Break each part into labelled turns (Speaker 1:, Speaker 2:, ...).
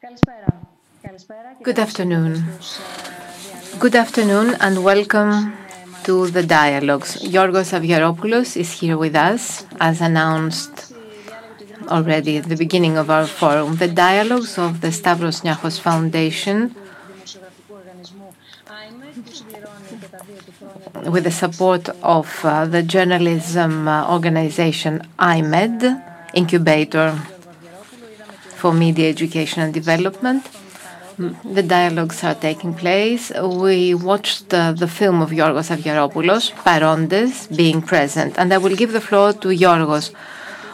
Speaker 1: Good afternoon. Good afternoon, and welcome to the dialogues. Yorgos Avgeropoulos is here with us, as announced already at the beginning of our forum. The dialogues of the Stavros Niarchos Foundation, with the support of uh, the journalism uh, organization iMEdD, incubator for media education and development. Mm, the dialogues are taking place. We watched the film of Yorgos Avgeropoulos, Parontes, Being Present, and I will give the floor to Yorgos.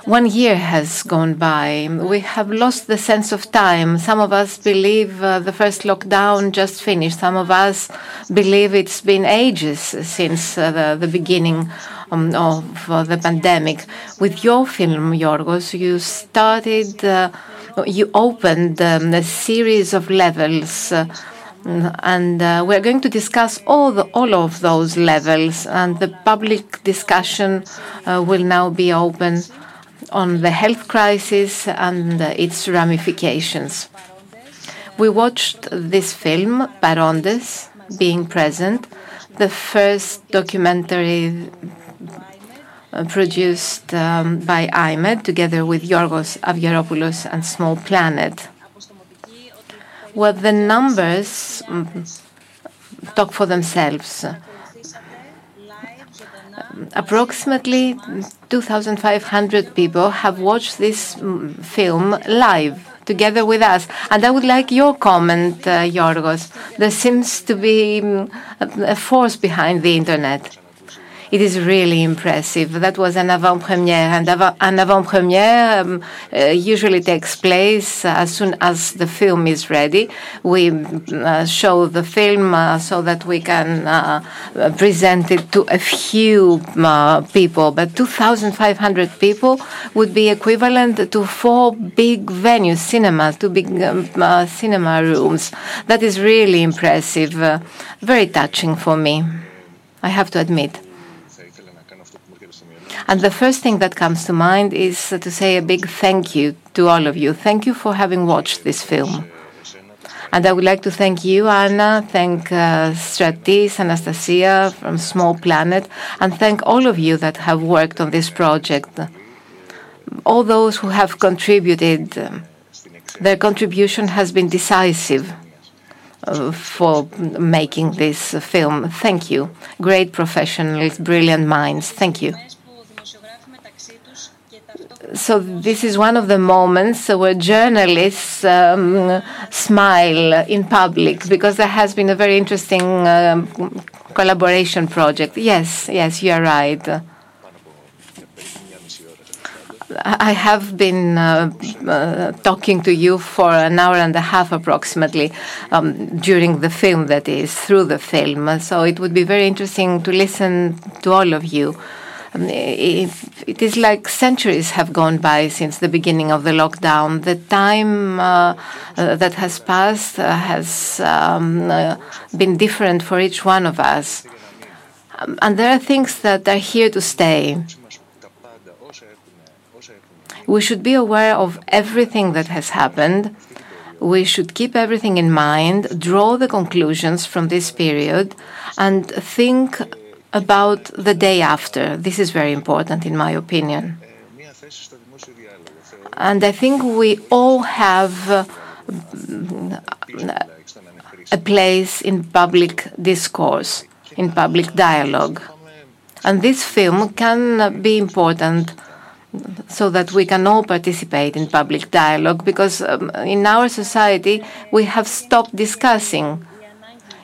Speaker 1: One year has gone by. We have lost the sense of time. Some of us believe uh, the first lockdown just finished. Some of us believe it's been ages since uh, the beginning um, of uh, the pandemic. With your film, Yorgos, you opened a series of levels, uh, and uh, we're going to discuss all of those levels, and the public discussion uh, will now be open on the health crisis and its ramifications. We watched this film, Parontes, Being Present, the first documentary Uh, produced um, by iMEdD together with Yorgos Avgeropoulos and Small Planet. Well, the numbers mm, talk for themselves. Approximately 2,500 people have watched this mm, film live together with us. And I would like your comment, uh, Yorgos. There seems to be mm, a force behind the internet. It is really impressive. That was an avant-première. And an avant-première um, uh, usually takes place as soon as the film is ready. We uh, show the film uh, so that we can present it to a few people. but 2,500 people would be equivalent to four big venues, cinemas, two big um, cinema rooms. That is really impressive. Very touching for me, I have to admit. And the first thing that comes to mind is uh, to say a big thank you to all of you. Thank you for having watched this film. And I would like to thank you, Anna, thank uh, Stratis, Anastasia from Small Planet, and thank all of you that have worked on this project. All those who have contributed, um, their contribution has been decisive uh, for making this film. Thank you. Great professionals, brilliant minds. Thank you. So this is one of the moments where journalists um, smile in public because there has been a very interesting um, collaboration project. Yes, yes, you are right. I have been uh, uh, talking to you for an hour and a half approximately, um, during the film, that is, through the film. So it would be very interesting to listen to all of you. Um, it is like centuries have gone by since the beginning of the lockdown. The time uh, uh, that has passed uh, has um, been different for each one of us. Um, and there are things that are here to stay. We should be aware of everything that has happened. We should keep everything in mind, draw the conclusions from this period, and think about the day after. This is very important, in my opinion. And I think we all have uh, a place in public discourse, in public dialogue. And this film can be important so that we can all participate in public dialogue, because um, in our society, we have stopped discussing.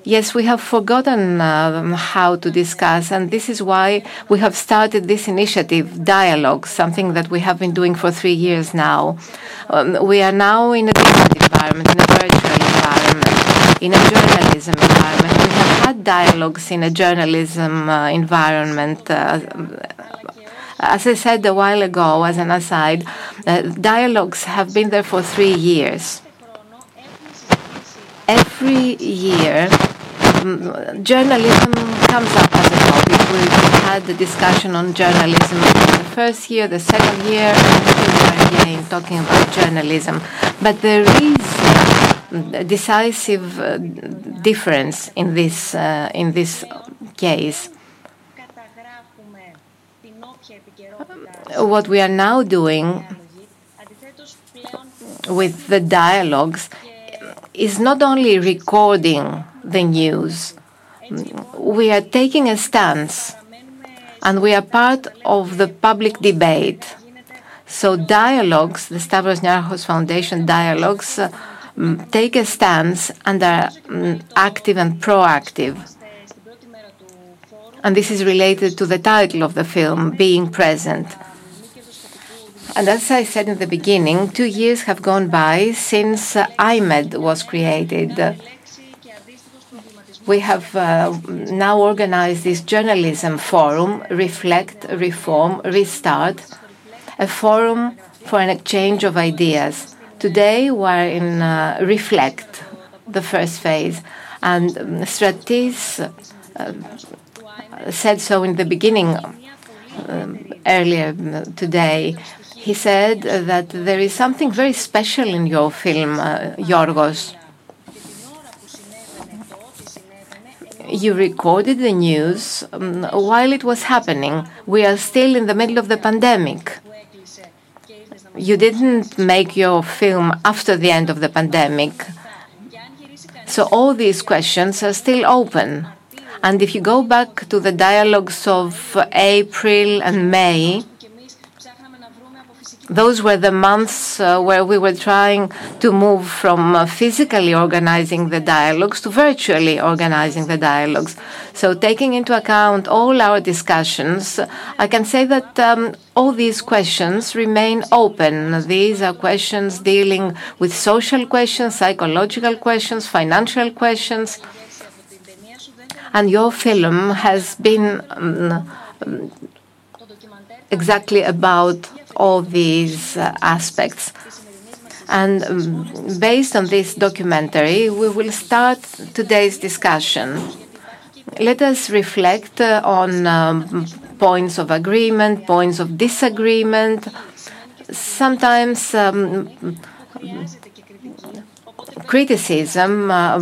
Speaker 1: Yes, we have forgotten um, how to discuss, and this is why we have started this initiative, Dialogue, something that we have been doing for three years now. Um, we are now in a different environment, in a virtual environment, in a journalism environment. We have had dialogues in a journalism uh, environment. Uh, uh, as I said a while ago, as an aside, dialogues have been there for three years. Every year, Mm, journalism comes up as a topic. We've had the discussion on journalism in the first year, the second year, and here we are again talking about journalism. But there is a decisive uh, difference in this uh, in this case. What we are now doing with the dialogues is not only recording the news, we are taking a stance and we are part of the public debate. So dialogues, the Stavros Niarchos Foundation dialogues, uh, take a stance and are um, active and proactive. And this is related to the title of the film, Being Present. And as I said in the beginning, two years have gone by since uh, iMEdD was created. We have uh, now organized this journalism forum, Reflect, Reform, Restart, a forum for an exchange of ideas. Today we're in uh, Reflect, the first phase, and um, Stratis said so in the beginning um, earlier today. He said that there is something very special in your film, uh, Yorgos. You recorded the news um, while it was happening. We are still in the middle of the pandemic. You didn't make your film after the end of the pandemic. So all these questions are still open. And if you go back to the dialogues of April and May, those were the months uh, where we were trying to move from uh, physically organizing the dialogues to virtually organizing the dialogues. So, taking into account all our discussions, I can say that um, all these questions remain open. These are questions dealing with social questions, psychological questions, financial questions. And your film has been um, exactly about all these uh, aspects. And um, based on this documentary, we will start today's discussion. Let us reflect uh, on um, points of agreement, points of disagreement. Sometimes um, criticism uh,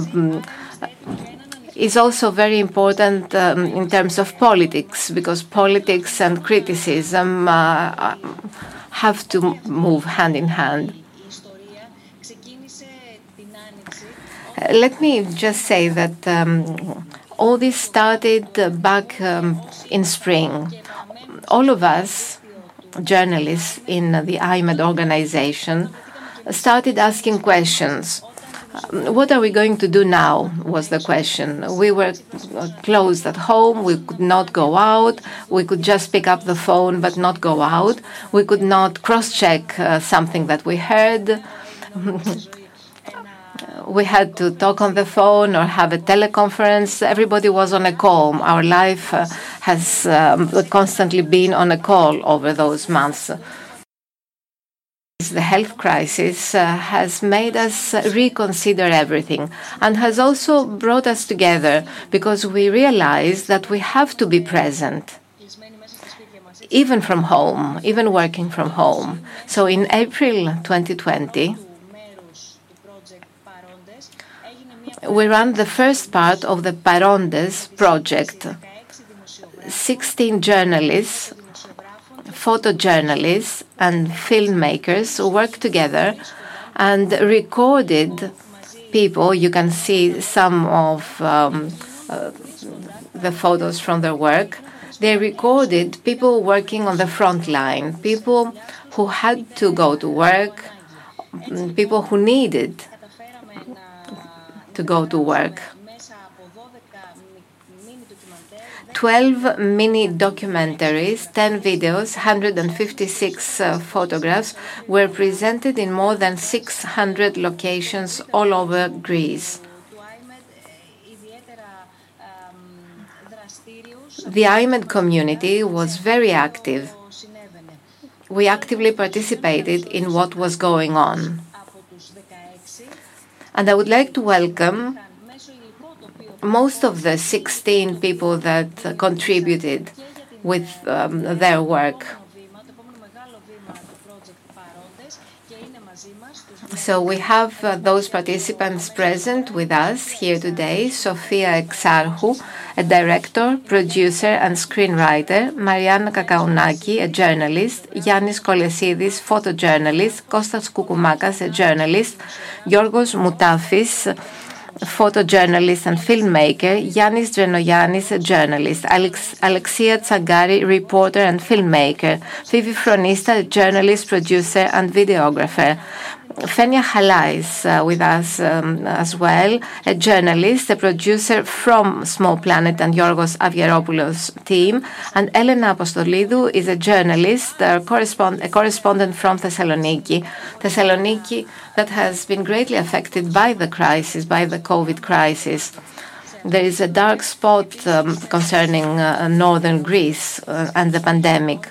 Speaker 1: is also very important um, in terms of politics because politics and criticism uh, have to move hand in hand. Let me just say that um, all this started back um, in spring. All of us, journalists in the iMEdD organization, started asking questions what are we going to do now? was the question. We were closed at home. We could not go out. We could just pick up the phone but not go out. We could not cross check uh, something that we heard. we had to talk on the phone or have a teleconference. Everybody was on a call. Our life uh, has um, constantly been on a call over those months. The health crisis uh, has made us reconsider everything and has also brought us together because we realize that we have to be present, even from home, even working from home. So in April 2020, we ran the first part of the Parontes project. 16 journalists photojournalists and filmmakers who worked together and recorded people. You can see some of um, uh, the photos from their work. They recorded people working on the front line, people who had to go to work, people who needed to go to work. 12 mini documentaries, 10 videos, 156 uh, photographs were presented in more than 600 locations all over Greece. The iMEdD community was very active. We actively participated in what was going on. And I would like to welcome most of the 16 people that contributed with um, their work. So we have uh, those participants present with us here today. Sofia Exarchou, a director, producer and screenwriter, Mariana Kakaounaki, a journalist, Yannis Kolesidis, photojournalist, Kostas Koukoumakas, a journalist, Yorgos Moutafis, photojournalist and filmmaker, Yannis Drenoyannis, a journalist, Alex, Alexia Tsagari, reporter and filmmaker, Vivi Fronista, journalist, producer and videographer, Fenia Halais uh, with us um, as well, a journalist, a producer from Small Planet and Yorgos Avgeropoulos team. And Elena Apostolidou is a journalist, a, correspond a correspondent from Thessaloniki. Thessaloniki that has been greatly affected by the crisis, by the COVID crisis. There is a dark spot um, concerning uh, northern Greece uh, and the pandemic.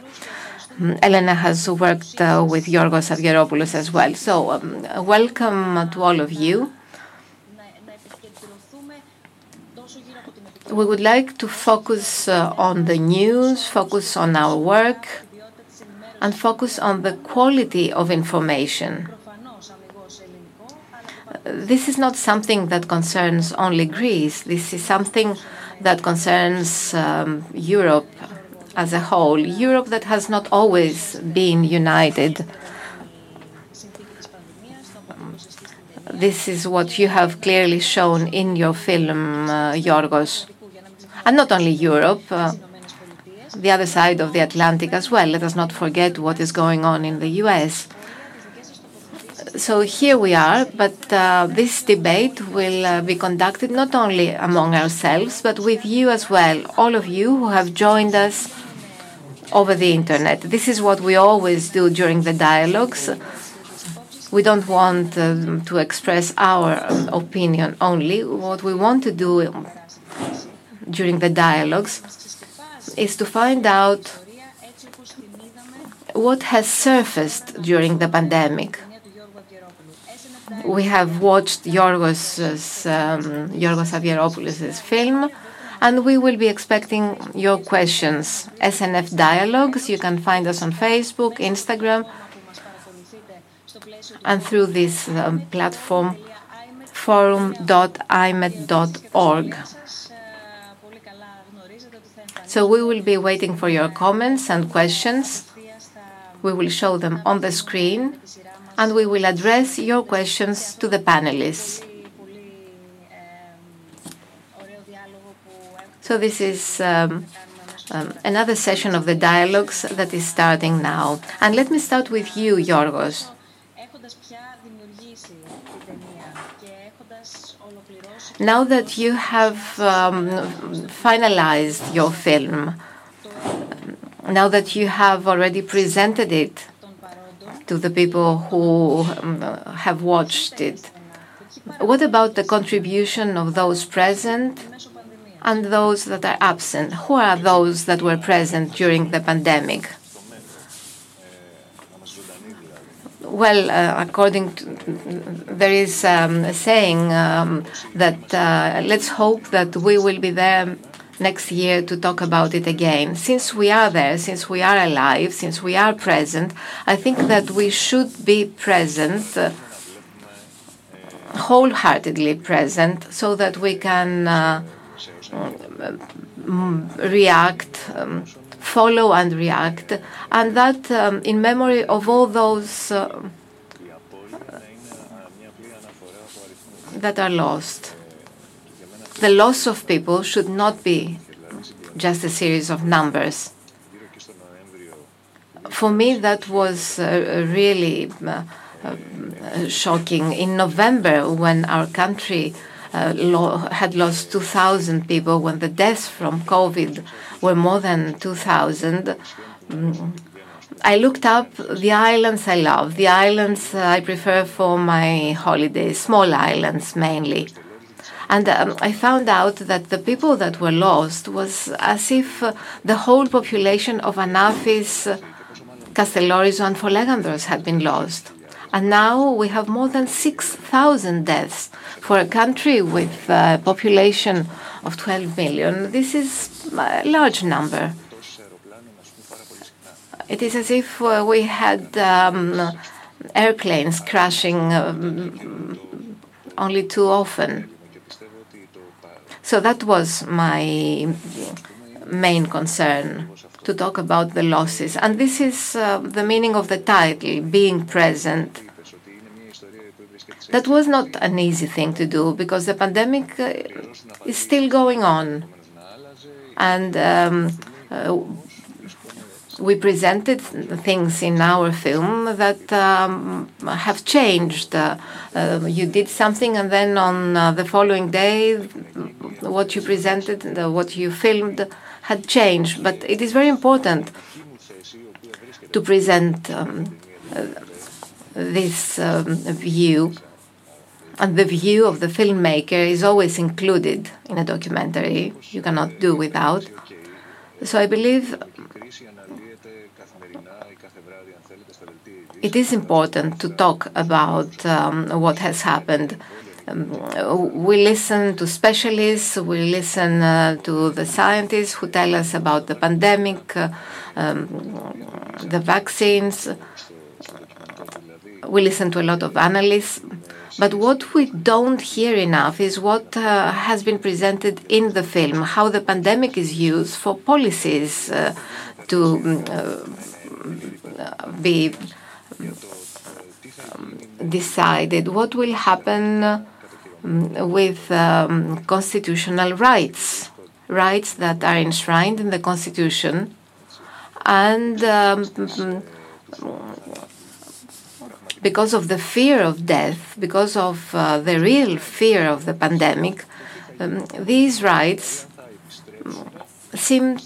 Speaker 1: Elena has worked uh, with Yorgos Avgeropoulos as well. So, um, welcome to all of you. We would like to focus uh, on the news, focus on our work, and focus on the quality of information. This is not something that concerns only Greece. This is something that concerns um, Europe as a whole, Europe that has not always been united. This is what you have clearly shown in your film, uh, Yorgos. And not only Europe, uh, the other side of the Atlantic as well. Let us not forget what is going on in the US. So here we are, but uh, this debate will uh, be conducted not only among ourselves, but with you as well, all of you who have joined us over the internet. This is what we always do during the dialogues. We don't want um, to express our um, opinion only. What we want to do during the dialogues is to find out what has surfaced during the pandemic. We have watched Yorgos, um, Yorgos Avgeropoulos' film and we will be expecting your questions. SNF Dialogues, you can find us on Facebook, Instagram, and through this um, platform, forum.imedd.org. So we will be waiting for your comments and questions. We will show them on the screen, and we will address your questions to the panelists. So this is um, um, another session of the dialogues that is starting now. And let me start with you, Yorgos. Now that you have um, finalized your film, now that you have already presented it to the people who um, have watched it, what about the contribution of those present and those that are absent. Who are those that were present during the pandemic? Well, uh, according to, there is um, a saying um, that uh, let's hope that we will be there next year to talk about it again. Since we are there, since we are alive, since we are present, I think that we should be present, uh, wholeheartedly present, so that we can uh, react, um, follow and react, and that um, in memory of all those uh, that are lost. The loss of people should not be just a series of numbers. For me, that was uh, really uh, shocking. In November, when our country uh, had lost 2,000 people when the deaths from COVID were more than 2,000. Mm. I looked up the islands I love, the islands I prefer for my holidays, small islands mainly. And um, I found out that the people that were lost was as if uh, the whole population of Anafis, uh, Kastellorizo, and Folegandros had been lost. And now we have more than 6,000 deaths for a country with a population of 12 million. This is a large number. It is as if uh, we had um, airplanes crashing um, only too often. So that was my main concern to talk about the losses. And this is uh, the meaning of the title, being present. That was not an easy thing to do because the pandemic uh, is still going on. And um, uh, we presented things in our film that um, have changed. Uh, uh, you did something, and then on uh, the following day, what you presented, what you filmed, had changed. But it is very important to present um, uh, this um, view. And the view of the filmmaker is always included in a documentary. You cannot do without. So I believe it is important to talk about um, what has happened. Um, we listen to specialists, we listen uh, to the scientists who tell us about the pandemic, uh, um, the vaccines. We listen to a lot of analysts. But what we don't hear enough is what uh, has been presented in the film, how the pandemic is used for policies uh, to uh, be decided what will happen um, with um, constitutional rights, rights that are enshrined in the Constitution, and um, because of the fear of death, because of uh, the real fear of the pandemic, um, these rights seem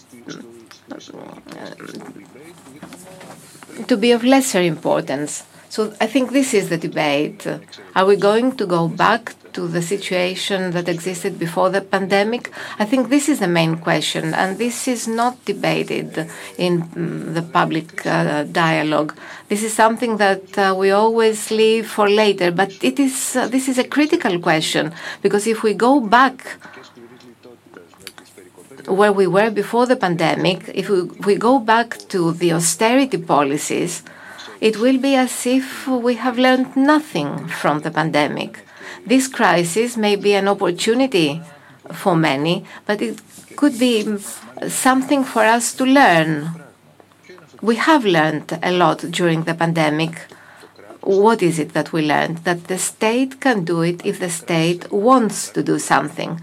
Speaker 1: to be of lesser importance. So I think this is the debate. Are we going to go back to the situation that existed before the pandemic? I think this is the main question, and this is not debated in mm, the public uh, dialogue. This is something that uh, we always leave for later, but it is uh, this is a critical question because if we go back where we were before the pandemic, if we, go back to the austerity policies, it will be as if we have learned nothing from the pandemic. This crisis may be an opportunity for many, but it could be something for us to learn. We have learned a lot during the pandemic. What is it that we learned? That the state can do it if the state wants to do something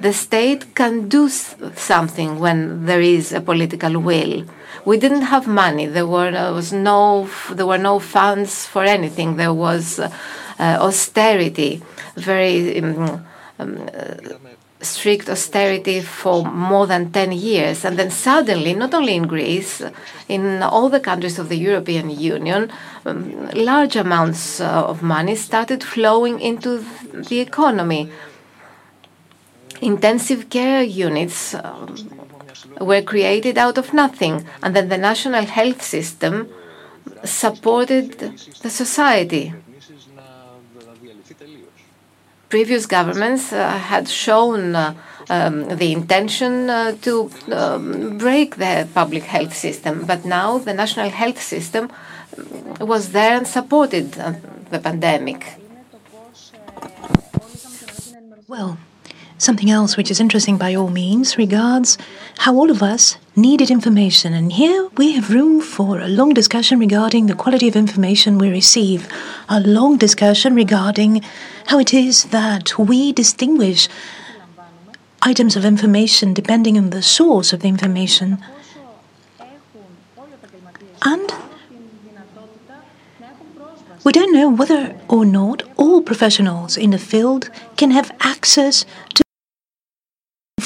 Speaker 1: the state can do something when there is a political will. We didn't have money. There were there was no there were no funds for anything. There was uh, austerity, very um, um, strict austerity for more than 10 years. And then suddenly, not only in Greece, in all the countries of the European Union, um, large amounts uh, of money started flowing into the economy intensive care units um, were created out of nothing, and then the national health system supported the society. Previous governments uh, had shown uh, um, the intention uh, to um, break the public health system, but now the national health system was there and supported uh, the pandemic.
Speaker 2: Well, Something else which is interesting by all means regards how all of us needed information. And here we have room for a long discussion regarding the quality of information we receive, a long discussion regarding how it is that we distinguish items of information depending on the source of the information. And we don't know whether or not all professionals in the field can have access to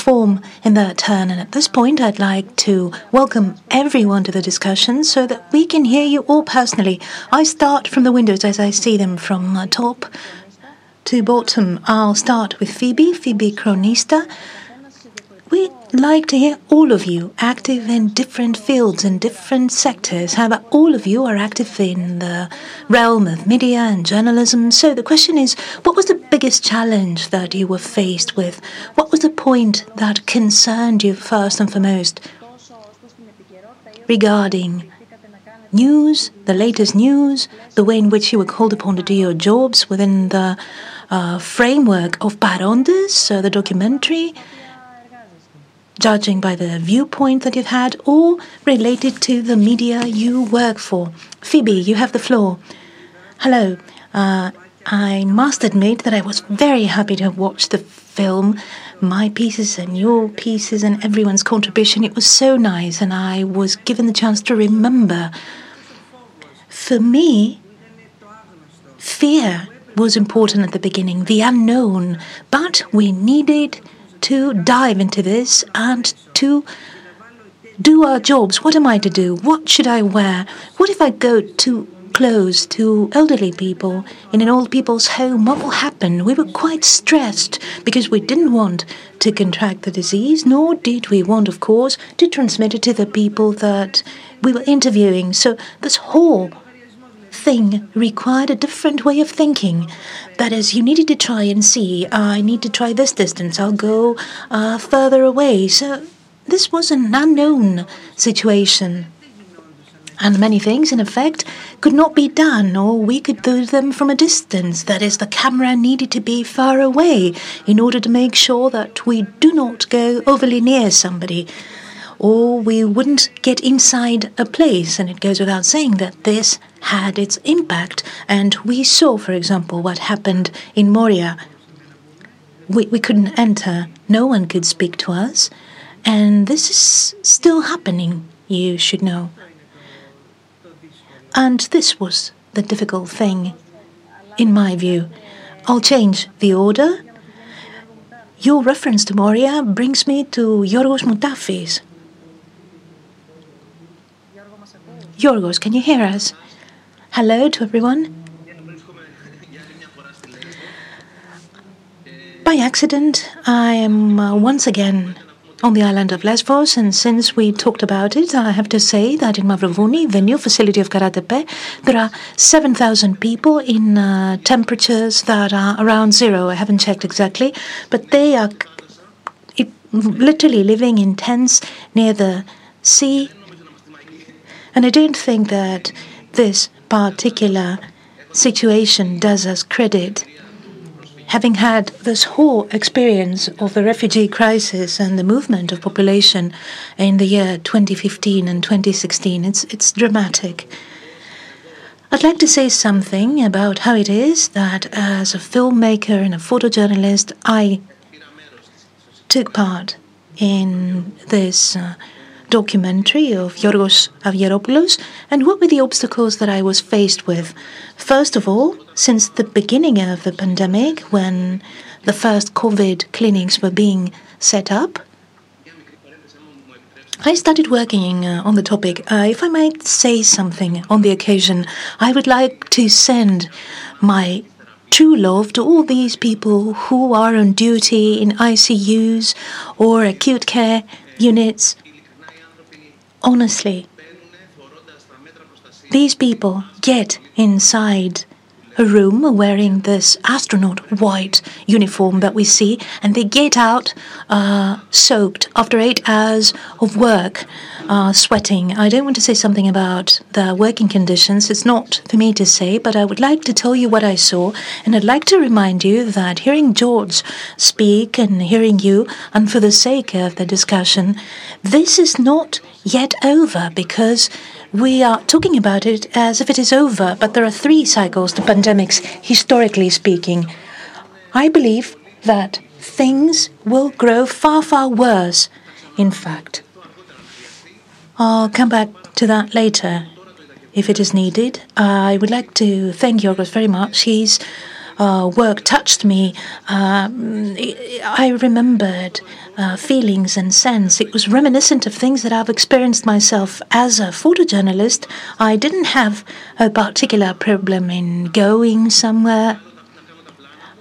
Speaker 2: form in their turn. And at this point, I'd like to welcome everyone to the discussion so that we can hear you all personally. I start from the windows as I see them from uh, top to bottom. I'll start with Phoebe, Phoebe Fronista. We'd like to hear all of you active in different fields and different sectors. However, all of you are active in the realm of media and journalism. So the question is what was the biggest challenge that you were faced with? What was the point that concerned you first and foremost regarding news, the latest news, the way in which you were called upon to do your jobs within the uh, framework of Parontes, uh, the documentary, judging by the viewpoint that you've had, or related to the media you work for. Phoebe, you have the floor. Hello. Uh, I must admit that I was very happy to watch the film, my pieces and your pieces and everyone's contribution. It was so nice, and I was given the chance to remember. For me, fear was important at the beginning, the unknown, but we needed to dive into this and to do our jobs. What am I to do? What should I wear? What if I go too close to elderly people in an old people's home, what will happen? We were quite stressed because we didn't want to contract the disease, nor did we want, of course, to transmit it to the people that we were interviewing. So this whole thing required a different way of thinking. That is, you needed to try and see, I need to try this distance, I'll go uh, further away. So this was an unknown situation. And many things, in effect, could not be done, or we could do them from a distance. That is, the camera needed to be far away in order to make sure that we do not go overly near somebody, or we wouldn't get inside a place. And it goes without saying that this had its impact. And we saw, for example, what happened in Moria. We, we couldn't enter, no one could speak to us. And this is still happening, you should know. And this was the difficult thing, in my view. I'll change the order. Your reference to Moria brings me to Yorgos Moutafis. Yorgos, can you hear us? Hello to everyone. By accident, I am uh, once again on the island of Lesbos. And since we talked about it, I have to say that in Mavrovouni, the new facility of Karatepe, there are 7,000 people in uh, temperatures that are around zero. I haven't checked exactly, but they are it, literally living in tents near the sea. And I don't think that this particular situation does us credit having had this whole experience of the refugee crisis and the movement of population in the year 2015 and 2016, it's, it's dramatic. I'd like to say something about how it is that, as a filmmaker and a photojournalist, I took part in this uh, documentary of Yorgos Avgeropoulos and what were the obstacles that I was faced with. First of all, since the beginning of the pandemic, when the first COVID clinics were being set up, I started working uh, on the topic. Uh, if I might say something on the occasion, I would like to send my true love to all these people who are on duty in ICUs or acute care units honestly, these people get inside a room wearing this astronaut white uniform that we see, and they get out uh, soaked after eight hours of work, uh, sweating. I don't want to say something about the working conditions, it's not for me to say, but I would like to tell you what I saw, and I'd like to remind you that hearing George speak and hearing you, and for the sake of the discussion, this is not yet over because we are talking about it as if it is over, but there are three cycles to pandemics, historically speaking. I believe that things will grow far, far worse, in fact. I'll come back to that later if it is needed. I would like to thank Yorgos very much. His uh, work touched me. Uh, I remembered uh, feelings and sense. It was reminiscent of things that I've experienced myself as a photojournalist. I didn't have a particular problem in going somewhere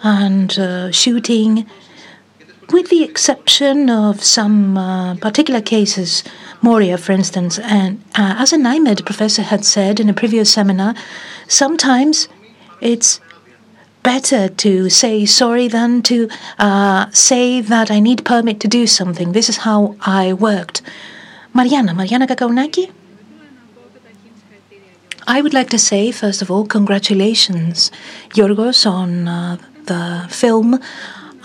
Speaker 2: and uh, shooting, with the exception of some uh, particular cases. Moria, for instance, and uh, as an iMEdD professor had said in a previous seminar, sometimes it's better to say sorry than to uh, say that I need permit to do something. This is how I worked. Mariana, Mariana Kakaounaki? I would like to say, first of all, congratulations, Yorgos, on uh, the film.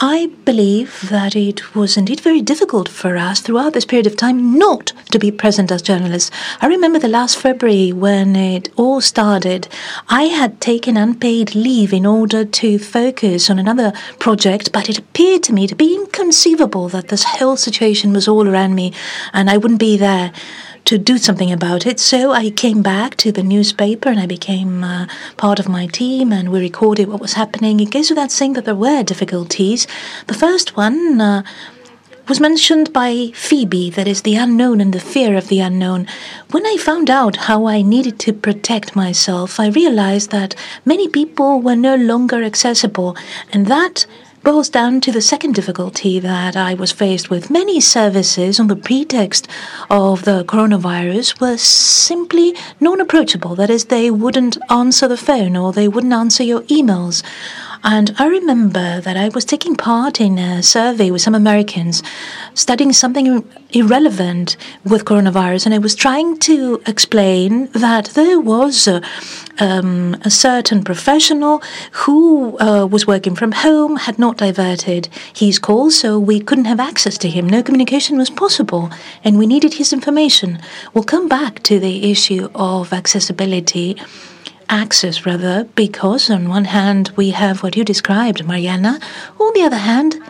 Speaker 2: I believe that it was indeed very difficult for us throughout this period of time not to be present as journalists. I remember the last February when it all started, I had taken unpaid leave in order to focus on another project, but it appeared to me to be inconceivable that this whole situation was all around me and I wouldn't be there to do something about it. So I came back to the newspaper and I became uh, part of my team and we recorded what was happening. It goes without saying that there were difficulties. The first one uh, was mentioned by Phoebe, that is the unknown and the fear of the unknown. When I found out how I needed to protect myself, I realized that many people were no longer accessible, and that boils down to the second difficulty that I was faced with. Many services, on the pretext of the coronavirus, were simply non approachable. That is, they wouldn't answer the phone or they wouldn't answer your emails. And I remember that I was taking part in a survey with some Americans studying something irrelevant with coronavirus, and I was trying to explain that there was a, um, a certain professional who uh, was working from home, had not diverted his call, so we couldn't have access to him. No communication was possible, and we needed his information. We'll come back to the issue of accessibility access rather, because on one hand we have what you described, Mariana, on the other hand,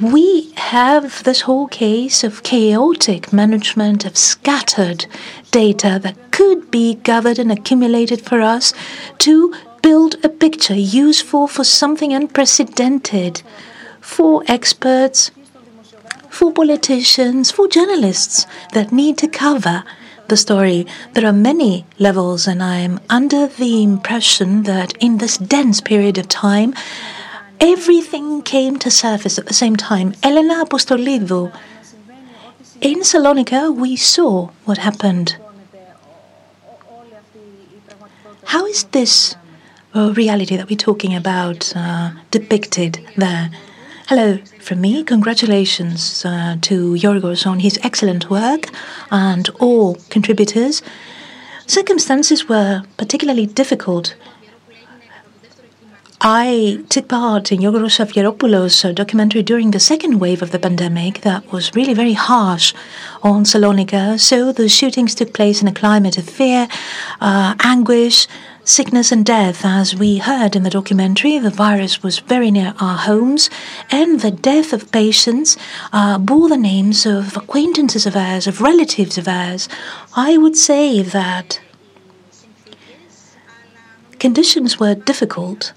Speaker 2: we have this whole case of chaotic management of scattered data that could be gathered and accumulated for us to build a picture useful for something unprecedented, for experts, for politicians, for journalists that need to cover the story. There are many levels, and I'm under the impression that in this dense period of time, everything came to surface at the same time. Elena Apostolidou. In Salonika, we saw what happened. How is this uh, reality that we're talking about uh, depicted there? Hello from me. Congratulations uh, to Yorgos on his excellent work and all contributors. Circumstances were particularly difficult. I took part in Yorgos Avgeropoulos' documentary during the second wave of the pandemic that was really very harsh on Salonika. So the shootings took place in a climate of fear, uh, anguish, sickness and death. As we heard in the documentary, the virus was very near our homes, and the death of patients uh, bore the names of acquaintances of ours, of relatives of ours. I would say that conditions were difficult.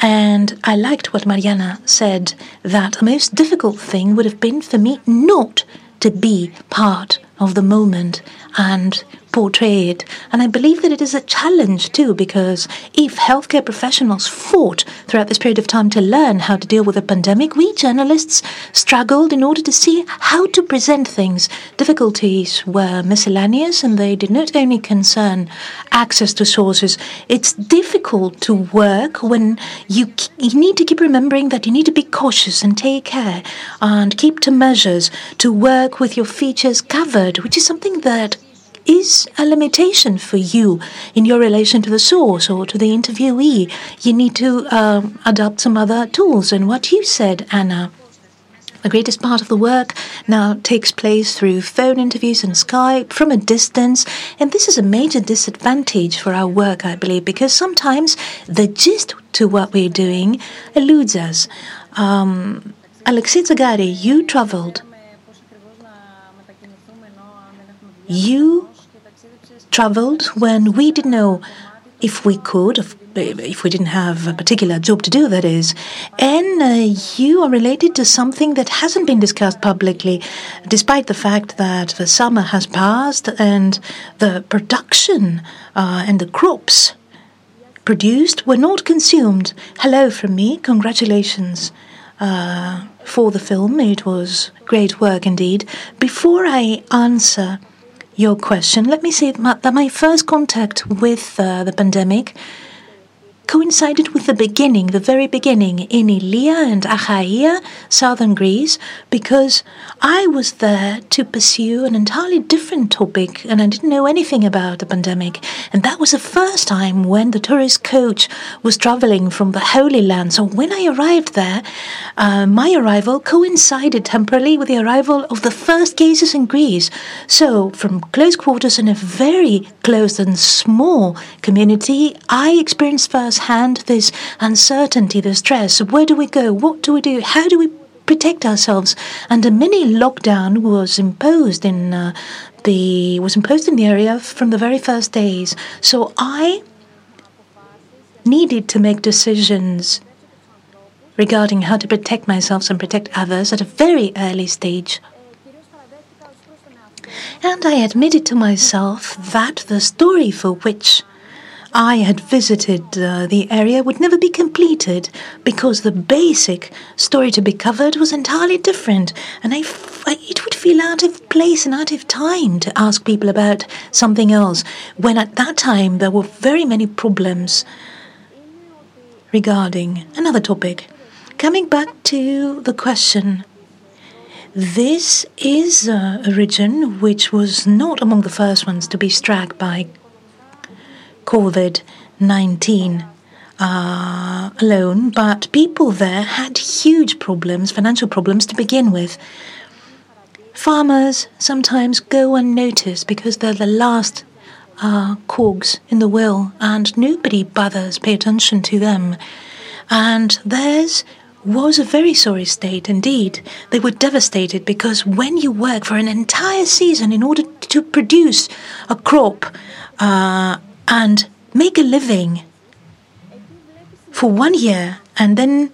Speaker 2: And I liked what Mariana said that the most difficult thing would have been for me not to be part of the moment and portray it. And I believe that it is a challenge too, because if healthcare professionals fought throughout this period of time to learn how to deal with a pandemic, we journalists struggled in order to see how to present things. Difficulties were miscellaneous and they did not only concern access to sources. It's difficult to work when you, you need to keep remembering that you need to be cautious and take care and keep to measures to work with your features covered, which is something that is a limitation for you in your relation to the source or to the interviewee. You need to um, adopt some other tools. And what you said, Anna, the greatest part of the work now takes place through phone interviews and Skype from a distance, and this is a major disadvantage for our work, I believe, because sometimes the gist to what we're doing eludes us. Um, Alexia Tsagari, you traveled. You traveled when we didn't know if we could, if, if we didn't have a particular job to do, that is. And uh, you are related to something that hasn't been discussed publicly, despite the fact that the summer has passed and the production uh, and the crops produced were not consumed. Hello from me, congratulations. Uh, for the film, it was great work indeed. Before I answer your question, let me say that my first contact with uh, the pandemic coincided with the beginning, the very beginning, in Ilia and Achaia, southern Greece, because I was there to pursue an entirely different topic and I didn't know anything about the pandemic. And that was the first time when the tourist coach was traveling from the Holy Land. So when I arrived there, uh, my arrival coincided temporarily with the arrival of the first cases in Greece. So from close quarters in a very close and small community, I experienced firsthand this uncertainty, the stress. Where do we go? What do we do? How do we protect ourselves? And a mini lockdown was imposed in uh, the was imposed in the area from the very first days. So I needed to make decisions regarding how to protect myself and protect others at a very early stage. And I admitted to myself that the story for which I had visited uh, the area would never be completed because the basic story to be covered was entirely different, and I f- it would feel out of place and out of time to ask people about something else when at that time there were very many problems regarding another topic. Coming back to the question this is a region which was not among the first ones to be struck by COVID 19 uh, alone, but people there had huge problems, financial problems to begin with. Farmers sometimes go unnoticed because they're the last uh, cogs in the wheel and nobody bothers pay attention to them. And theirs was a very sorry state indeed. They were devastated because when you work for an entire season in order to produce a crop uh, and make a living for one year and then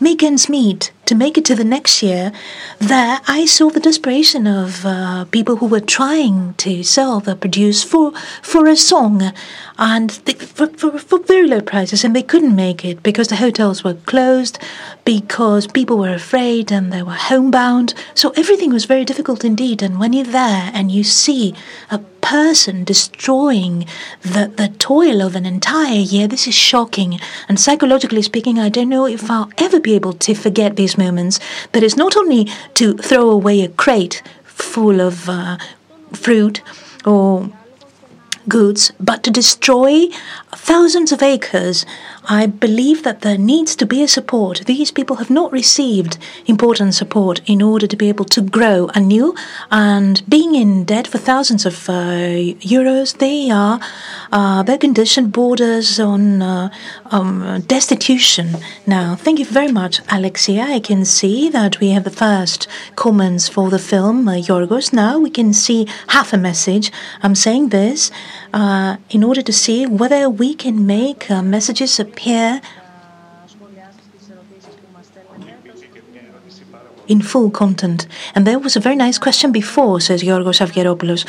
Speaker 2: make ends meet to make it to the next year, there I saw the desperation of uh, people who were trying to sell the produce for for a song, and they, for, for, for very low prices, and they couldn't make it because the hotels were closed, because people were afraid and they were homebound. So everything was very difficult indeed. And when you're there and you see a person destroying the, the toil of an entire year, this is shocking. And psychologically speaking, I don't know if I'll ever be able to forget these moments. Is not only to throw away a crate full of uh, fruit or goods, but to destroy thousands of acres. I believe that there needs to be a support. These people have not received important support in order to be able to grow anew, and being in debt for thousands of uh, euros, they are uh, their condition borders on uh, um, destitution. Now, thank you very much, Alexia. I can see that we have the first comments for the film uh, Yorgos. Now we can see half a message. I'm saying this uh, in order to see whether we can make uh, messages appear in full content. And there was a very nice question before, says Yorgos Avgeropoulos.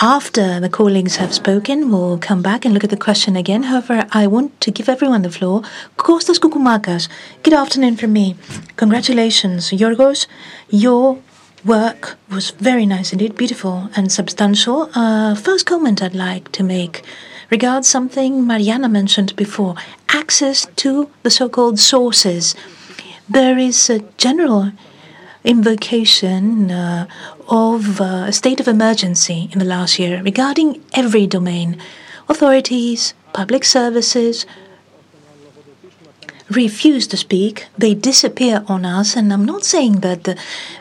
Speaker 2: After the colleagues have spoken, we'll come back and look at the question again. However, I want to give everyone the floor. Kostas Koukoumakas, good afternoon from me. Congratulations, Yorgos. Your work was very nice indeed, beautiful and substantial. Uh, first comment I'd like to make regards something Mariana mentioned before access to the so called sources. There is a general invocation uh, of uh, a state of emergency in the last year regarding every domain authorities, public services, refuse to speak, they disappear on us. And I'm not saying that uh,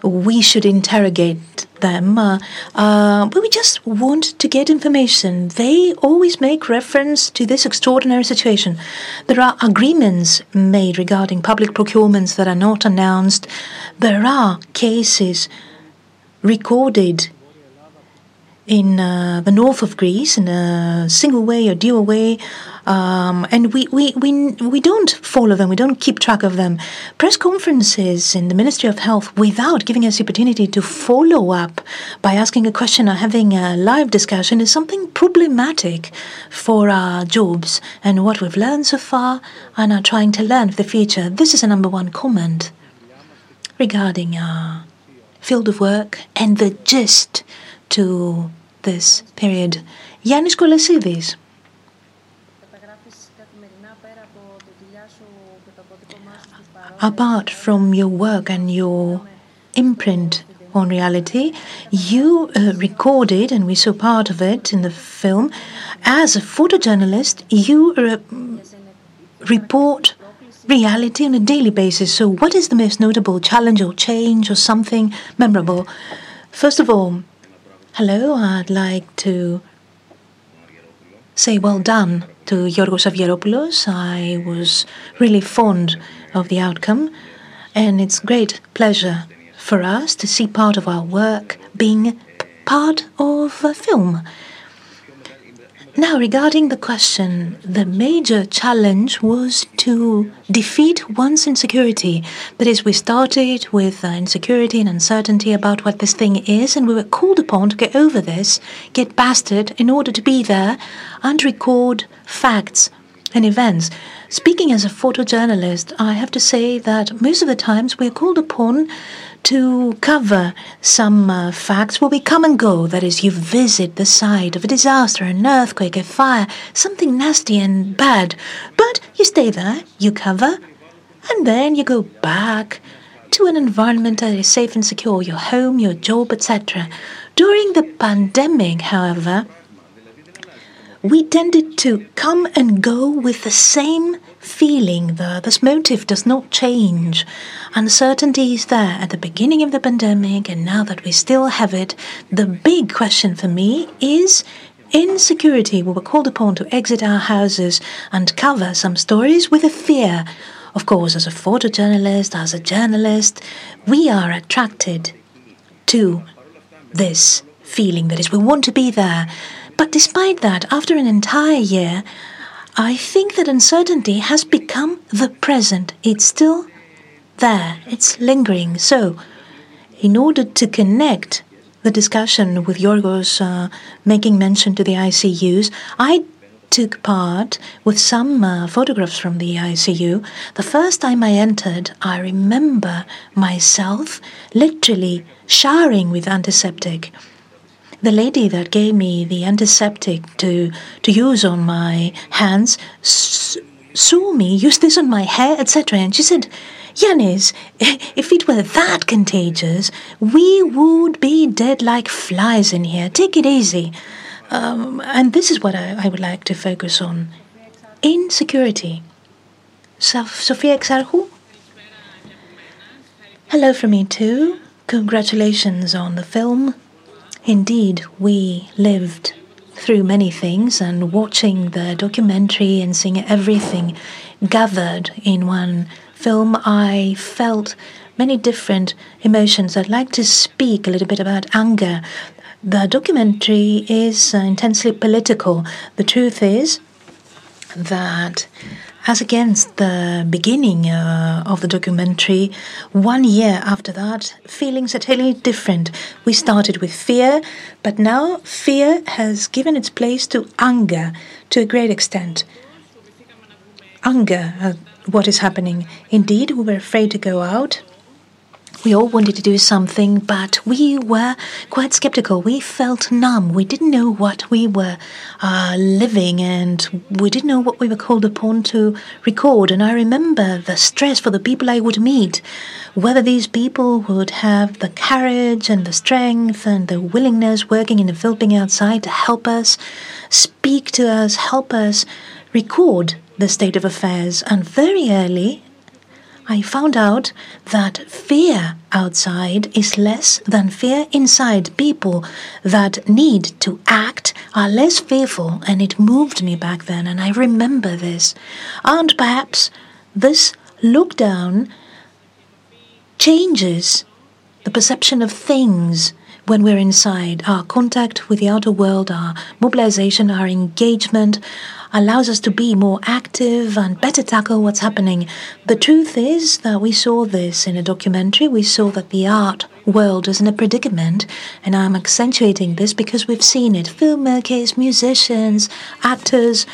Speaker 2: we should interrogate them, uh, uh, but we just want to get information. They always make reference to this extraordinary situation. There are agreements made regarding public procurements that are not announced. There are cases recorded in uh, the north of Greece in a single way or dual way, um, and we, we, we, we don't follow them, we don't keep track of them. Press conferences in the Ministry of Health without giving us the opportunity to follow up by asking a question or having a live discussion is something problematic for our jobs and what we've learned so far and are trying to learn for the future. This is a number one comment regarding our field of work and the gist to this period. Yannis Kolesidis. apart from your work and your imprint on reality, you uh, recorded, and we saw part of it in the film. As a photojournalist, you uh, report reality on a daily basis. So, what is the most notable challenge or change or something memorable? First of all, hello, I'd like to say well done to Yorgos Avgeropoulos. I was really fond of the outcome, and it's great pleasure for us to see part of our work being part of a film. Now, regarding the question, the major challenge was to defeat one's insecurity. That is, we started with uh, insecurity and uncertainty about what this thing is, and we were called upon to get over this, get past it, in order to be there and record facts and events. Speaking as a photojournalist, I have to say that most of the times we're called upon to cover some uh, facts where we come and go. That is, you visit the site of a disaster, an earthquake, a fire, something nasty and bad. But you stay there, you cover, and then you go back to an environment that is safe and secure your home, your job, etc. During the pandemic, however, we tended to come and go with the same feeling. The, this motive does not change. Uncertainty is there at the beginning of the pandemic, and now that we still have it, the big question for me is insecurity. We were called upon to exit our houses and cover some stories with a fear. Of course, as a photojournalist, as a journalist, we are attracted to this feeling that is, we want to be there. But despite that, after an entire year, I think that uncertainty has become the present. It's still there, it's lingering. So, in order to connect the discussion with Yorgos uh, making mention to the ICUs, I took part with some uh, photographs from the ICU. The first time I entered, I remember myself literally showering with antiseptic the lady that gave me the antiseptic to, to use on my hands s- saw me use this on my hair, etc. And she said, Yanis, if it were that contagious, we would be dead like flies in here. Take it easy. Um, and this is what I, I, would like to focus on insecurity. Sofia Exarchou? Hello from me too. Congratulations on the film. Indeed, we lived through many things, and watching the documentary and seeing everything gathered in one film, I felt many different emotions. I'd like to speak a little bit about anger. The documentary is intensely political. The truth is that as against the beginning uh, of the documentary, one year after that, feelings are totally different. We started with fear, but now fear has given its place to anger to a great extent. Anger at what is happening. Indeed, we were afraid to go out we all wanted to do something, but we were quite skeptical. We felt numb. We didn't know what we were uh, living and we didn't know what we were called upon to record. And I remember the stress for the people I would meet, whether these people would have the courage and the strength and the willingness working in the filming outside to help us, speak to us, help us record the state of affairs. And very early, I found out that fear outside is less than fear inside. People that need to act are less fearful, and it moved me back then, and I remember this. And perhaps this lockdown changes the perception of things when we're inside. Our contact with the outer world, our mobilization, our engagement, allows us to be more active and better tackle what's happening. The truth is that we saw this in a documentary. We saw that the art world is in a predicament, and I'm accentuating this because we've seen it filmmakers, musicians, actors,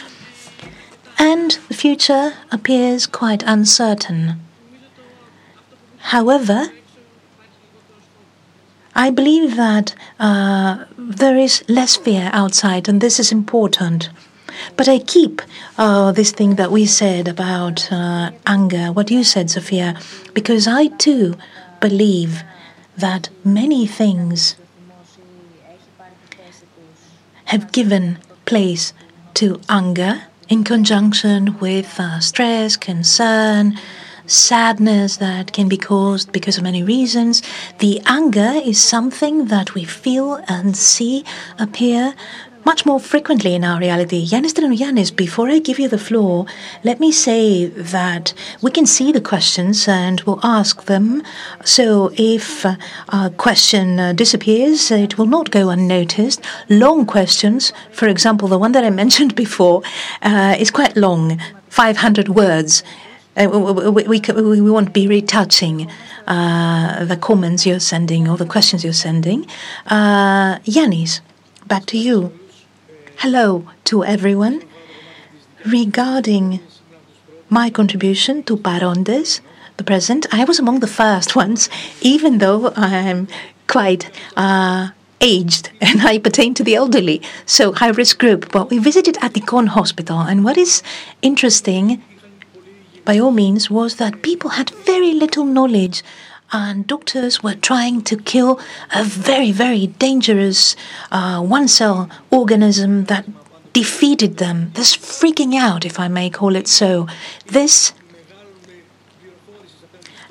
Speaker 2: and the future appears quite uncertain. However, I believe that uh, there is less fear outside, and this is important. But I keep uh, this thing that we said about uh, anger, what you said, Sofia, because I too believe that many things have given place to anger in conjunction with uh, stress, concern, sadness that can be caused because of many reasons. The anger is something that we feel and see appear much more frequently in our reality. Yanis Yanis, before I give you the floor, let me say that we can see the questions and we'll ask them. So if a question uh, disappears, it will not go unnoticed. Long questions, for example, the one that I mentioned before, uh, is quite long, 500 words. Uh, we, we, we, we won't be retouching uh, the comments you're sending or the questions you're sending. Uh, Yanis, back to you. Hello to everyone. Regarding my contribution to Parontes, the present, I was among the first ones, even though I'm quite uh, aged and I pertain to the elderly, so high risk group. But we visited Attikon Hospital, and what is interesting, by all means, was that people had very little knowledge and doctors were trying to kill a very, very dangerous uh, one cell organism that defeated them. This freaking out, if I may call it so. This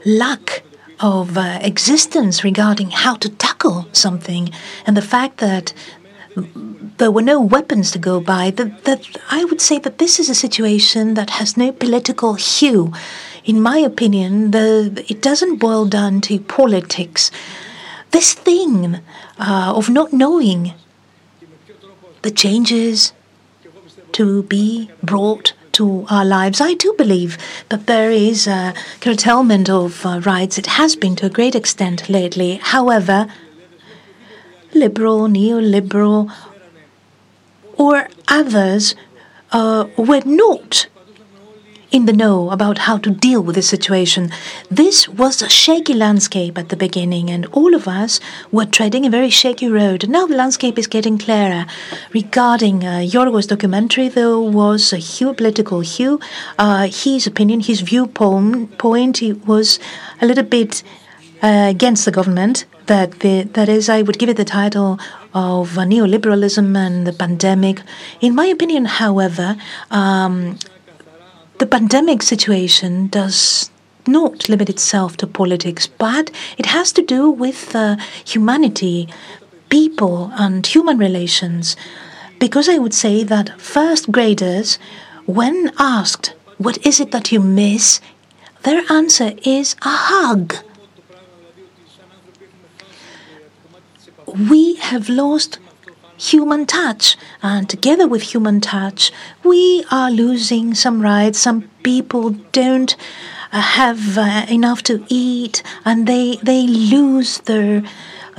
Speaker 2: lack of uh, existence regarding how to tackle something, and the fact that there were no weapons to go by, that, that I would say that this is a situation that has no political hue in my opinion, the, it doesn't boil down to politics. This thing uh, of not knowing the changes to be brought to our lives. I do believe that there is a curtailment of uh, rights. It has been to a great extent lately. However, liberal, neoliberal, or others uh, were not in the know about how to deal with the situation. This was a shaky landscape at the beginning, and all of us were treading a very shaky road. Now the landscape is getting clearer. Regarding uh, Yorgos' documentary, there was a hue, political hue. Uh, his opinion, his viewpoint, he was a little bit uh, against the government. That the, that is, I would give it the title of neoliberalism and the pandemic. In my opinion, however, um, the pandemic situation does not limit itself to politics, but it has to do with uh, humanity, people, and human relations. Because I would say that first graders, when asked, What is it that you miss? their answer is a hug. We have lost human touch. And together with human touch, we are losing some rights. Some people don't uh, have uh, enough to eat and they, they lose their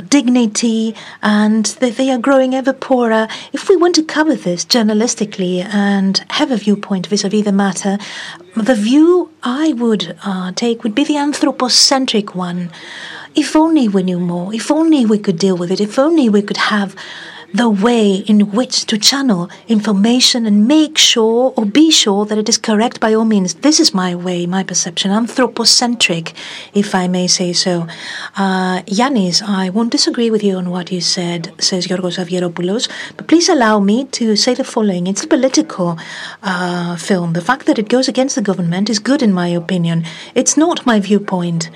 Speaker 2: dignity and they, they are growing ever poorer. If we want to cover this journalistically and have a viewpoint vis a vis the matter, the view I would uh, take would be the anthropocentric one. If only we knew more, if only we could deal with it, if only we could have the way in which to channel information and make sure or be sure that it is correct by all means. This is my way, my perception, anthropocentric, if I may say so. Uh, Yanis, I won't disagree with you on what you said, says Yorgos Avgeropoulos, but please allow me to say the following. It's a political uh, film. The fact that it goes against the government is good in my opinion. It's not my viewpoint.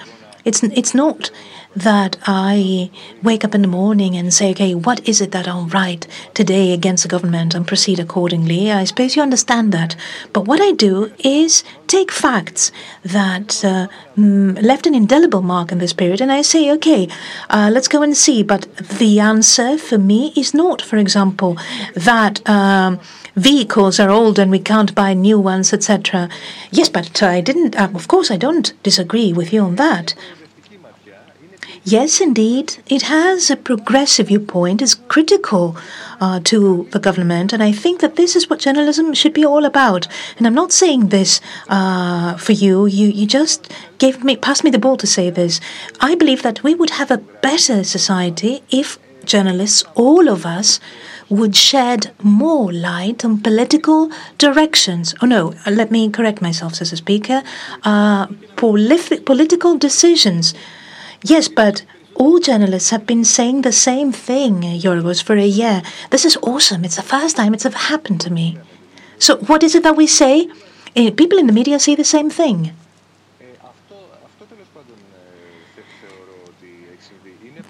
Speaker 2: It's, it's not that I wake up in the morning and say, okay, what is it that I'll write today against the government and proceed accordingly? I suppose you understand that. But what I do is take facts that uh, left an indelible mark in this period and I say, okay, uh, let's go and see. But the answer for me is not, for example, that. Um, vehicles are old and we can't buy new ones, etc. Yes, but I didn't, uh, of course, I don't disagree with you on that. Yes, indeed, it has a progressive viewpoint, is critical uh, to the government, and I think that this is what journalism should be all about. And I'm not saying this uh, for you. You you just gave me passed me the ball to say this. I believe that we would have a better society if journalists, all of us, would shed more light on political directions. Oh no, let me correct myself, says the speaker. Uh, political decisions. Yes, but all journalists have been saying the same thing, Yorgos, for a year. This is awesome. It's the first time it's ever happened to me. So, what is it that we say? Uh, people in the media say the same thing.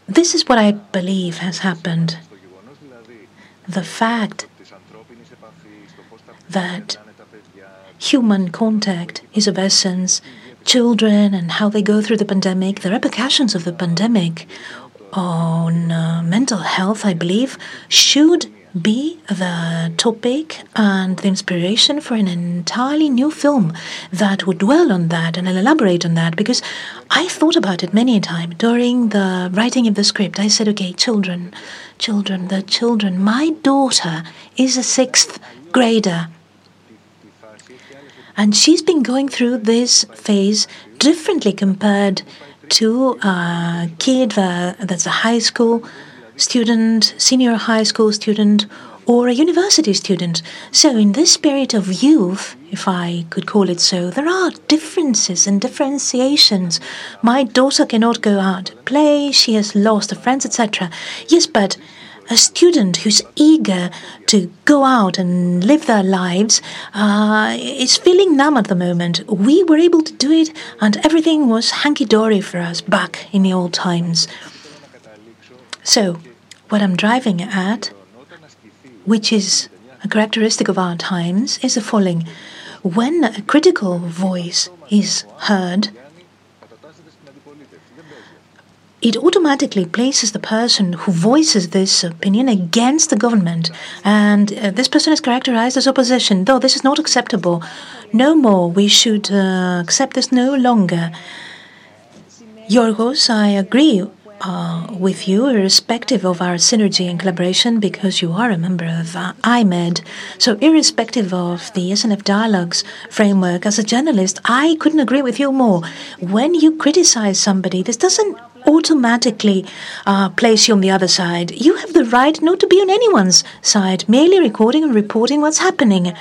Speaker 2: This is what I believe has happened. The fact that human contact is of essence, children and how they go through the pandemic, the repercussions of the pandemic on uh, mental health, I believe, should be the topic and the inspiration for an entirely new film that would dwell on that and elaborate on that because I thought about it many a time during the writing of the script. I said, okay, children, children, the children. My daughter is a sixth grader. And she's been going through this phase differently compared to uh, a kid that's a high school student, senior high school student, or a university student. So, in this spirit of youth, if I could call it so, there are differences and differentiations. My daughter cannot go out to play, she has lost her friends, etc. Yes, but a student who's eager to go out and live their lives uh, is feeling numb at the moment. We were able to do it, and everything was hanky dory for us back in the old times. So, what I'm driving at, which is a characteristic of our times, is the following. When a critical voice is heard, it automatically places the person who voices this opinion against the government. And uh, this person is characterized as opposition. Though this is not acceptable. No more. We should uh, accept this no longer. Yorgos, I agree uh, with you, irrespective of our synergy and collaboration, because you are a member of uh, iMEdD. So, irrespective of the SNF Dialogues framework, as a journalist, I couldn't agree with you more. When you criticize somebody, this doesn't automatically uh, place you on the other side. You have the right not to be on anyone's side, merely recording and reporting what's happening.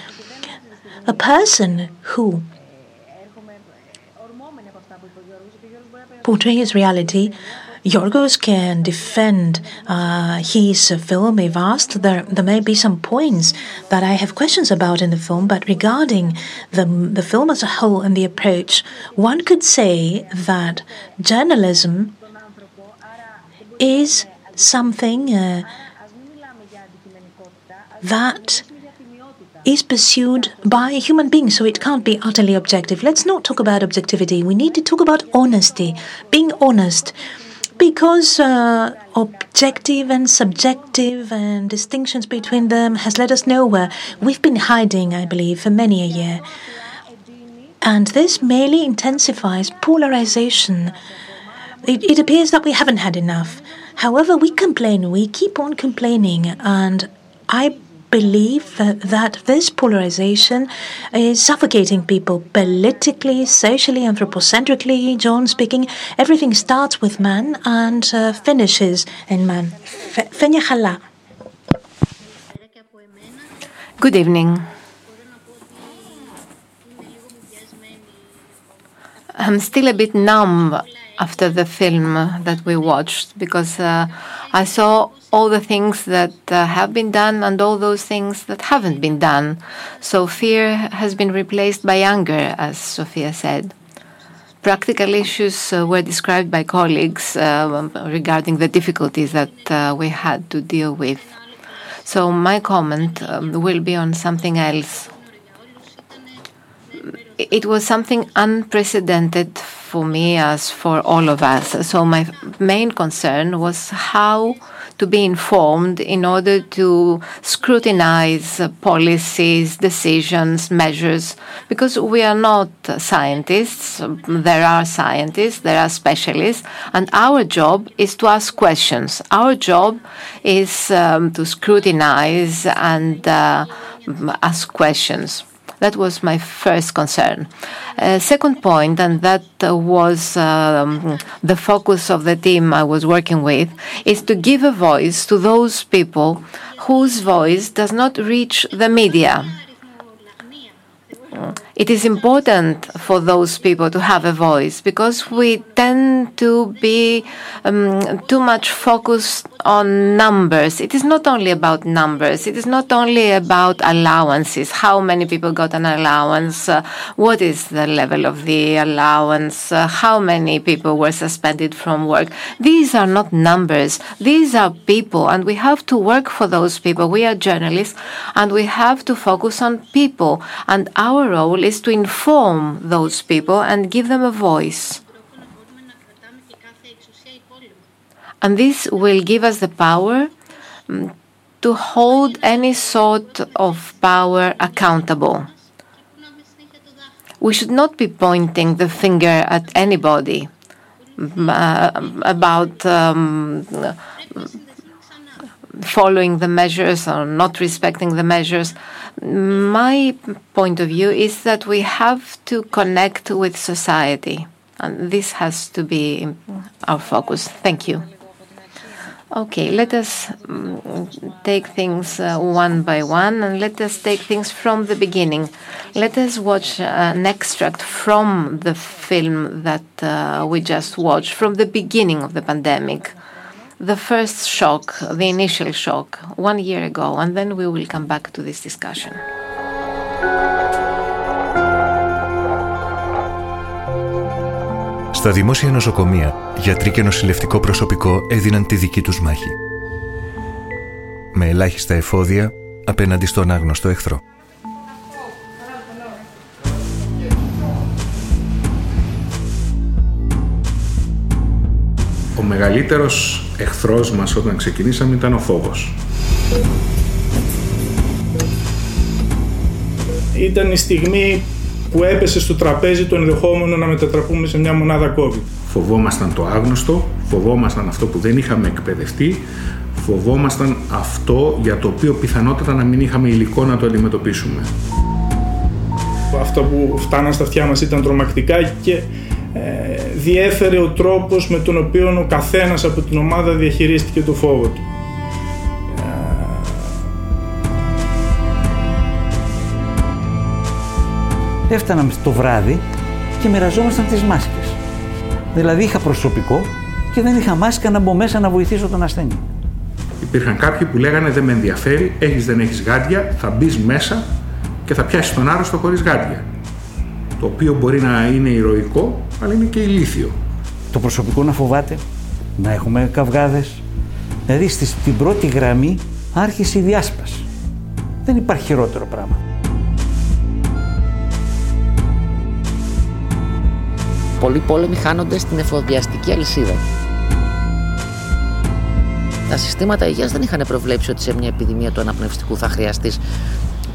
Speaker 2: A person who portrays reality Yorgos can defend uh, his film if asked. There, there may be some points that I have questions about in the film, but regarding the, the film as a whole and the approach, one could say that journalism is something uh, that is pursued by human beings, so it can't be utterly objective. Let's not talk about objectivity. We need to talk about honesty, being honest because uh, objective and subjective and distinctions between them has led us nowhere. We've been hiding, I believe, for many a year. And this merely intensifies polarization. It, it appears that we haven't had enough. However, we complain, we keep on complaining, and I believe that, that this polarization is suffocating people politically, socially, anthropocentrically. John speaking, everything starts with man and uh, finishes in man. Fenia.
Speaker 1: Good evening. I'm still a bit numb after the film that we watched because uh, I saw all the things that uh, have been done and all those things that haven't been done. So fear has been replaced by anger, as Sofia said. Practical issues uh, were described by colleagues uh, regarding the difficulties that uh, we had to deal with. So my comment um, will be on something else. It was something unprecedented for me as for all of us. So my main concern was how to be informed in order to scrutinize policies, decisions, measures, because we are not scientists. There are scientists, there are specialists, and our job is to ask questions. Our job is um, to scrutinize and uh, ask questions. That was my first concern. Uh, second point, and that was um, the focus of the team I was working with, is to give a voice to those people whose voice does not reach the media. It is important for those people to have a voice because we tend to be um, too much focused on numbers. It is not only about numbers. It is not only about allowances. How many people got an allowance? Uh, what is the level of the allowance? Uh, how many people were suspended from work? These are not numbers. These are people, and we have to work for those people. We are journalists, and we have to focus on people. And our role is to inform those people and give them a voice. And this will give us the power mm, to hold any sort of power accountable. We should not be pointing the finger at anybody mm, uh, about um, following the measures or not respecting the measures. My point of view is that we have to connect with society, and this has to be our focus. Thank you. Okay, let us um, take things uh, one by one and let us take things from the beginning. Let us watch an extract from the film that uh, we just watched, from the beginning of the pandemic. The first shock, the initial shock, one year ago, and then we will come back to this discussion.
Speaker 3: Στα δημόσια νοσοκομεία, γιατροί και νοσηλευτικό προσωπικό έδιναν τη δική τους μάχη. Με ελάχιστα εφόδια απέναντι στον άγνωστο εχθρό.
Speaker 4: Ο μεγαλύτερος εχθρός μας όταν ξεκινήσαμε ήταν ο φόβος.
Speaker 5: Ήταν η στιγμή που έπεσε στο τραπέζι το ενδεχόμενο να μετατραπούμε σε μια μονάδα COVID.
Speaker 4: Φοβόμασταν το άγνωστο, φοβόμασταν αυτό που δεν είχαμε εκπαιδευτεί, φοβόμασταν αυτό για το οποίο πιθανότατα να μην είχαμε υλικό να το αντιμετωπίσουμε.
Speaker 5: Αυτό που φτάναν στα αυτιά μας ήταν τρομακτικά και ε, διέφερε ο τρόπος με τον οποίο ο καθένας από την ομάδα διαχειρίστηκε το φόβο του.
Speaker 6: έφταναμε το βράδυ και μοιραζόμασταν τις μάσκες. Δηλαδή είχα προσωπικό και δεν είχα μάσκα να μπω μέσα να βοηθήσω τον ασθενή.
Speaker 4: Υπήρχαν κάποιοι που λέγανε δεν με ενδιαφέρει, έχεις δεν έχεις γάντια, θα μπεις μέσα και θα πιάσεις τον άρρωστο χωρίς γάντια. Το οποίο μπορεί να είναι ηρωικό, αλλά είναι και ηλίθιο.
Speaker 6: Το προσωπικό να φοβάται, να έχουμε καυγάδες. Δηλαδή στην πρώτη γραμμή άρχισε η διάσπαση. Δεν υπάρχει χειρότερο πράγμα.
Speaker 7: πολλοί πόλεμοι χάνονται στην εφοδιαστική αλυσίδα. Τα συστήματα υγείας δεν είχαν προβλέψει ότι σε μια επιδημία του αναπνευστικού θα χρειαστείς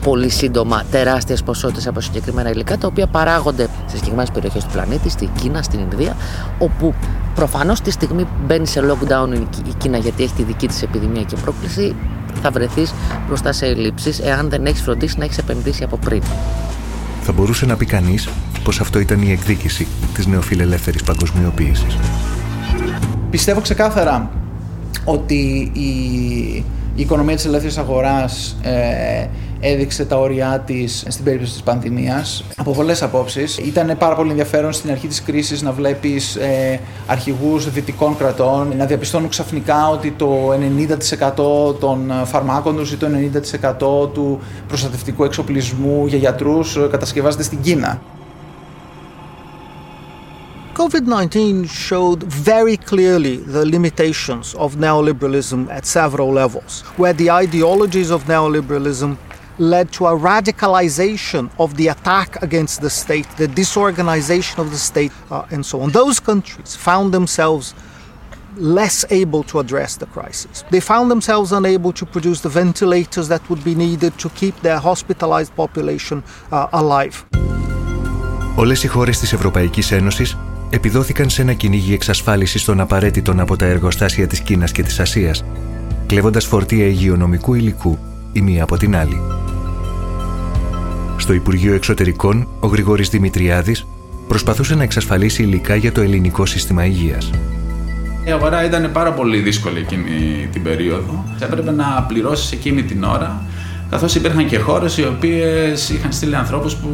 Speaker 7: πολύ σύντομα τεράστιες ποσότητες από συγκεκριμένα υλικά τα οποία παράγονται σε συγκεκριμένες περιοχές του πλανήτη, στην Κίνα, στην Ινδία όπου προφανώς τη στιγμή που μπαίνει σε lockdown η Κίνα γιατί έχει τη δική της επιδημία και πρόκληση θα βρεθείς μπροστά σε ελλείψεις εάν δεν έχεις φροντίσει να έχεις επενδύσει από πριν.
Speaker 3: Θα μπορούσε να πει κανείς πως αυτό ήταν η εκδίκηση της νεοφιλελεύθερης παγκοσμιοποίησης.
Speaker 8: Πιστεύω ξεκάθαρα ότι η, η οικονομία της ελεύθερης αγοράς ε, έδειξε τα όρια της στην περίπτωση της πανδημίας από πολλές απόψεις. Ήταν πάρα πολύ ενδιαφέρον στην αρχή της κρίσης να βλέπεις ε, αρχηγούς δυτικών κρατών να διαπιστώνουν ξαφνικά ότι το 90% των φαρμάκων τους ή το 90% του προστατευτικού εξοπλισμού για γιατρούς ε, κατασκευάζεται στην Κίνα.
Speaker 9: COVID 19 showed very clearly the limitations of neoliberalism at several levels, where the ideologies of neoliberalism led to a radicalization of the attack against the state, the disorganization of the state, uh, and so on. Those countries found themselves less able to address the crisis. They found themselves unable to produce the ventilators that would be needed to keep their hospitalized population uh, alive.
Speaker 3: Όλες οι χώρες της Ευρωπαϊκής Ένωσης επιδόθηκαν σε ένα κυνήγι εξασφάλισης των απαραίτητων από τα εργοστάσια της Κίνας και της Ασίας, κλέβοντας φορτία υγειονομικού υλικού η μία από την άλλη. Στο Υπουργείο Εξωτερικών, ο Γρηγόρης Δημητριάδης προσπαθούσε να εξασφαλίσει υλικά για το ελληνικό σύστημα υγείας.
Speaker 10: Η αγορά ήταν πάρα πολύ δύσκολη εκείνη την περίοδο. Έπρεπε να πληρώσεις εκείνη την ώρα καθώς υπήρχαν και χώρες οι οποίες είχαν στείλει ανθρώπους που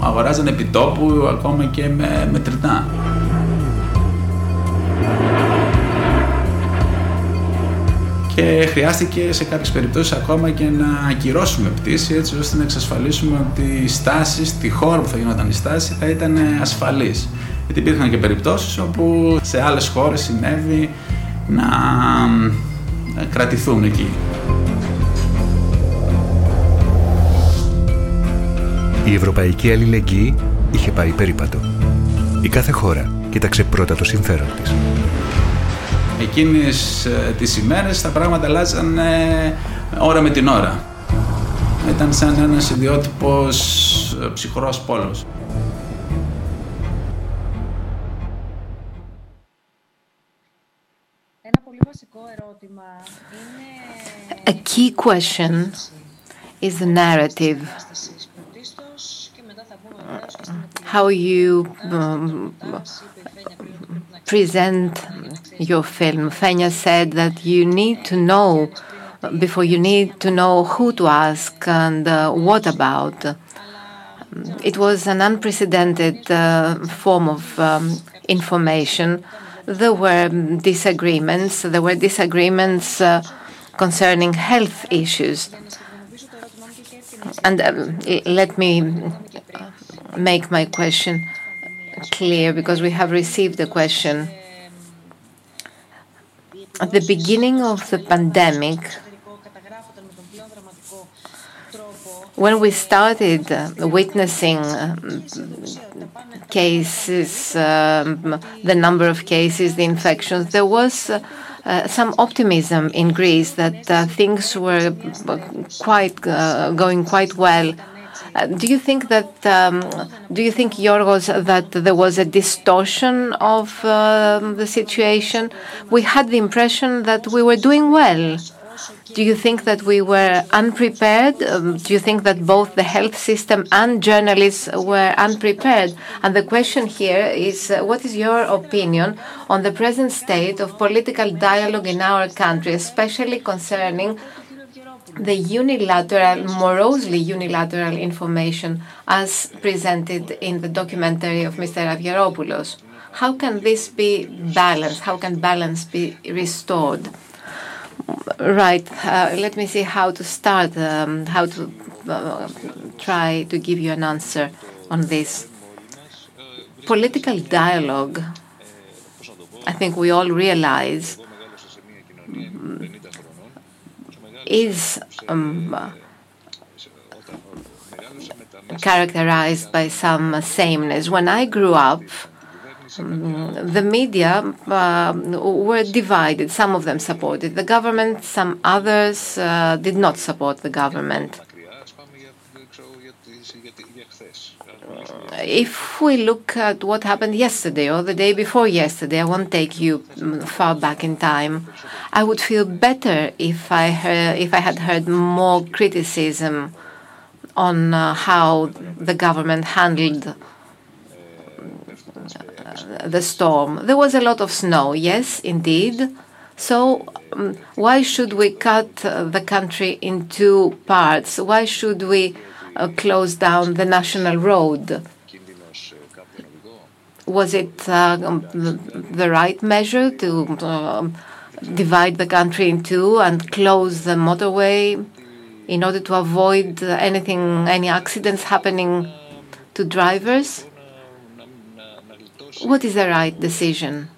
Speaker 10: αγοράζαν επιτόπου ακόμα και με μετρητά. Και χρειάστηκε σε κάποιες περιπτώσεις ακόμα και να ακυρώσουμε πτήση έτσι ώστε να εξασφαλίσουμε ότι η στάση στη χώρα που θα γινόταν η στάση θα ήταν ασφαλής. Γιατί υπήρχαν και περιπτώσεις όπου σε άλλες χώρες συνέβη να κρατηθούν εκεί.
Speaker 3: Η ευρωπαϊκή αλληλεγγύη είχε πάει περίπατο. Η κάθε χώρα κοίταξε πρώτα το συμφέρον της.
Speaker 10: Εκείνες ε, τις ημέρες τα πράγματα αλλάζαν ώρα με την ώρα. Ήταν σαν ένας ιδιότυπος ε, ψυχρός πόλος.
Speaker 1: Ένα πολύ βασικό ερώτημα είναι... A key question is the narrative. How you um, present your film. Fenia said that you need to know before you need to know who to ask and uh, what about. It was an unprecedented uh, form of um, information. There were disagreements. There were disagreements uh, concerning health issues. And um, let me make my question clear because we have received a question. At the beginning of the pandemic, when we started witnessing cases, um, the number of cases, the infections, there was uh, some optimism in Greece that uh, things were quite uh, going quite well. uh, do you think that um, do you think Yorgos that there was a distortion of uh, the situation? We had the impression that we were doing well. Do you think that we were unprepared? Um, do you think that both the health system and journalists were unprepared? And the question here is uh, what is your opinion on the present state of political dialogue in our country, especially concerning the unilateral, morosely unilateral information as presented in the documentary of Mr. Avgeropoulos. How can this be balanced? How can balance be restored? Right. Uh, let me see how to start, um, how to uh, try to give you an answer on this. Political dialogue, I think we all realize, is um, characterized by some sameness. When I grew up, um, the media uh, were divided. Some of them supported the government, some others uh, did not support the government. If we look at what happened yesterday or the day before yesterday, I won't take you far back in time. I would feel better if I heard, if I had heard more criticism on uh, how the government handled the storm. There was a lot of snow, yes, indeed. So um, why should we cut the country in two parts? Why should we uh, close down the national road? Was it uh, the right measure to um, divide the country in two and close the motorway in order to avoid anything, any accidents happening to drivers? What is the right decision?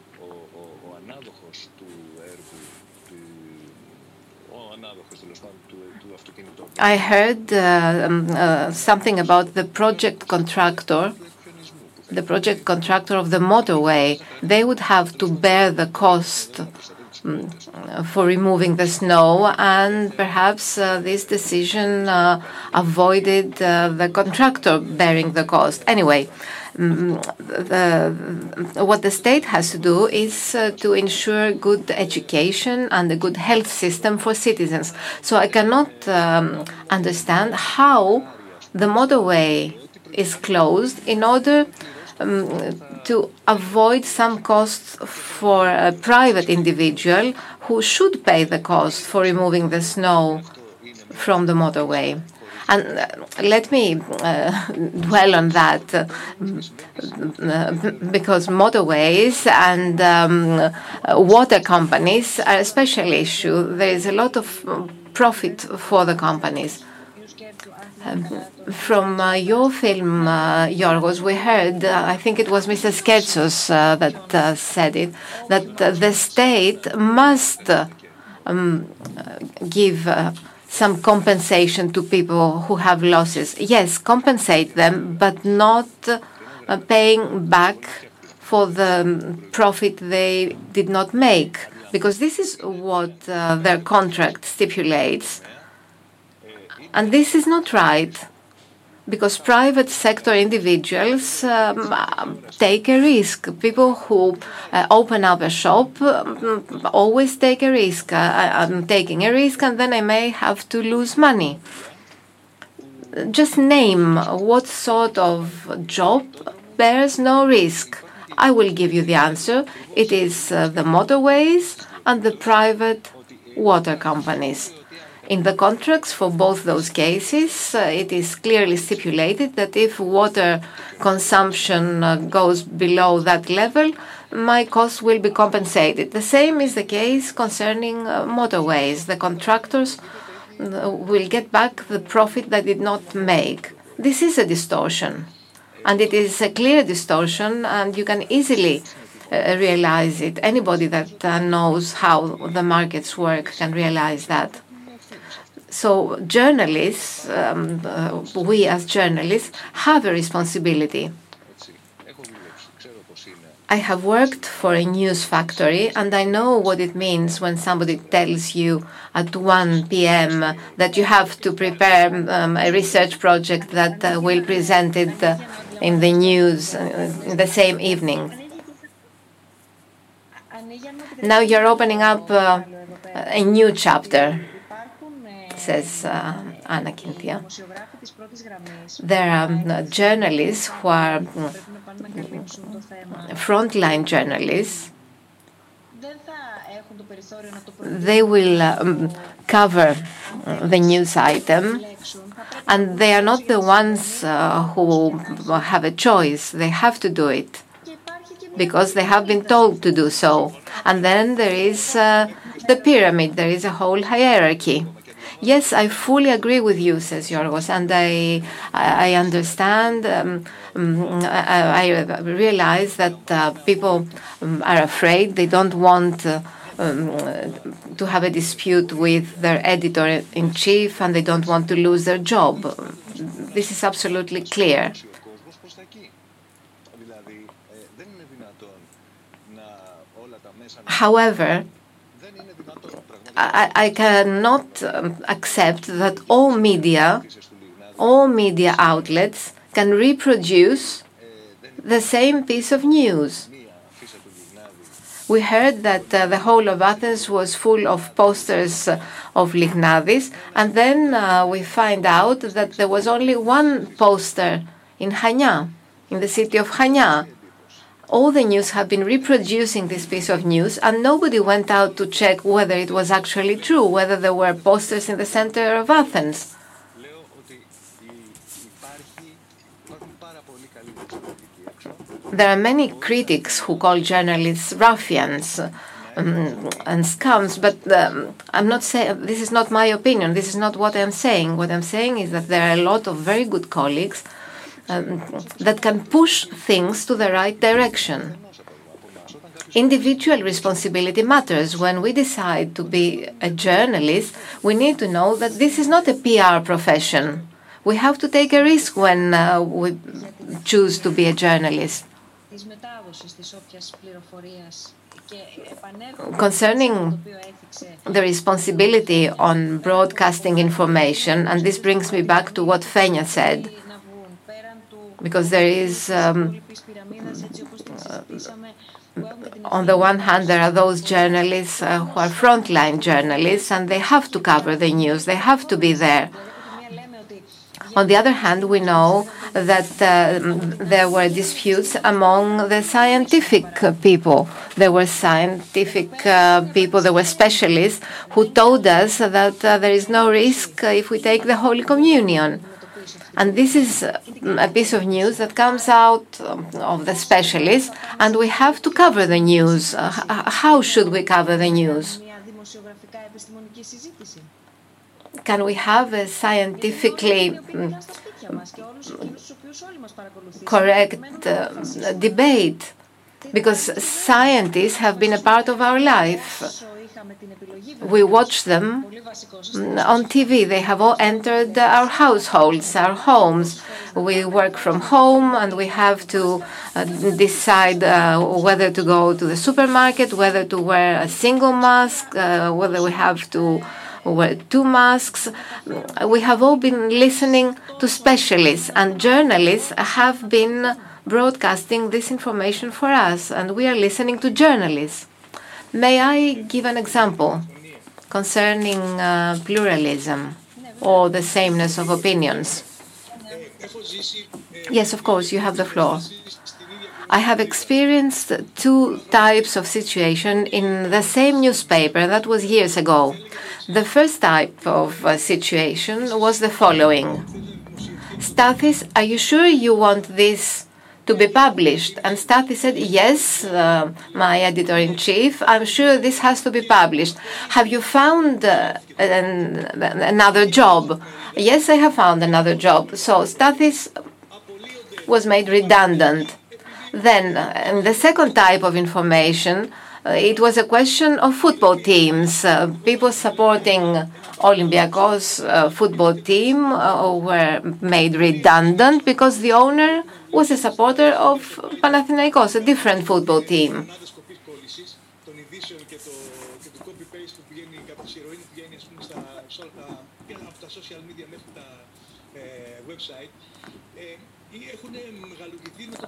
Speaker 1: I heard uh, um, uh, something about the project contractor, the project contractor of the motorway. They would have to bear the cost um, for removing the snow, and perhaps uh, this decision uh, avoided uh, the contractor bearing the cost. Anyway, um, the, what the state has to do is uh, to ensure good education and a good health system for citizens. So I cannot um, understand how the motorway is closed in order to avoid some costs for a private individual who should pay the cost for removing the snow from the motorway. And uh, let me uh, dwell on that uh, because motorways and um, water companies are a special issue. There is a lot of profit for the companies. Um, from uh, your film, uh, Yorgos, we heard, uh, I think it was Mr. Skertsos uh, that uh, said it, that the state must um, give some compensation to people who have losses. Yes, compensate them, but not paying back for the profit they did not make, because this is what their contract stipulates. And this is not right because private sector individuals um, take a risk. People who uh, open up a shop um, always take a risk. Uh, I'm taking a risk and then I may have to lose money. Just name what sort of job bears no risk. I will give you the answer. It is uh, the motorways and the private water companies. In the contracts for both those cases, uh, it is clearly stipulated that if water consumption uh, goes below that level, my costs will be compensated. The same is the case concerning uh, motorways. The contractors will get back the profit they did not make. This is a distortion, and it is a clear distortion, and you can easily realize it. Anybody that knows how the markets work can realize that. So journalists, um, uh, we as journalists, have a responsibility. I have worked for a news factory and I know what it means when somebody tells you at 1 p.m. that you have to prepare um, a research project that uh, will present it uh, in the news uh, in the same evening. Now you're opening up uh, a new chapter says uh, Anna Kintia. There are um, journalists who are mm, frontline journalists. They will um, cover the news item, and they are not the ones uh, who have a choice. They have to do it because they have been told to do so. And then there is uh, the pyramid, there is a whole hierarchy. Yes, I fully agree with you, says Yorgos, and I I understand. Um, mm, I, I, realize that uh, people um, are afraid. They don't want. Uh, um, to have a dispute with their editor in chief and they don't want to lose their job. This is absolutely clear. However, I, I cannot um, accept that all media, all media outlets can reproduce the same piece of news. We heard that uh, the whole of Athens was full of posters uh, of Lignadis, and then uh, we find out that there was only one poster in Hania, in the city of Hania all the news have been reproducing this piece of news, and nobody went out to check whether it was actually true, whether there were posters in the center of Athens. There are many critics who call journalists ruffians um, and scums, but um, I'm not saying this is not my opinion. This is not what I'm saying. What I'm saying is that there are a lot of very good colleagues um, that can push things to the right direction. Individual responsibility matters. When we decide to be a journalist, we need to know that this is not a PR profession. We have to take a risk when uh, we choose to be a journalist. Concerning the responsibility on broadcasting information, and this brings me back to what Fenia said, because there is um, uh, on the one hand, there are those journalists uh, who are frontline journalists and they have to cover the news, they have to be there. On the other hand, we know that uh, there were disputes among the scientific people. There were scientific uh, people, there were specialists who told us that uh, there is no risk if we take the Holy Communion. And this is mm, a piece of news that comes out um, of the specialists, and we have to cover the news. Uh, uh, how should we cover the news? Can we have a scientifically mm, mm, correct uh, debate because scientists have been a part of our life. We watch them on TV. They have all entered our households, our homes. We work from home and we have to uh, decide uh, whether to go to the supermarket, whether to wear a single mask, uh, whether we have to wear two masks. We have all been listening to specialists, and journalists have been broadcasting this information for us, and we are listening to journalists. May I give an example concerning uh, pluralism or the sameness of opinions? Yes, of course, you have the floor. I have experienced two types of situation in the same newspaper. That was years ago. The first type of uh, situation was the following. Stathis, are you sure you want this to be published? And Stathis said, yes, uh, my editor-in-chief, I'm sure this has to be published. Have you found uh, an, another job? Yes, I have found another job. So Stathis was made redundant. Then, uh, the second type of information, uh, it was a question of football teams. Uh, people supporting Olympiacos football team were made redundant because the owner was a supporter of Panathinaikos, a different football team.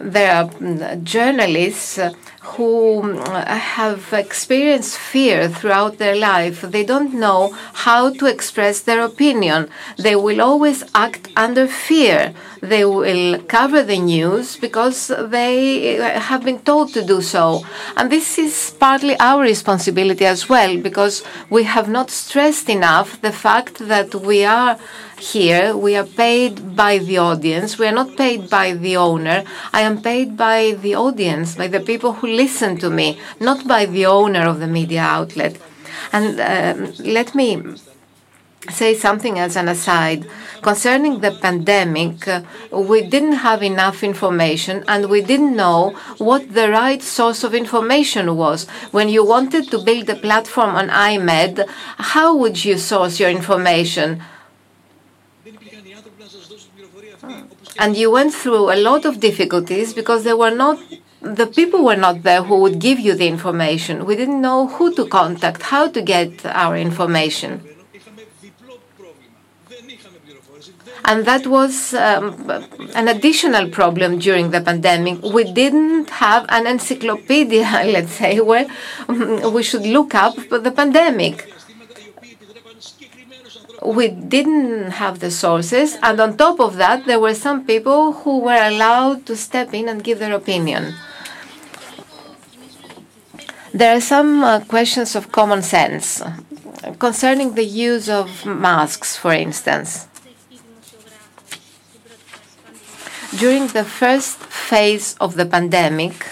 Speaker 1: There are mm, journalists uh, who mm, have experienced fear throughout their life. They don't know how to express their opinion. They will always act under fear. They will cover the news because they uh, have been told to do so. And this is partly our responsibility as well because we have not stressed enough the fact that we are here, we are paid by the audience. We are not paid by the owner. I am paid by the audience, by the people who listen to me, not by the owner of the media outlet. And uh, let me say something as an aside. Concerning the pandemic, uh, we didn't have enough information and we didn't know what the right source of information was. When you wanted to build a platform on iMEdD, how would you source your information? And you went through a lot of difficulties because there were not the people were not there who would give you the information. We didn't know who to contact, how to get our information. And that was um, an additional problem during the pandemic. We didn't have an encyclopedia, let's say, where we should look up the pandemic we didn't have the sources, and on top of that, there were some people who were allowed to step in and give their opinion. There are some uh, questions of common sense concerning the use of masks, for instance. During the first phase of the pandemic,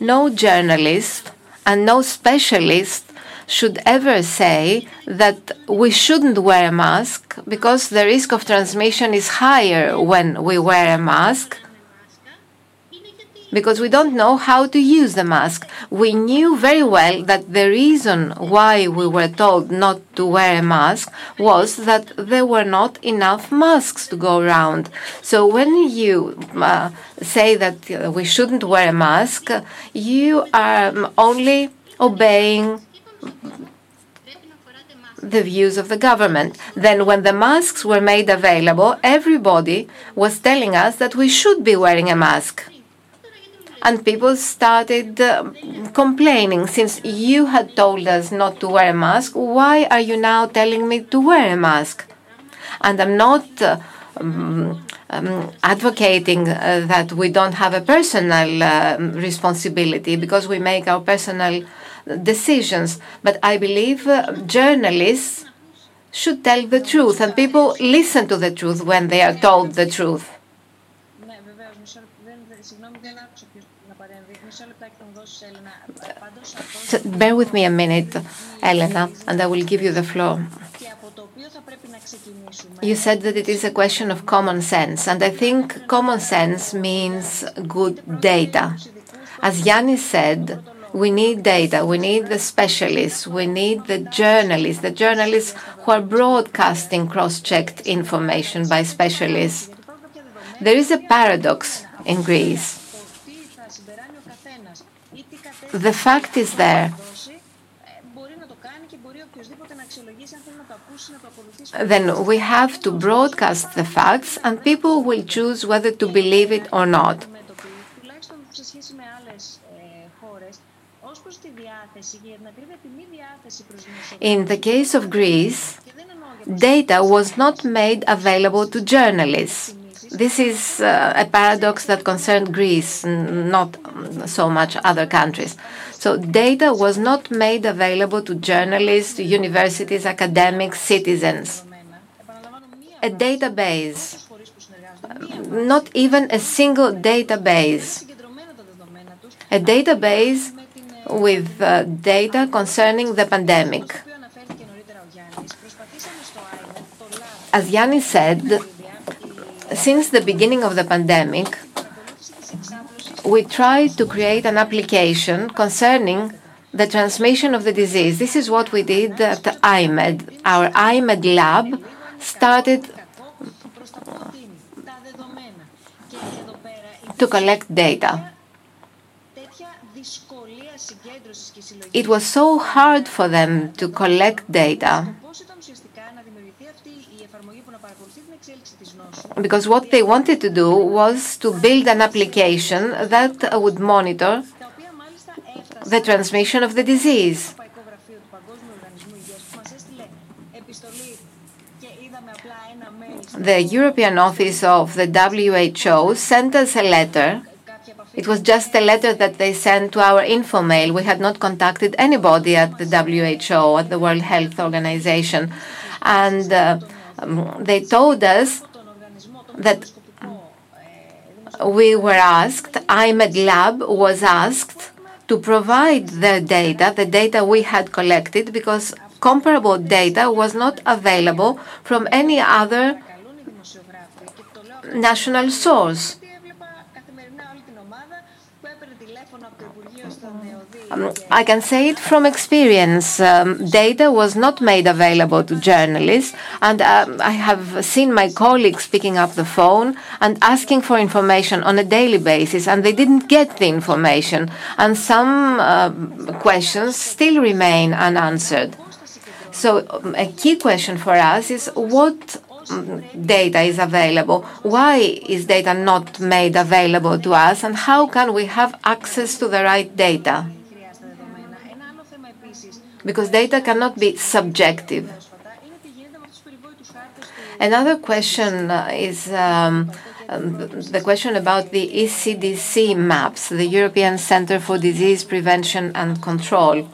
Speaker 1: no journalist and no specialist should ever say that we shouldn't wear a mask because the risk of transmission is higher when we wear a mask because we don't know how to use the mask. We knew very well that the reason why we were told not to wear a mask was that there were not enough masks to go around. So when you uh, say that we shouldn't wear a mask, you are only obeying the views of the government. Then, when the masks were made available, everybody was telling us that we should be wearing a mask. And people started uh, complaining since you had told us not to wear a mask, why are you now telling me to wear a mask? And I'm not uh, um, um, advocating uh, that we don't have a personal uh, responsibility because we make our personal decisions. But I believe uh, journalists should tell the truth, and people listen to the truth when they are told the truth. So bear with me a minute, Elena, and I will give you the floor. You said that it is a question of common sense, and I think common sense means good data. As Yannis said, we need data, we need the specialists, we need the journalists, the journalists who are broadcasting cross checked information by specialists. There is a paradox in Greece. The fact is there. Then we have to broadcast the facts, and people will choose whether to believe it or not. In the case of Greece, data was not made available to journalists. This is uh, a paradox that concerned Greece, not so much other countries. So data was not made available to journalists, universities, academics, citizens. A database, not even a single database. A database with uh, data concerning the pandemic. As Yannis said, since the beginning of the pandemic, we tried to create an application concerning the transmission of the disease. This is what we did at iMEdD. Our iMEdD lab started uh, to collect data. It was so hard for them to collect data because what they wanted to do was to build an application that would monitor the transmission of the disease. The European Office of the WHO sent us a letter. It was just a letter that they sent to our info mail. We had not contacted anybody at the WHO, at the World Health Organization. And uh, um, they told us that we were asked, iMEdD Lab was asked to provide the data, the data we had collected, because comparable data was not available from any other national source. I can say it from experience. Um, data was not made available to journalists, and um, I have seen my colleagues picking up the phone and asking for information on a daily basis, and they didn't get the information. And some questions still remain unanswered. So, um, a key question for us is what um, data is available? Why is data not made available to us? And how can we have access to the right data? Because data cannot be subjective. Another question is um, um, the question about the ECDC maps, the European Center for Disease Prevention and Control.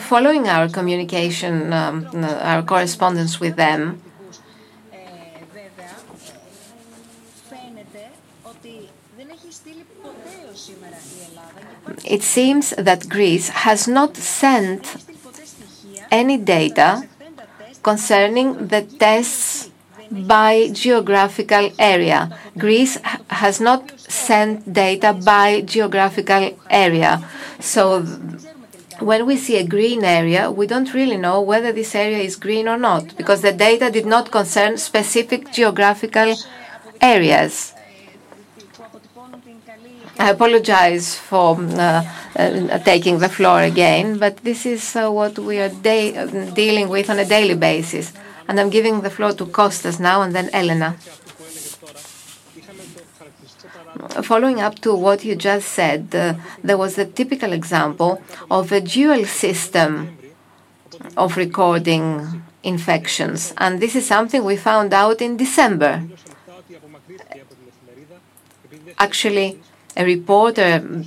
Speaker 1: Following our communication, um, our correspondence with them, it seems that Greece has not sent any data concerning the tests by geographical area. Greece has not sent data by geographical area. So when we see a green area, we don't really know whether this area is green or not because the data did not concern specific geographical areas. I apologize for uh, uh, taking the floor again, but this is uh, what we are dealing with on a daily basis. And I'm giving the floor to Kostas now and then Elena. Following up to what you just said, there was a typical example of a dual system of recording infections. And this is something we found out in December. Actually, a reporter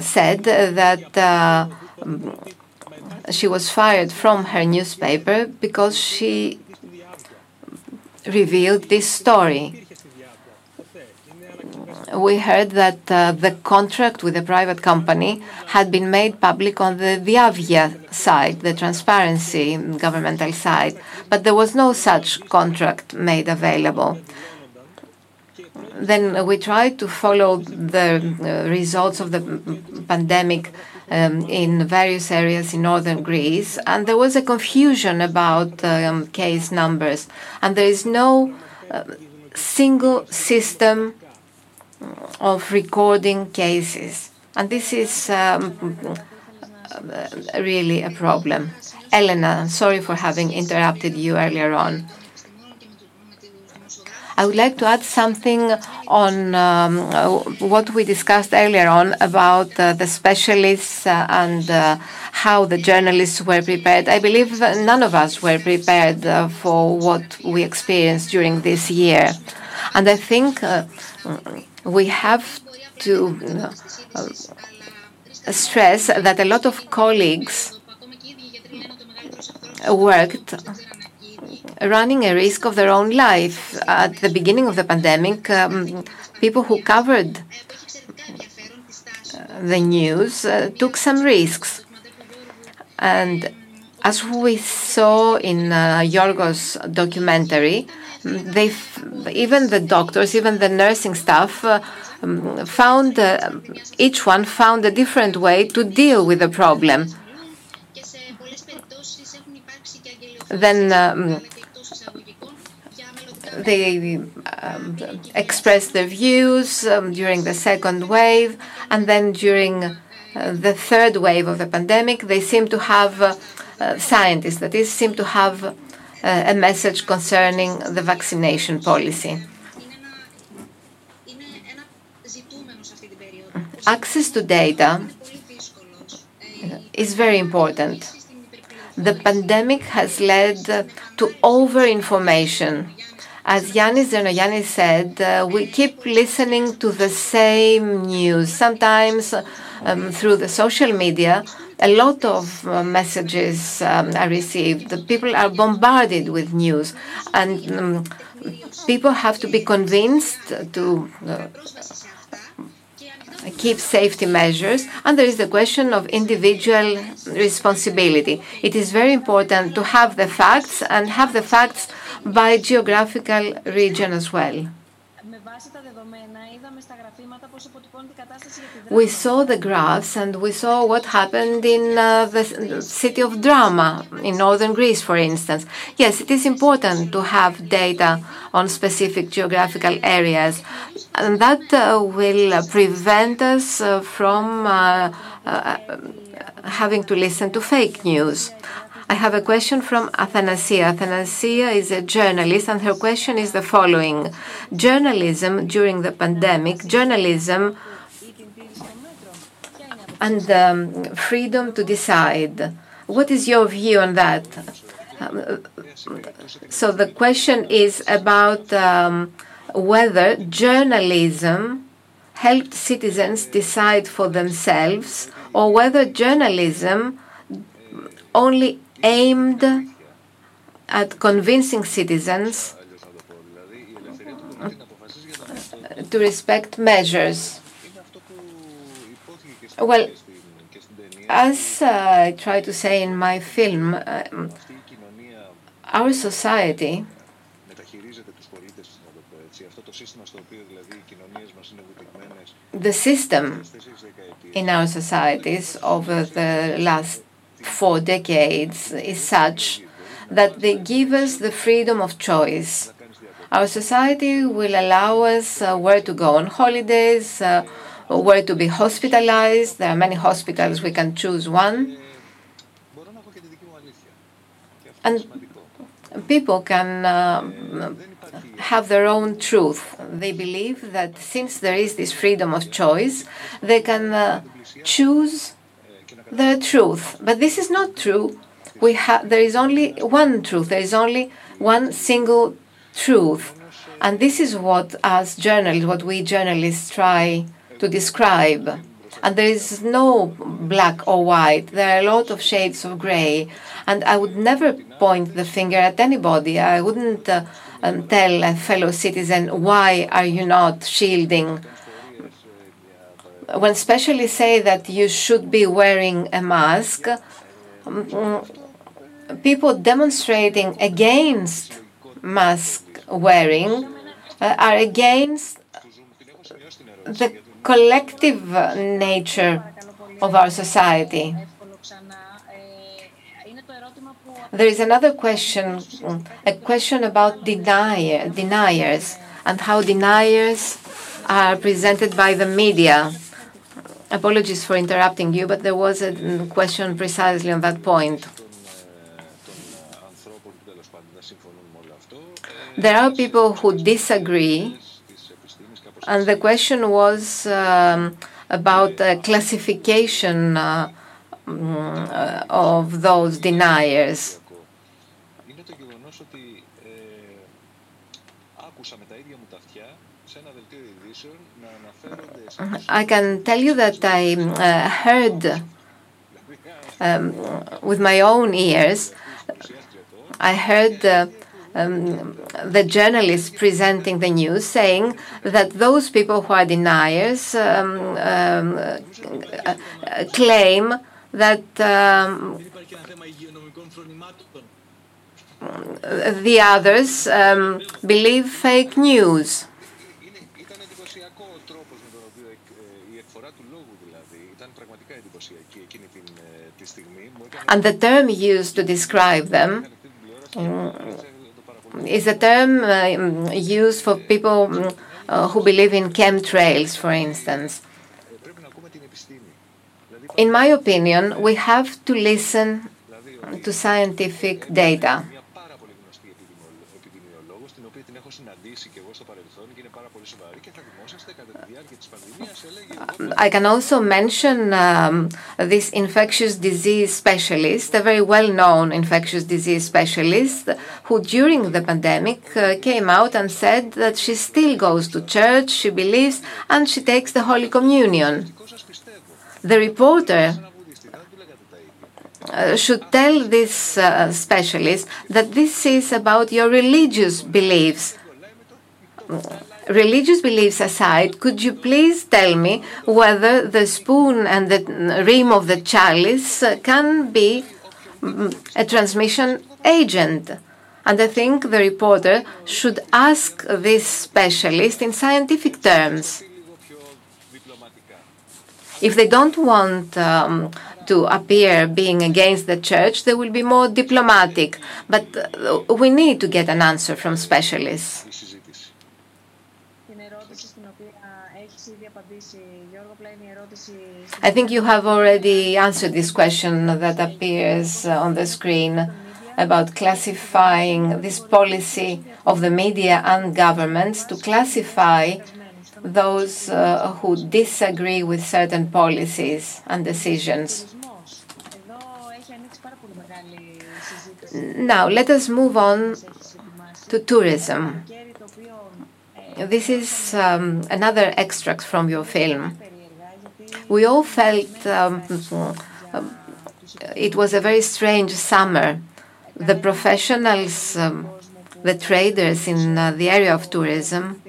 Speaker 1: said that uh, she was fired from her newspaper because she revealed this story. We heard that uh, the contract with a private company had been made public on the Diavgeia side, the transparency governmental side, but there was no such contract made available. Then we tried to follow the uh, results of the pandemic um, in various areas in northern Greece, and there was a confusion about um, case numbers, and there is no uh, single system of recording cases, and this is um, really a problem. Elena, sorry for having interrupted you earlier on. I would like to add something on um, what we discussed earlier on about uh, the specialists uh, and uh, how the journalists were prepared. I believe none of us were prepared uh, for what we experienced during this year. And I think uh, we have to uh, stress that a lot of colleagues worked running a risk of their own life. At the beginning of the pandemic, um, people who covered the news uh, took some risks. And as we saw in uh, Yorgos' documentary, they even the doctors, even the nursing staff, uh, found uh, each one found a different way to deal with the problem. Then um, they um, expressed their views um, during the second wave, and then during uh, the third wave of the pandemic, they seem to have uh, scientists, that is, seem to have uh, a message concerning the vaccination policy. Access to data is very important. The pandemic has led to over information as Yanis Zernoyannis said, uh, we keep listening to the same news. Sometimes um, through the social media, a lot of uh, messages um, are received. The People are bombarded with news, and um, people have to be convinced to uh, keep safety measures. And there is the question of individual responsibility. It is very important to have the facts and have the facts by geographical region as well. We saw the graphs and we saw what happened in uh, the city of Drama in northern Greece, for instance. Yes, it is important to have data on specific geographical areas, and that uh, will prevent us uh, from uh, uh, having to listen to fake news. I have a question from Athanasia. Athanasia is a journalist, and her question is the following Journalism during the pandemic, journalism and um, freedom to decide. What is your view on that? Um, so the question is about um, whether journalism helped citizens decide for themselves or whether journalism only aimed at convincing citizens to respect measures. Well, as I try to say in my film, uh, our society the system in our societies over the last for decades is such that they give us the freedom of choice. Our society will allow us uh, where to go on holidays, uh, where to be hospitalized. There are many hospitals, we can choose one. And people can uh, have their own truth. They believe that since there is this freedom of choice, they can uh, choose the truth. But this is not true we have there is only one truth. There is only one single truth, and this is what as journalists, what we journalists try to describe. And there is no black or white. There are a lot of shades of grey. And I would never point the finger at anybody. I wouldn't uh, um, tell a fellow citizen, why are you not shielding? When specialists say that you should be wearing a mask, people demonstrating against mask wearing uh, are against the collective nature of our society. There is another question, a question about denier, deniers and how deniers are presented by the media. Apologies for interrupting you, but there was a question precisely on that point. There are people who disagree, and the question was um, about the classification uh, uh, of those deniers. I can tell you that I uh, heard um, with my own ears, I heard uh, um, the journalists presenting the news saying that those people who are deniers um, um uh, claim that um, the others um, believe fake news. And the term used to describe them mm, is a term uh, used for people mm, uh, who believe in chemtrails, for instance. In my opinion, we have to listen to scientific data. I can also mention um, this infectious disease specialist, a very well-known infectious disease specialist, who during the pandemic uh, came out and said that she still goes to church, she believes, and she takes the Holy Communion. The reporter uh, should tell this uh, specialist that this is about your religious beliefs. Religious beliefs aside, could you please tell me whether the spoon and the rim of the chalice can be mm, a transmission agent? And I think the reporter should ask this specialist in scientific terms. If they don't want um, to appear being against the church, they will be more diplomatic. But uh, we need to get an answer from specialists. I think you have already answered this question that appears on the screen about classifying this policy of the media and governments to classify those uh, who disagree with certain policies and decisions. Now, let us move on to tourism. This is um, another extract from your film. We all felt um, it was a very strange summer. The professionals, um, the traders in uh, the area of tourism,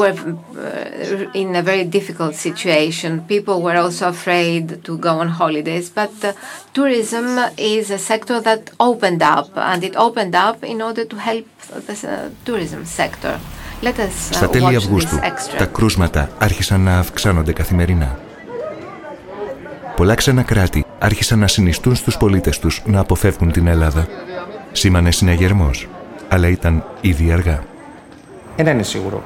Speaker 1: were uh, in a very difficult situation. People were also afraid to go on holidays, but uh, tourism is a sector that opened up, and it opened up in order to help the uh, tourism sector. Let us
Speaker 3: Στα τέλη Αυγούστου, τα κρούσματα άρχισαν να αυξάνονται καθημερινά. Πολλά ξένα κράτη άρχισαν να συνιστούν στους πολίτες τους να αποφεύγουν την Ελλάδα. Σήμανε συναγερμός, αλλά ήταν ήδη αργά.
Speaker 11: Ένα είναι σίγουρο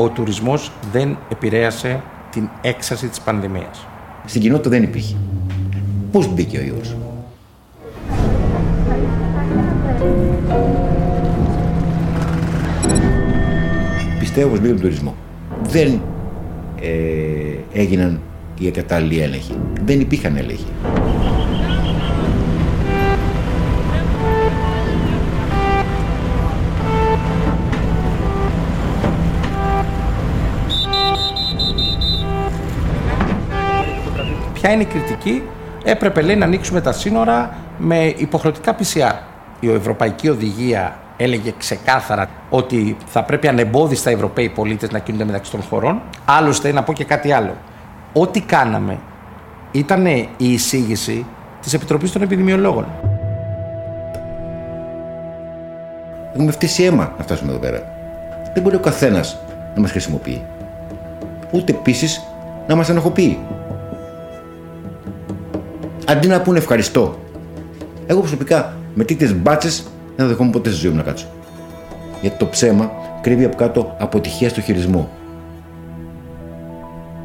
Speaker 11: ο τουρισμός δεν επηρέασε την έξαρση της πανδημίας.
Speaker 12: Στην κοινότητα δεν υπήρχε. Πώς μπήκε ο ιός; Πιστεύω πως μπήκε τον τουρισμό. Δεν ε, έγιναν οι κατάλληλοι έλεγχοι. Δεν υπήρχαν έλεγχοι.
Speaker 11: Ποια είναι η κριτική, έπρεπε λέει να ανοίξουμε τα σύνορα με υποχρεωτικά PCR. Η Ευρωπαϊκή Οδηγία έλεγε ξεκάθαρα ότι θα πρέπει ανεμπόδιστα οι Ευρωπαίοι πολίτες να κινούνται μεταξύ των χωρών. Άλλωστε, να πω και κάτι άλλο. Ό,τι κάναμε ήταν η εισήγηση της Επιτροπής των Επιδημιολόγων.
Speaker 12: Έχουμε φτύσει αίμα να φτάσουμε εδώ πέρα. Δεν μπορεί ο καθένας να μας χρησιμοποιεί. Ούτε επίσης να μας ενοχοποιεί. Αντί να πούνε ευχαριστώ. Εγώ προσωπικά με τέτοιες μπάτσες δεν θα δεχόμουν ποτέ στη ζωή μου να κάτσω. Γιατί το ψέμα κρύβει από κάτω αποτυχία στο χειρισμό.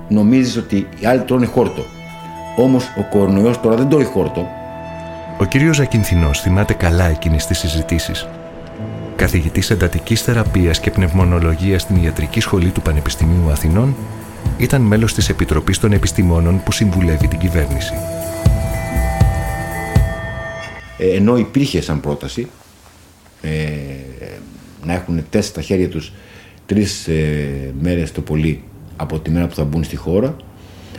Speaker 12: Νομίζεις ότι οι άλλοι τρώνε χόρτο. Όμως ο κορονοϊός τώρα δεν τρώει χόρτο.
Speaker 3: Ο κύριος Ζακυνθινός θυμάται καλά εκείνες τις συζητήσεις. Καθηγητής εντατικής θεραπείας και πνευμονολογίας στην Ιατρική Σχολή του Πανεπιστημίου Αθηνών, ήταν μέλος της Επιτροπής των Επιστημόνων που συμβουλεύει την κυβέρνηση.
Speaker 12: Ε, ενώ υπήρχε σαν πρόταση ε, να έχουν τεστ στα χέρια τους τρεις ε, μέρες το πολύ από τη μέρα που θα μπουν στη χώρα,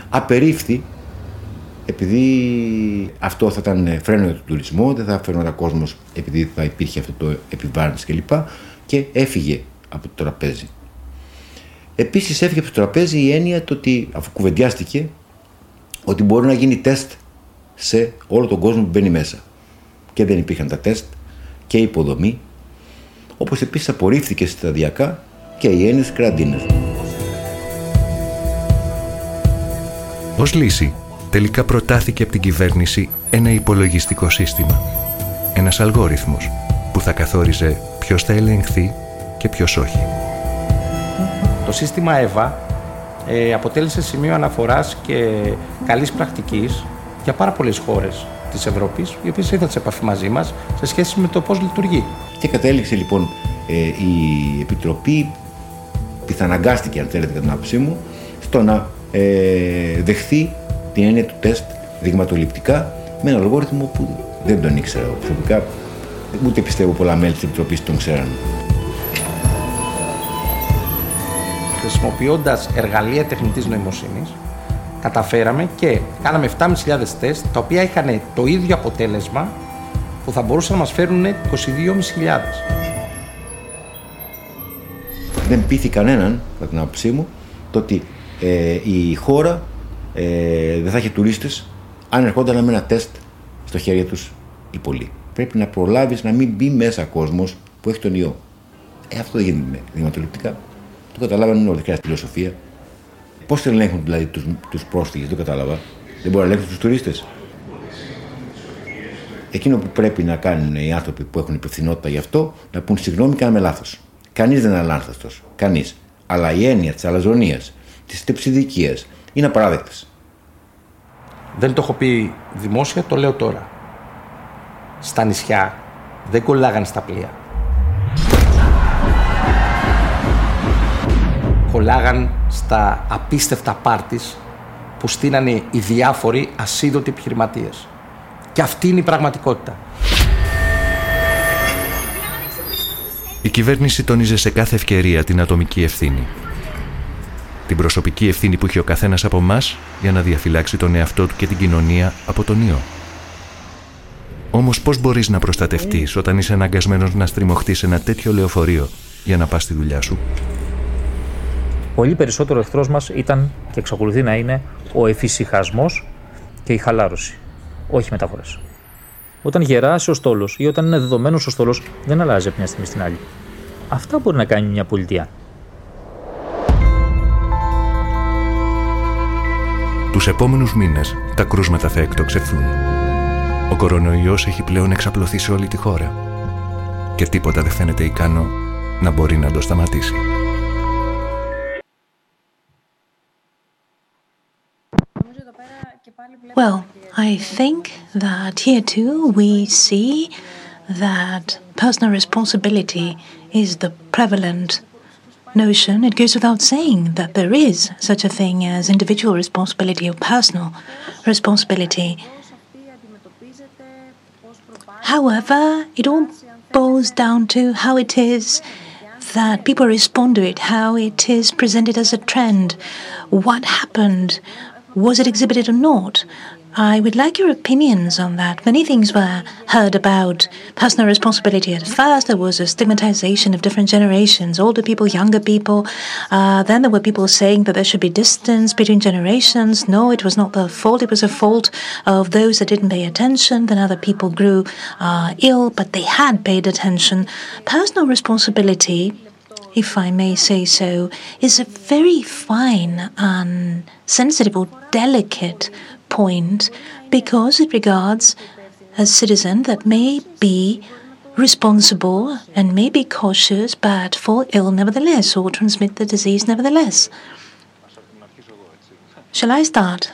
Speaker 12: απερίφθη επειδή αυτό θα ήταν φρένο για τον τουρισμό, δεν θα φέρνονταν κόσμος επειδή θα υπήρχε αυτό το επιβάρυνση κλπ. Και έφυγε από το τραπέζι. Επίσης έφυγε από το τραπέζι η έννοια το ότι αφού κουβεντιάστηκε ότι μπορεί να γίνει τεστ σε όλο τον κόσμο που μπαίνει μέσα. Και δεν υπήρχαν τα τεστ και η υποδομή, όπως επίσης απορρίφθηκε σταδιακά και οι έννοιες κραντίνες.
Speaker 3: Ως λύση, τελικά προτάθηκε από την κυβέρνηση ένα υπολογιστικό σύστημα. Ένας αλγόριθμος που θα καθόριζε ποιος θα ελεγχθεί και ποιος όχι.
Speaker 11: Το σύστημα ΕΒΑ ε, αποτέλεσε σημείο αναφοράς και καλής πρακτικής για πάρα πολλές χώρες της Ευρώπης, οι οποίες ήρθαν σε επαφή μαζί μας σε σχέση με το πώς λειτουργεί.
Speaker 12: Και κατέληξε λοιπόν ε, η Επιτροπή, πιθαναγκάστηκε αν θέλετε κατά την άποψή μου, στο να ε, δεχθεί την έννοια του τεστ δειγματοληπτικά με ένα αλγόριθμο που δεν τον ήξερα προσωπικά, ούτε πιστεύω πολλά μέλη της Επιτροπής τον ξέραν.
Speaker 11: Χρησιμοποιώντας εργαλεία τεχνητής νοημοσύνης, καταφέραμε και κάναμε 7.500 τεστ, τα οποία είχαν το ίδιο αποτέλεσμα που θα μπορούσαν να μας φέρουν 22.500.
Speaker 12: Δεν πείθει κανέναν, κατά την άποψή μου, το ότι ε, η χώρα ε, δεν θα έχει τουρίστες αν ερχόταν με ένα τεστ στο χέρι τους οι πολλοί. Πρέπει να προλάβεις να μην μπει μέσα κόσμος που έχει τον ιό. Ε, αυτό δεν γίνεται δειγματοληπτικά. Το καταλάβανε όλοι, χρειάζεται φιλοσοφία. Πώς ελέγχουν δηλαδή τους τους πρόσφυγες, δεν κατάλαβα. Δεν μπορεί να ελέγχουν τους τουρίστες. Εκείνο που πρέπει να κάνουν οι άνθρωποι που έχουν υπευθυνότητα γι' αυτό, να πούν συγγνώμη, κάναμε λάθος. Κανείς δεν είναι αλάνθαστος. Κανείς. Αλλά η έννοια της αλαζονίας, της τεψιδικίας είναι απαράδεκτες.
Speaker 11: Δεν το έχω πει δημόσια, το λέω τώρα. Στα νησιά δεν κολλάγαν στα πλοία. Κολλάγαν στα απίστευτα πάρτις που στείνανε οι διάφοροι ασίδωτοι επιχειρηματίες. Και αυτή είναι η πραγματικότητα.
Speaker 3: Η κυβέρνηση τόνιζε σε κάθε ευκαιρία την ατομική ευθύνη. Την προσωπική ευθύνη που έχει ο καθένας από εμά για να διαφυλάξει τον εαυτό του και την κοινωνία από τον ιό. Όμως πώς μπορείς να προστατευτείς όταν είσαι αναγκασμένος να στριμωχτείς ένα τέτοιο λεωφορείο για να πας στη δουλειά σου;
Speaker 13: Πολύ περισσότερο εχθρός μας ήταν και εξακολουθεί να είναι ο εφησυχασμός και η χαλάρωση, όχι μεταφορές. Όταν γεράσει ο στόλος ή όταν είναι δεδομένος ο στόλος, δεν αλλάζει από μια στιγμή στην άλλη. Αυτά μπορεί να κάνει μια πολιτεία.
Speaker 3: Τους επόμενους μήνες τα κρούσματα θα εκτοξευθούν. Ο κορονοϊός έχει πλέον εξαπλωθεί σε όλη τη χώρα και τίποτα δεν φαίνεται ικανό να μπορεί να το σταματήσει.
Speaker 2: Well, I think that here too we see that personal responsibility is the prevalent notion, it goes without saying that there is such a thing as individual responsibility or personal responsibility. However, it all boils down to how it is that people respond to it, how it is presented as a trend, what happened, was it exhibited or not? I would like your opinions on that. Many things were heard about personal responsibility. At first, there was a stigmatization of different generations, older people, younger people. Uh, then there were people saying that there should be distance between generations. No, it was not their fault. It was a fault of those that didn't pay attention. Then other people grew uh, ill, but they had paid attention. Personal responsibility if I may say so, is a very fine and sensitive or delicate point because it regards a citizen that may be responsible and may be cautious but fall ill nevertheless or transmit the disease nevertheless. Shall I start?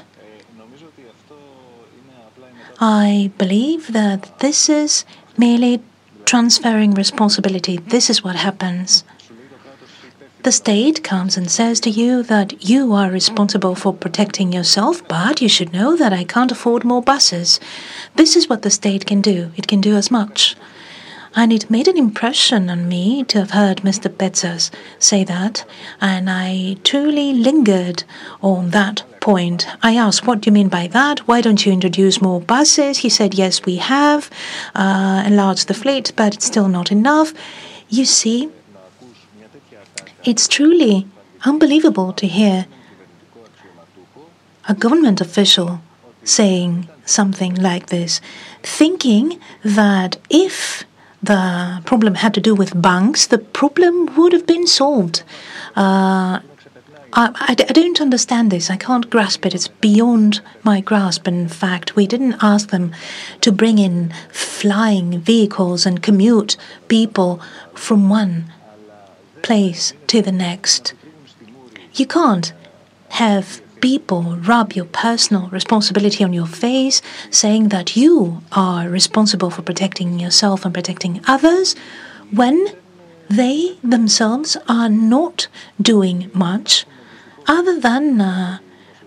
Speaker 2: I believe that this is merely transferring responsibility. This is what happens. The state comes and says to you that you are responsible for protecting yourself, but you should know that I can't afford more buses. This is what the state can do. It can do as much. And it made an impression on me to have heard Mr. Petsas say that, and I truly lingered on that point. I asked, What do you mean by that? Why don't you introduce more buses? He said, Yes, we have uh, enlarged the fleet, but it's still not enough. You see, it's truly unbelievable to hear a government official saying something like this, thinking that if the problem had to do with banks, the problem would have been solved. Uh, I, I, I, don't understand this. I can't grasp it. It's beyond my grasp. In fact, we didn't ask them to bring in flying vehicles and commute people from one place to the next. You can't have people rub your personal responsibility on your face, saying that you are responsible for protecting yourself and protecting others, when they themselves are not doing much other than uh,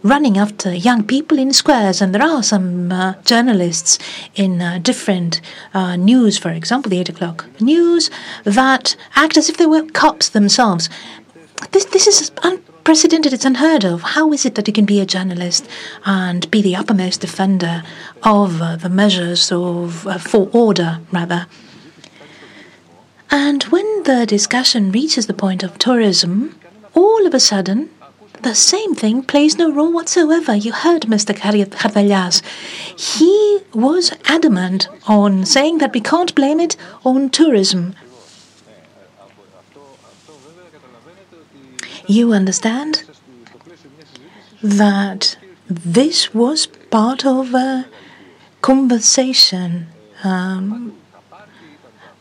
Speaker 2: running after young people in squares. And there are some uh, journalists in uh, different uh, news, for example, the 8 o'clock news, that act as if they were cops themselves. This, this is unprecedented, it's unheard of. How is it that you can be a journalist and be the uppermost defender of uh, the measures of, uh, for order, rather? And when the discussion reaches the point of tourism, all of a sudden, the same thing plays no role whatsoever. You heard Mr. Hardalias. He was adamant on saying that we can't blame it on tourism. You understand that this was part of a conversation um,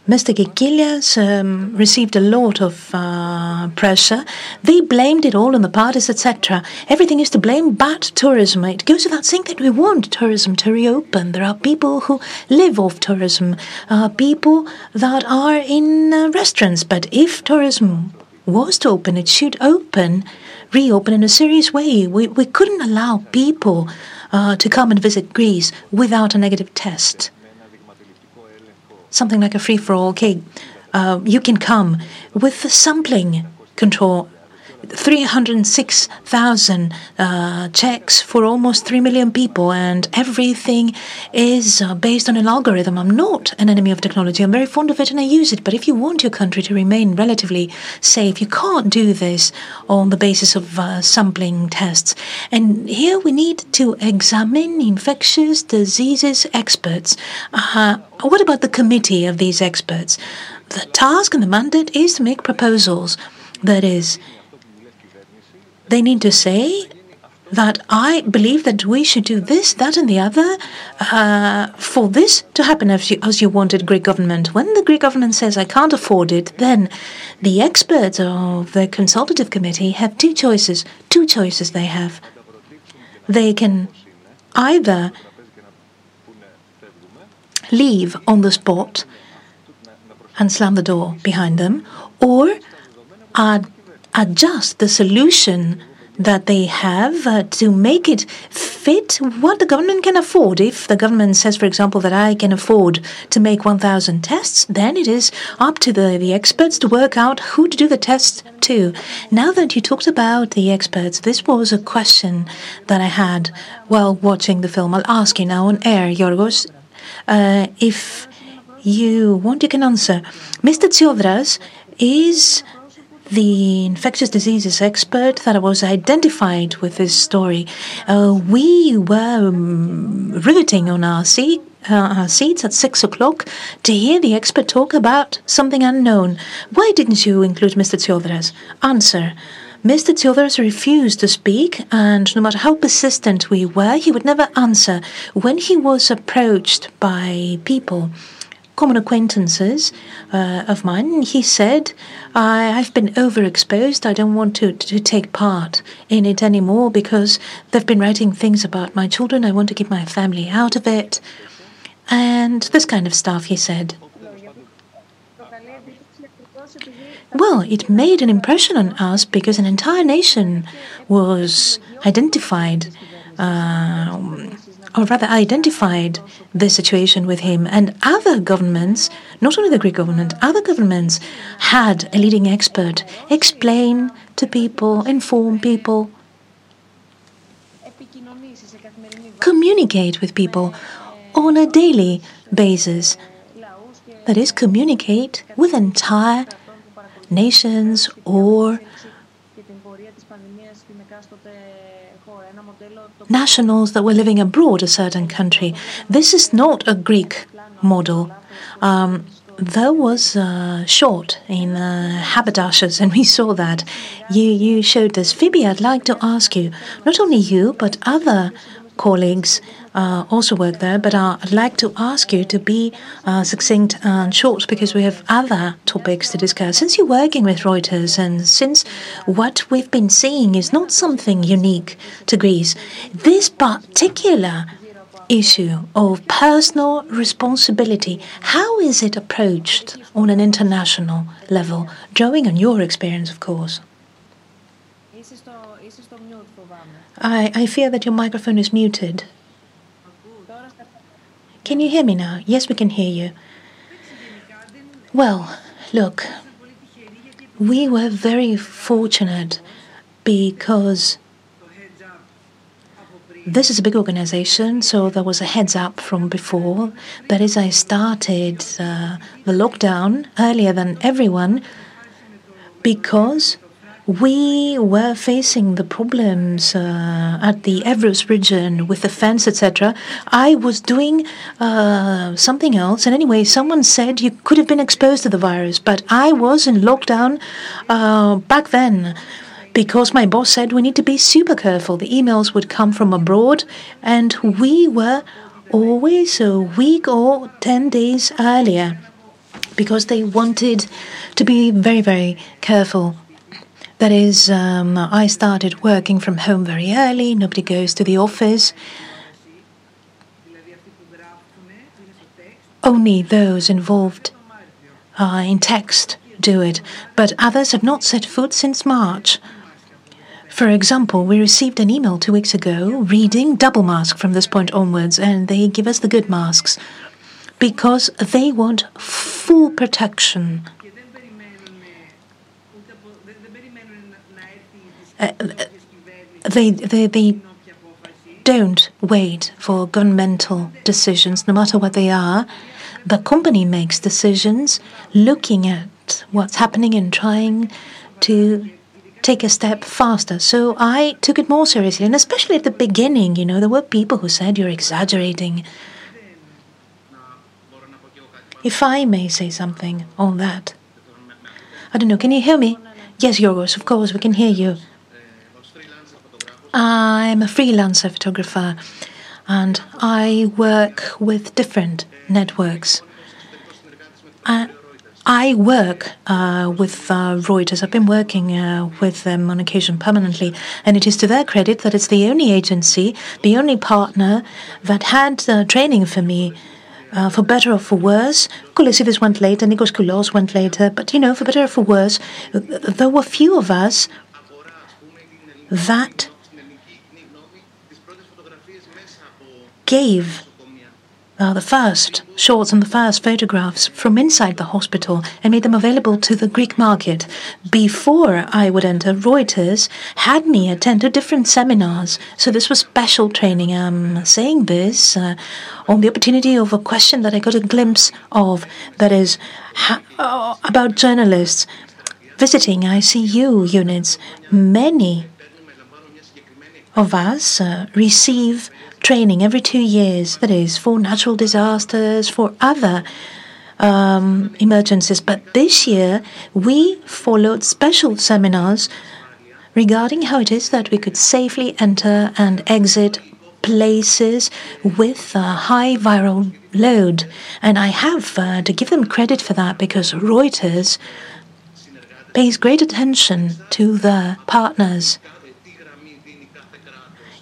Speaker 2: Mr. Kikilias um, received a lot of uh, pressure. They blamed it all on the parties, etc. Everything is to blame but tourism. It goes without saying that we want tourism to reopen. There are people who live off tourism, uh, people that are in uh, restaurants. But if tourism was to open, it should open, reopen in a serious way. We, we couldn't allow people uh, to come and visit Greece without a negative test something like a free for all. Okay, uh, you can come with the sampling control 306,000 uh, checks for almost 3 million people, and everything is uh, based on an algorithm. I'm not an enemy of technology. I'm very fond of it and I use it. But if you want your country to remain relatively safe, you can't do this on the basis of uh, sampling tests. And here we need to examine infectious diseases experts. Uh, what about the committee of these experts? The task and the mandate is to make proposals. That is, they need to say that I believe that we should do this, that, and the other uh, for this to happen as you, as you wanted Greek government. When the Greek government says I can't afford it, then the experts of the consultative committee have two choices. Two choices they have. They can either leave on the spot and slam the door behind them, or adjust the solution that they have uh, to make it fit what the government can afford. If the government says, for example, that I can afford to make 1,000 tests, then it is up to the, the experts to work out who to do the tests to. Now that you talked about the experts, this was a question that I had while watching the film. I'll ask you now on air, Yorgos, uh, if you want, you can answer. Mr. Tsiodras is the infectious diseases expert that was identified with this story. Uh, we were um, riveting on our seat. Uh, our seats at six o'clock to hear the expert talk about something unknown. Why didn't you include Mr. Tsiodras? Answer. Mr. Tsiodras refused to speak, and no matter how persistent we were, he would never answer. When he was approached by people common acquaintances uh, of mine. He said, I, have been overexposed. I don't want to, to take part in it anymore because they've been writing things about my children. I want to keep my family out of it. And this kind of stuff, he said. Well, it made an impression on us because an entire nation was identified. Uh, or rather identified the situation with him. And other governments, not only the Greek government, other governments had a leading expert explain to people, inform people, communicate with people on a daily basis. That is, communicate with entire nations or nationals that were living abroad a certain country. This is not a Greek model. Um, there was a short in uh, haberdashers, and we saw that. You you showed this. Phoebe, I'd like to ask you, not only you, but other colleagues uh, also work there, but uh, I'd like to ask you to be uh, succinct and short because we have other topics to discuss. Since you're working with Reuters and since what we've been seeing is not something unique to Greece, this particular issue of personal responsibility, how is it approached on an international level, drawing on your experience, of course? I, I fear that your microphone is muted. Can you hear me now? Yes, we can hear you. Well, look, we were very fortunate because this is a big organization, so there was a heads up from before. But as I started uh, the lockdown earlier than everyone because we were facing the problems uh, at the Evros region with the fence, etc. I was doing uh, something else, and anyway, someone said you could have been exposed to the virus, but I was in lockdown uh, back then because my boss said we need to be super careful. The emails would come from abroad, and we were always a week or 10 days earlier because they wanted to be very, very careful that is, um, I started working from home very early, nobody goes to the office. Only those involved uh, in text do it, but others have not set foot since March. For example, we received an email two weeks ago reading double mask from this point onwards, and they give us the good masks because they want full protection Uh, they, they, they don't wait for governmental decisions, no matter what they are. The company makes decisions looking at what's happening and trying to take a step faster. So I took it more seriously, and especially at the beginning, you know, there were people who said you're exaggerating. If I may say something on that. I don't know, can you hear me? Yes, Yorgos, of course, we can hear you. I'm a freelancer photographer and I work with different networks. I, I work uh, with uh, Reuters. I've been working uh, with them on occasion permanently, and it is to their credit that it's the only agency, the only partner that had uh, training for me uh, for better or for worse, Kolesidis went later, Nikos Koulos went later, but you know, for better or for worse, there were few of us that gave uh, the first shorts and the first photographs from inside the hospital and made them available to the Greek market. Before I would enter, Reuters had me attend to different seminars. So this was special training. I'm saying this uh, on the opportunity of a question that I got a glimpse of that is ha- uh, about journalists visiting ICU units. Many of us uh, receive training every two years, that is, for natural disasters, for other um, emergencies. But this year, we followed special seminars regarding how it is that we could safely enter and exit places with a high viral load. And I have uh, to give them credit for that because Reuters pays great attention to the partners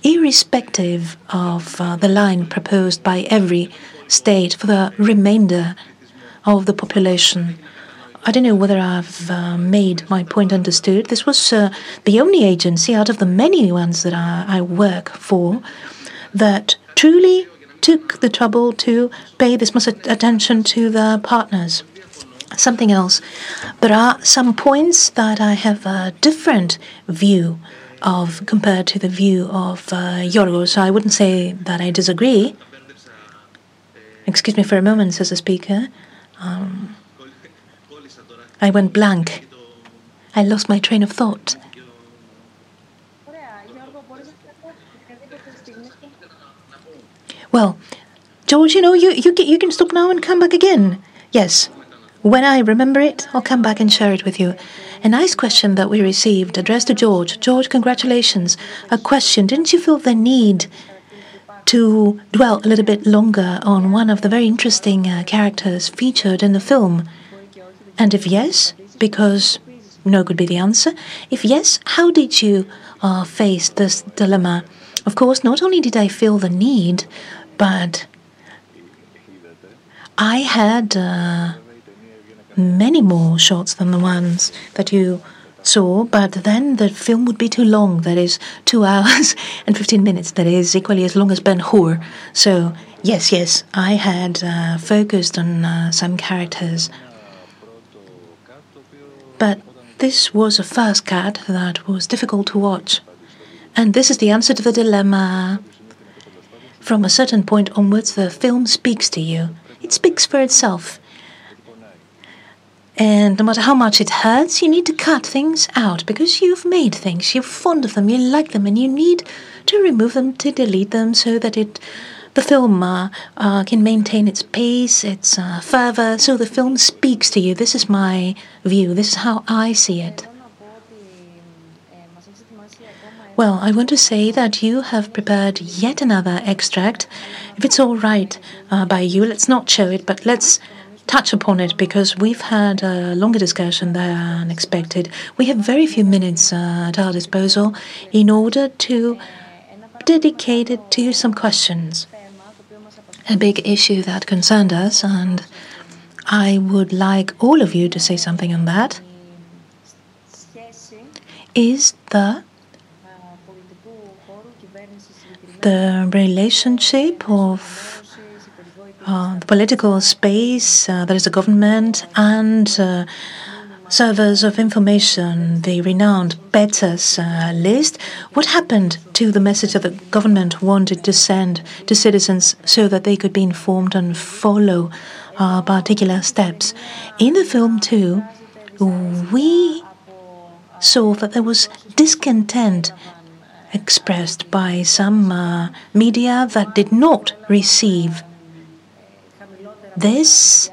Speaker 2: irrespective of uh, the line proposed by every state for the remainder of the population. I don't know whether I've uh, made my point understood. This was uh, the only agency out of the many ones that I, I work for that truly took the trouble to pay this much attention to the partners. Something else. There are some points that I have a different view of compared to the view of uh. So I wouldn't say that I disagree. Excuse me for a moment, says the speaker. Um, I went blank. I lost my train of thought. Well, George, you know, you, you, you can stop now and come back again. Yes. When I remember it, I'll come back and share it with you. A nice question that we received addressed to George. George, congratulations. A question. Didn't you feel the need to dwell a little bit longer on one of the very interesting uh, characters featured in the film? And if yes, because no could be the answer. If yes, how did you uh, face this dilemma? Of course, not only did I feel the need, but I had. Uh, many more shots than the ones that you saw, but then the film would be too long. That is two hours and 15 minutes. That is equally as long as Ben Hur. So, yes, yes, I had uh, focused on uh, some characters. But this was a first cut that was difficult to watch. And this is the answer to the dilemma. From a certain point onwards, the film speaks to you. It speaks for itself. And no matter how much it hurts, you need to cut things out because you've made things, you're fond of them, you like them, and you need to remove them, to delete them, so that it, the film uh, uh, can maintain its pace, its uh, fervor, so the film speaks to you. This is my view. This is how I see it. Well, I want to say that you have prepared yet another extract. If it's all right uh, by you, let's not show it, but let's touch upon it because we've had a longer discussion than expected. We have very few minutes uh, at our disposal in order to dedicate it to some questions. A big issue that concerned us, and I would like all of you to say something on that, is the the relationship of uh, the political space, uh, there is a government and uh, servers of information, the renowned Petsas uh, list. What happened to the message that the government wanted to send to citizens so that they could be informed and follow uh, particular steps? In the film, too, we saw that there was discontent expressed by some media that did not receive this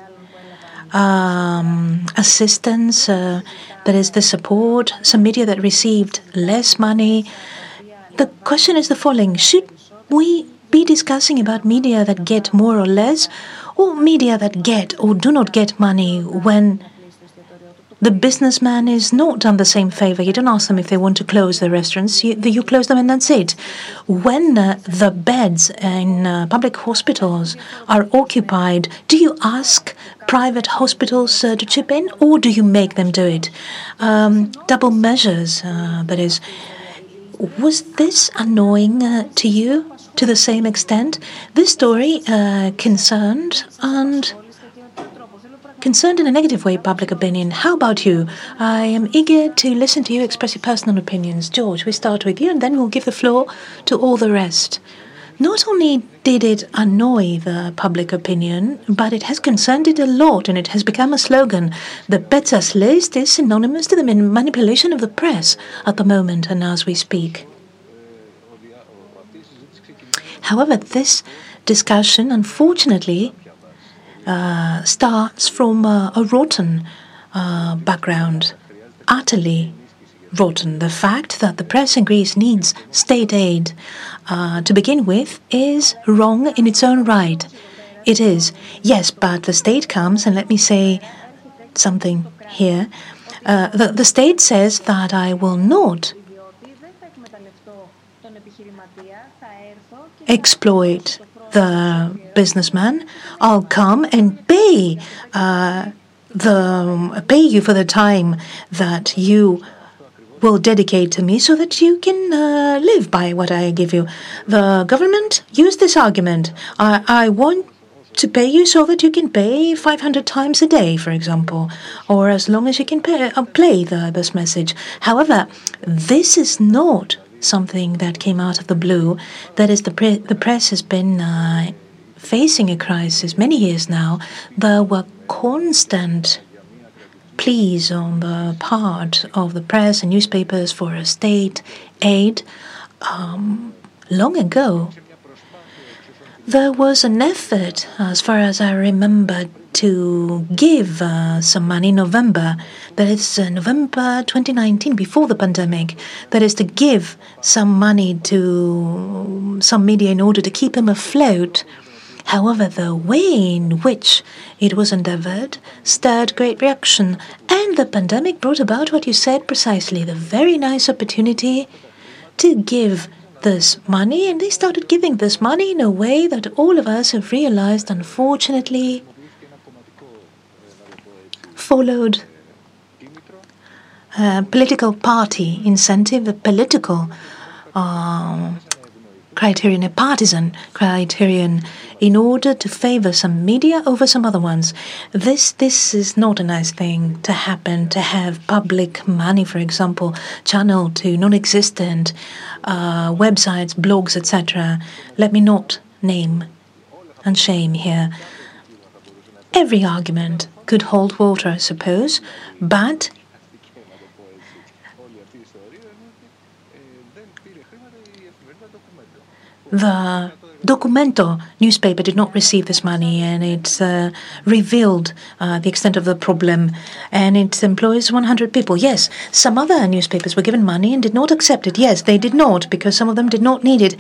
Speaker 2: um, assistance, uh, that is the support, some media that received less money. The question is the following Should we be discussing about media that get more or less, or media that get or do not get money when the businessman is not done the same favor. You don't ask them if they want to close their restaurants. You, you close them and that's it. When uh, the beds in uh, public hospitals are occupied, do you ask private hospitals uh, to chip in or do you make them do it? Um, double measures, uh, that is. Was this annoying uh, to you to the same extent? This story uh, concerned and concerned in a negative way public opinion. How about you? I am eager to listen to you express your personal opinions. George, we start with you and then we'll give the floor to all the rest. Not only did it annoy the public opinion, but it has concerned it a lot and it has become a slogan. The Petsas list is synonymous to the manipulation of the press at the moment and as we speak. However, this discussion, unfortunately, uh, starts from uh, a rotten uh, background, utterly rotten. The fact that the press in Greece needs state aid uh, to begin with is wrong in its own right. It is. Yes, but the state comes, and let me say something here. Uh, the, the state says that I will not exploit the businessman. I'll come and pay uh, the pay you for the time that you will dedicate to me so that you can uh, live by what I give you. The government used this argument. I, I want to pay you so that you can pay 500 times a day, for example, or as long as you can pay, uh, play the, this message. However, this is not something that came out of the blue. That is, the, pre- the press has been uh, facing a crisis many years now. There were constant pleas on the part of the press and newspapers for a state aid. Um, long ago, there was an effort, as far as I remember, to give uh, some money in November. That is uh, November 2019, before the pandemic. That is to give some money to some media in order to keep them afloat. However, the way in which it was endeavored stirred great reaction, and the pandemic brought about what you said precisely the very nice opportunity to give this money, and they started giving this money in a way that all of us have realized, unfortunately, followed a political party incentive, a political uh, criterion, a partisan criterion in order to favor some media over some other ones. This this is not a nice thing to happen. To have public money, for example, channeled to non-existent uh, websites, blogs, etc. Let me not name and shame here. Every argument could hold water, I suppose, but the Documento newspaper did not receive this money and it uh, revealed uh, the extent of the problem and it employs 100 people. Yes, some other newspapers were given money and did not accept it. Yes, they did not because some of them did not need it.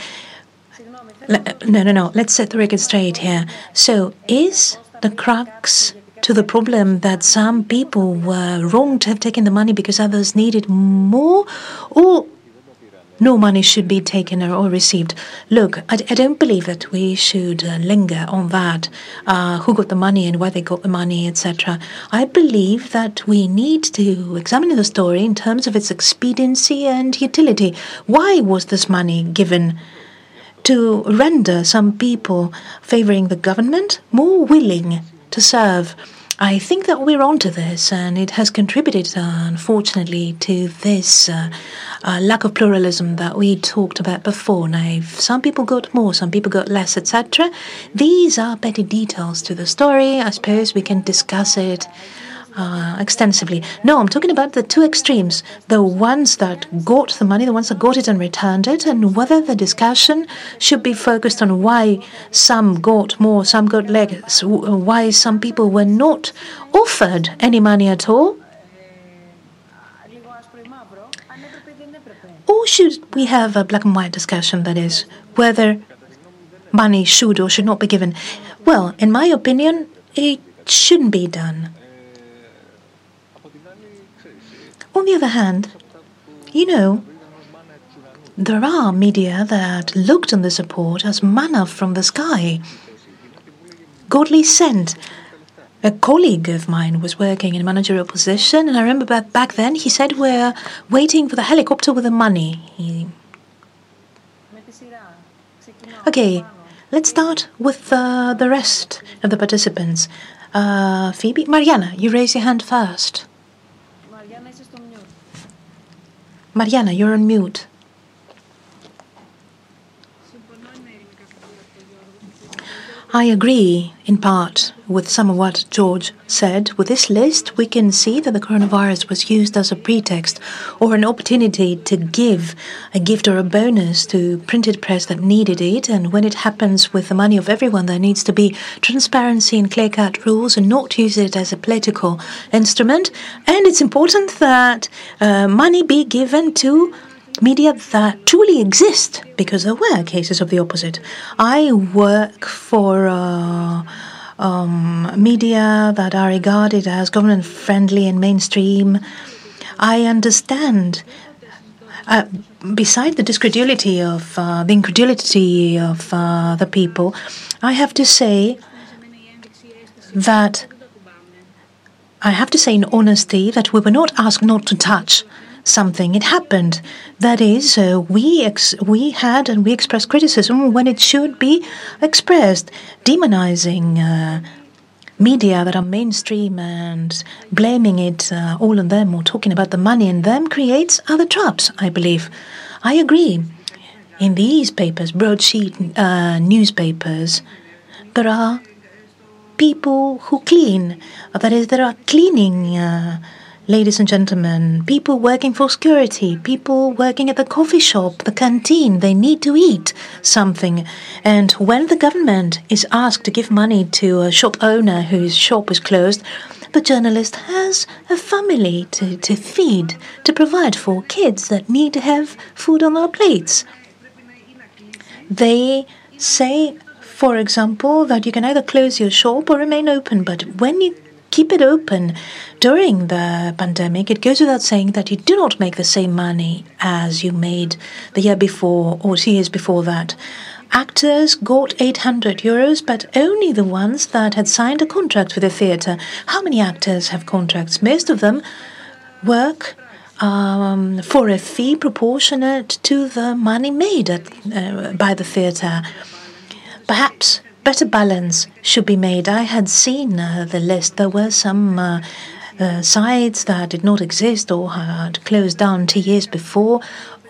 Speaker 2: no, no, no. Let's set the record straight here. So, is the crux to the problem that some people were wrong to have taken the money because others needed more, or no money should be taken or received. Look, I, I don't believe that we should uh, linger on that, uh, who got the money and where they got the money, etc. I believe that we need to examine the story in terms of its expediency and utility. Why was this money given? To render some people favoring the government more willing to serve. I think that we're onto this, and it has contributed, unfortunately, to this uh, uh, lack of pluralism that we talked about before. Now, some people got more, some people got less, etc., these are petty details to the story. I suppose we can discuss it uh, extensively. No, I'm talking about the two extremes the ones that got the money, the ones that got it and returned it, and whether the discussion should be focused on why some got more, some got less, why some people were not offered any money at all. Or should we have a black and white discussion, that is, whether money should or should not be given? Well, in my opinion, it shouldn't be done. On the other hand, you know, there are media that looked on the support as manna from the sky, godly sent. A colleague of mine was working in managerial position, and I remember back, then he said we're waiting for the helicopter with the money. He... Okay, let's start with uh, the rest of the participants. Uh, Phoebe, Mariana, you raise your hand first. Mariana, you're on mute. I agree in part with some of what George said. With this list, we can see that the coronavirus was used as a pretext or an opportunity to give a gift or a bonus to printed press that needed it. And when it happens with the money of everyone, there needs to be transparency and clear cut rules and not use it as a political instrument. And it's important that uh, money be given to media that truly exist because there were cases of the opposite. I work for uh, um, media that are regarded as government friendly and mainstream. I understand. Uh, beside the discredulity of uh, the incredulity of uh, the people, I have to say that I have to say in honesty that we were not asked not to touch something. It happened. That is, uh, we ex- we had and we expressed criticism when it should be expressed, demonizing uh, media that are mainstream and blaming it uh, all on them or talking about the money in them creates other traps. I believe. I agree. In these papers, broadsheet uh, newspapers, there are people who clean. That is, there are cleaning uh, ladies and gentlemen, people working for security, people working at the coffee shop, the canteen, they need to eat something. And when the government is asked to give money to a shop owner whose shop is closed, the journalist has a family to, to feed, to provide for kids that need to have food on their plates. They say, for example, that you can either close your shop or remain open, but when you keep it open during the pandemic, it goes without saying that you do not make the same money as you made the year before or two years before that. Actors got 800 euros, but only the ones that had signed a contract with the theatre. How many actors have contracts? Most of them work um, for a fee proportionate to the money made at, uh, by the theatre. Perhaps better balance should be made. I had seen uh, the list. There were some uh, uh, sites that did not exist or had closed down two years before.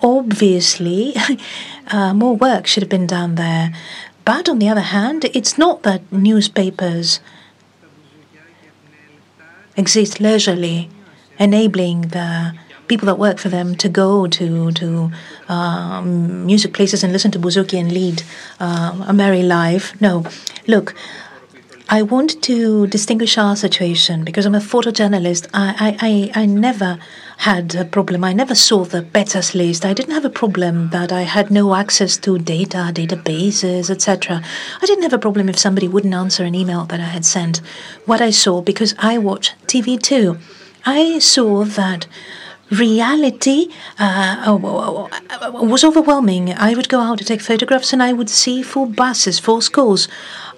Speaker 2: Obviously, uh, more work should have been done there. But on the other hand, it's not that newspapers exist leisurely, enabling the people that work for them to go to to um, music places and listen to bouzouki and lead uh, a merry life. No, look. I want to distinguish our situation because I'm a photojournalist. I, I, I, I never had a problem. I never saw the Petsas list. I didn't have a problem that I had no access to data, databases, etc. I didn't have a problem if somebody wouldn't answer an email that I had sent. What I saw, because I watch TV too, I saw that reality uh, oh, was overwhelming. I would go out to take photographs and I would see full buses, full schools.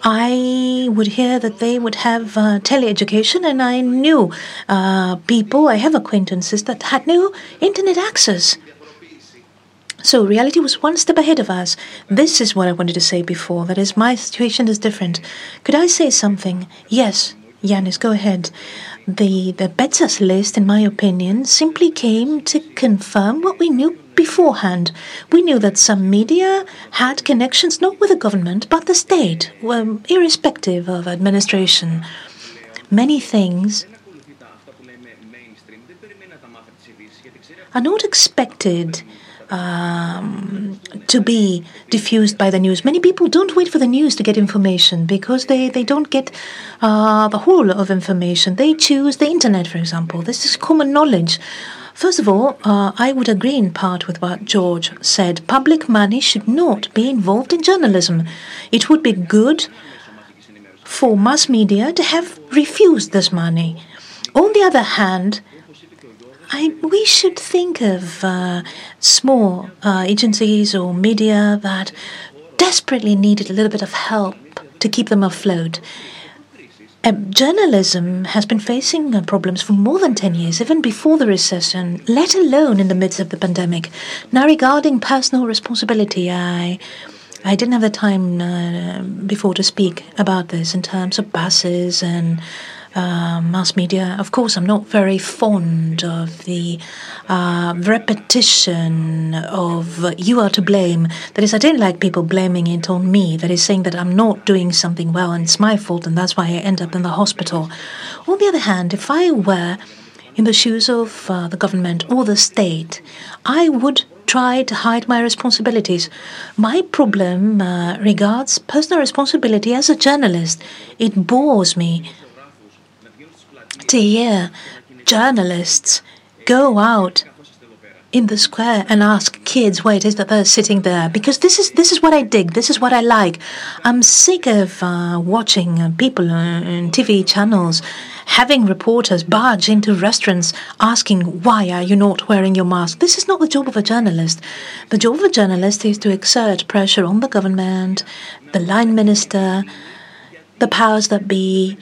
Speaker 2: I would hear that they would have uh, tele-education and I knew uh, people, I have acquaintances that had no internet access. So reality was one step ahead of us. This is what I wanted to say before. That is, my situation is different. Could I say something? Yes, Yanis, go ahead. The the Petsas list, in my opinion, simply came to confirm what we knew beforehand. We knew that some media had connections not with the government but the state, well, irrespective of administration. Many things are not expected um, to be diffused by the news. Many people don't wait for the news to get information because they, they don't get uh, the whole of information. They choose the internet, for example. This is common knowledge. First of all, uh, I would agree in part with what George said. Public money should not be involved in journalism. It would be good for mass media to have refused this money. On the other hand, I, we should think of uh, small uh, agencies or media that desperately needed a little bit of help to keep them afloat. Um, journalism has been facing uh, problems for more than 10 years, even before the recession, let alone in the midst of the pandemic. Now, regarding personal responsibility, I. I didn't have the time uh, before to speak about this in terms of buses and uh, mass media. Of course, I'm not very fond of the uh, repetition of uh, you are to blame. That is, I don't like people blaming it on me. That is, saying that I'm not doing something well and it's my fault and that's why I end up in the hospital. On the other hand, if I were in the shoes of uh, the government or the state, I would try to hide my responsibilities. My problem uh, regards personal responsibility as a journalist. It bores me to hear journalists go out in the square and ask kids why it is that they're sitting there. Because this is this is what I dig. This is what I like. I'm sick of uh, watching uh, people on TV channels having reporters barge into restaurants asking why are you not wearing your mask? This is not the job of a journalist. The job of a journalist is to exert pressure on the government the line minister the powers that be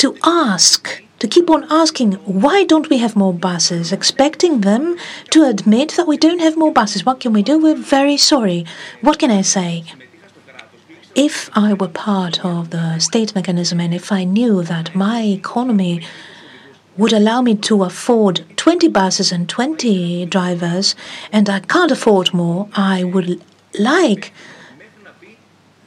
Speaker 2: to ask, to keep on asking, why don't we have more buses? Expecting them to admit that we don't have more buses. What can we do? We're very sorry. What can I say? If I were part of the state mechanism and if I knew that my economy would allow me to afford 20 buses and 20 drivers and I can't afford more, I would like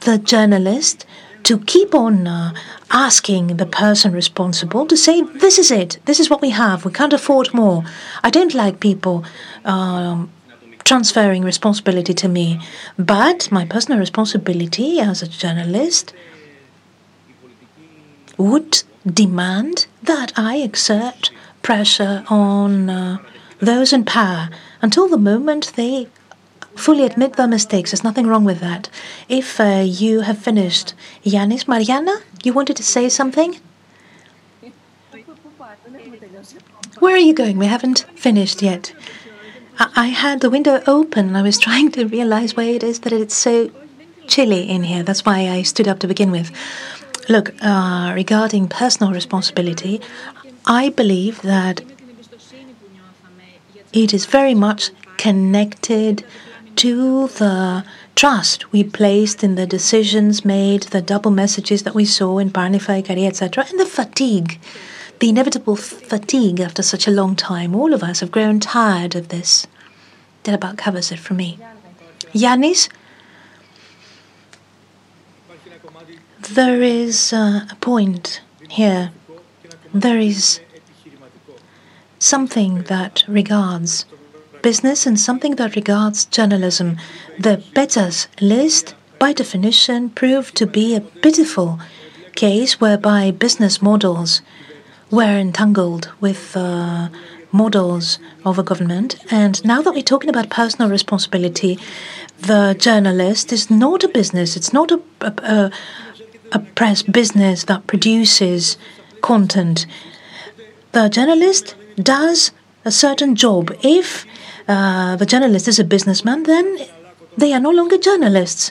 Speaker 2: the journalist to keep on uh, asking the person responsible to say, this is it, this is what we have, we can't afford more. I don't like people um, transferring responsibility to me, but my personal responsibility as a journalist would demand that I exert pressure on uh, those in power until the moment they fully admit their mistakes. There's nothing wrong with that. If uh, you have finished, Yanis, Mariana, you wanted to say something? Where are you going? We haven't finished yet. I, I had the window open I was trying to realize why it is that it's so chilly in here. That's why I stood up to begin with. Look, uh, regarding personal responsibility, I believe that it is very much connected to the trust we placed in the decisions made, the double messages that we saw in Parnitha, Ikaria, etc., and the fatigue, the inevitable fatigue after such a long time. All of us have grown tired of this. That about covers it for me. Yanis, there is uh, a point here. There is something that regards business and something that regards journalism. The Petsas list, by definition, proved to be a pitiful case whereby business models were entangled with uh, models of a government. And now that we're talking about personal responsibility, the journalist is not a business, it's not a, a, a press business that produces content. The journalist does a certain job. If uh, the journalist is a businessman, then they are no longer journalists.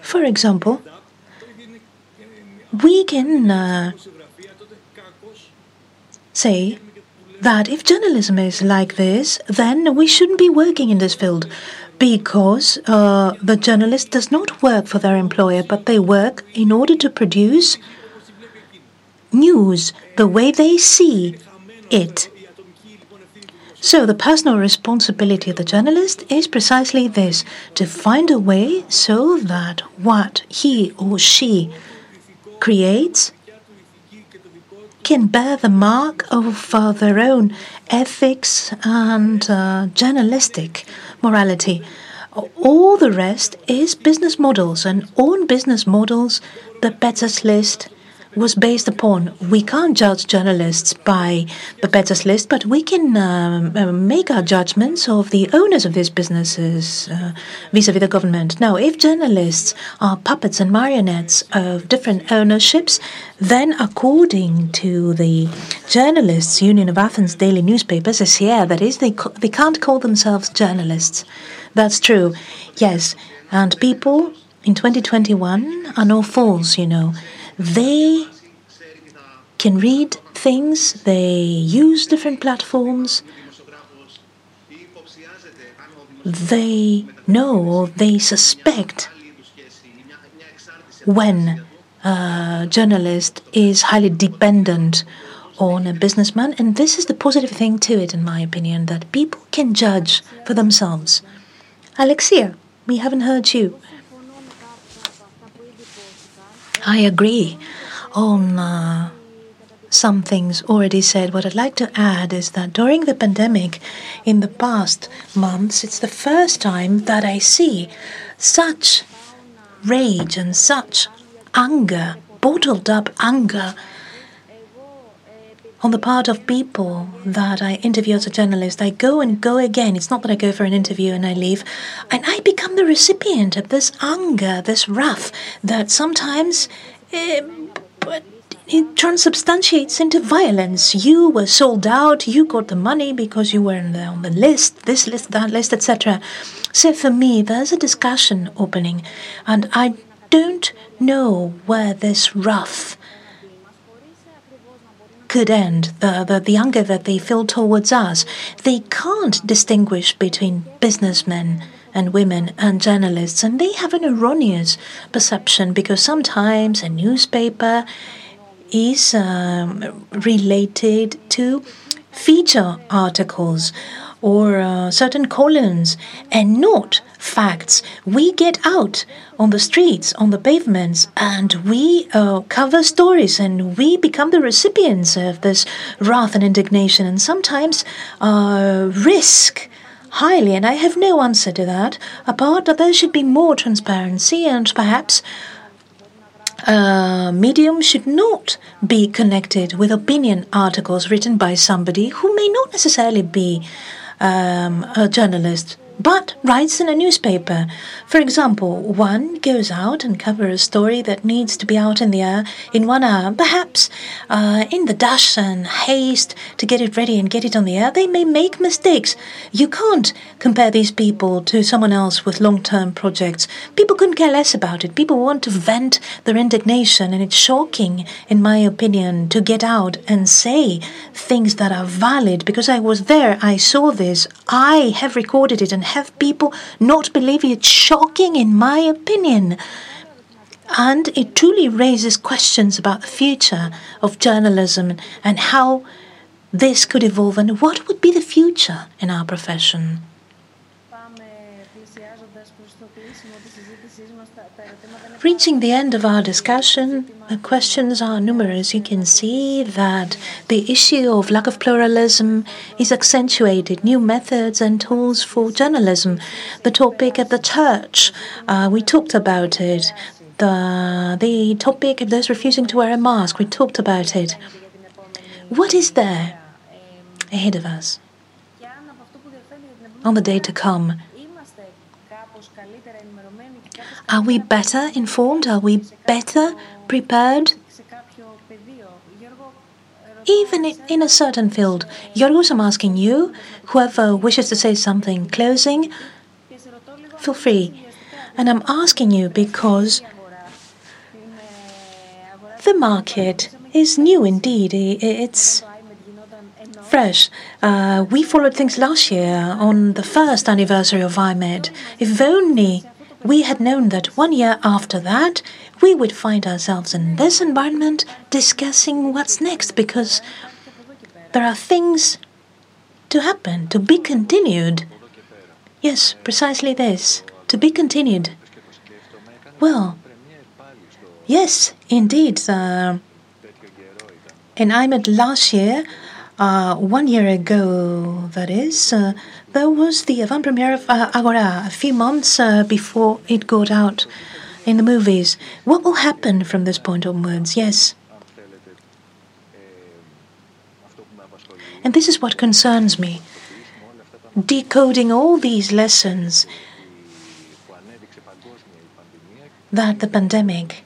Speaker 2: For example, we can uh, say that if journalism is like this, then we shouldn't be working in this field because uh, the journalist does not work for their employer, but they work in order to produce news the way they see it. So, the personal responsibility of the journalist is precisely this to find a way so that what he or she creates can bear the mark of uh, their own ethics and uh, journalistic morality. All the rest is business models, and on business models, the Petsas list was based upon we can't judge journalists by the Petsas list, but we can um, uh, make our judgments of the owners of these businesses vis a vis the government. Now, if journalists are puppets and marionettes of different ownerships, then according to the Journalists Union of Athens daily newspapers, ESIEA, that is, they, they can't call themselves journalists. That's true, yes. And people in 2021 are no fools, you know. They can read things, they use different platforms, they know or they suspect when a journalist is highly dependent on a businessman, and this is the positive thing to it, in my opinion, that people can judge for themselves. Alexia, we haven't heard you. I agree on uh, some things already said. What I'd like to add is that during the pandemic, in the past months, it's the first time that I see such rage and such anger, bottled up anger on the part of people that I interview as a journalist. I go and go again. It's not that I go for an interview and I leave. And I become the recipient of this anger, this wrath that sometimes uh, it transubstantiates into violence. You were sold out, you got the money because you were on the list, this list, that list, etc. So for me, there's a discussion opening, and I don't know where this wrath could end, the, the, the anger that they feel towards us. They can't distinguish between businessmen and women and journalists, and they have an erroneous perception because sometimes a newspaper is um, related to feature articles or uh, certain columns and not facts. We get out on the streets, on the pavements, and we uh, cover stories and we become the recipients of this wrath and indignation and sometimes uh, risk highly. And I have no answer to that, apart that there should be more transparency and perhaps a medium should not be connected with opinion articles written by somebody who may not necessarily be um, a journalist but writes in a newspaper. For example, one goes out and covers a story that needs to be out in the air in one hour. Perhaps uh, in the dash and haste to get it ready and get it on the air, they may make mistakes. You can't compare these people to someone else with long term projects. People couldn't care less about it. People want to vent their indignation, and it's shocking, in my opinion, to get out and say things that are valid because I was there, I saw this, I have recorded it and have people not believe it. Shocking, in my opinion. And it truly raises questions about the future of journalism and how this could evolve and what would be the future in our profession. Reaching the end of our discussion, the questions are numerous. You can see that the issue of lack of pluralism is accentuated, new methods and tools for journalism. The topic of the church, uh, we talked about it. The, the topic of those refusing to wear a mask, we talked about it. What is there ahead of us on the day to come? Are we better informed? Are we better prepared? Even in a certain field. Yorgos, I'm asking you, whoever wishes to say something closing, feel free. And I'm asking you because the market is new indeed. It's fresh. Uh, we followed things last year on the first anniversary of iMEdD. If only we had known that one year after that, we would find ourselves in this environment discussing what's next because there are things to happen, to be continued. Yes, precisely this. To be continued. Well, yes, indeed. Uh, and I met last year, uh, one year ago, that is, uh, there was the avant premiere of uh, Agora, a few months uh, before it got out in the movies. What will happen from this point onwards? Yes. And this is what concerns me. Decoding all these lessons that the pandemic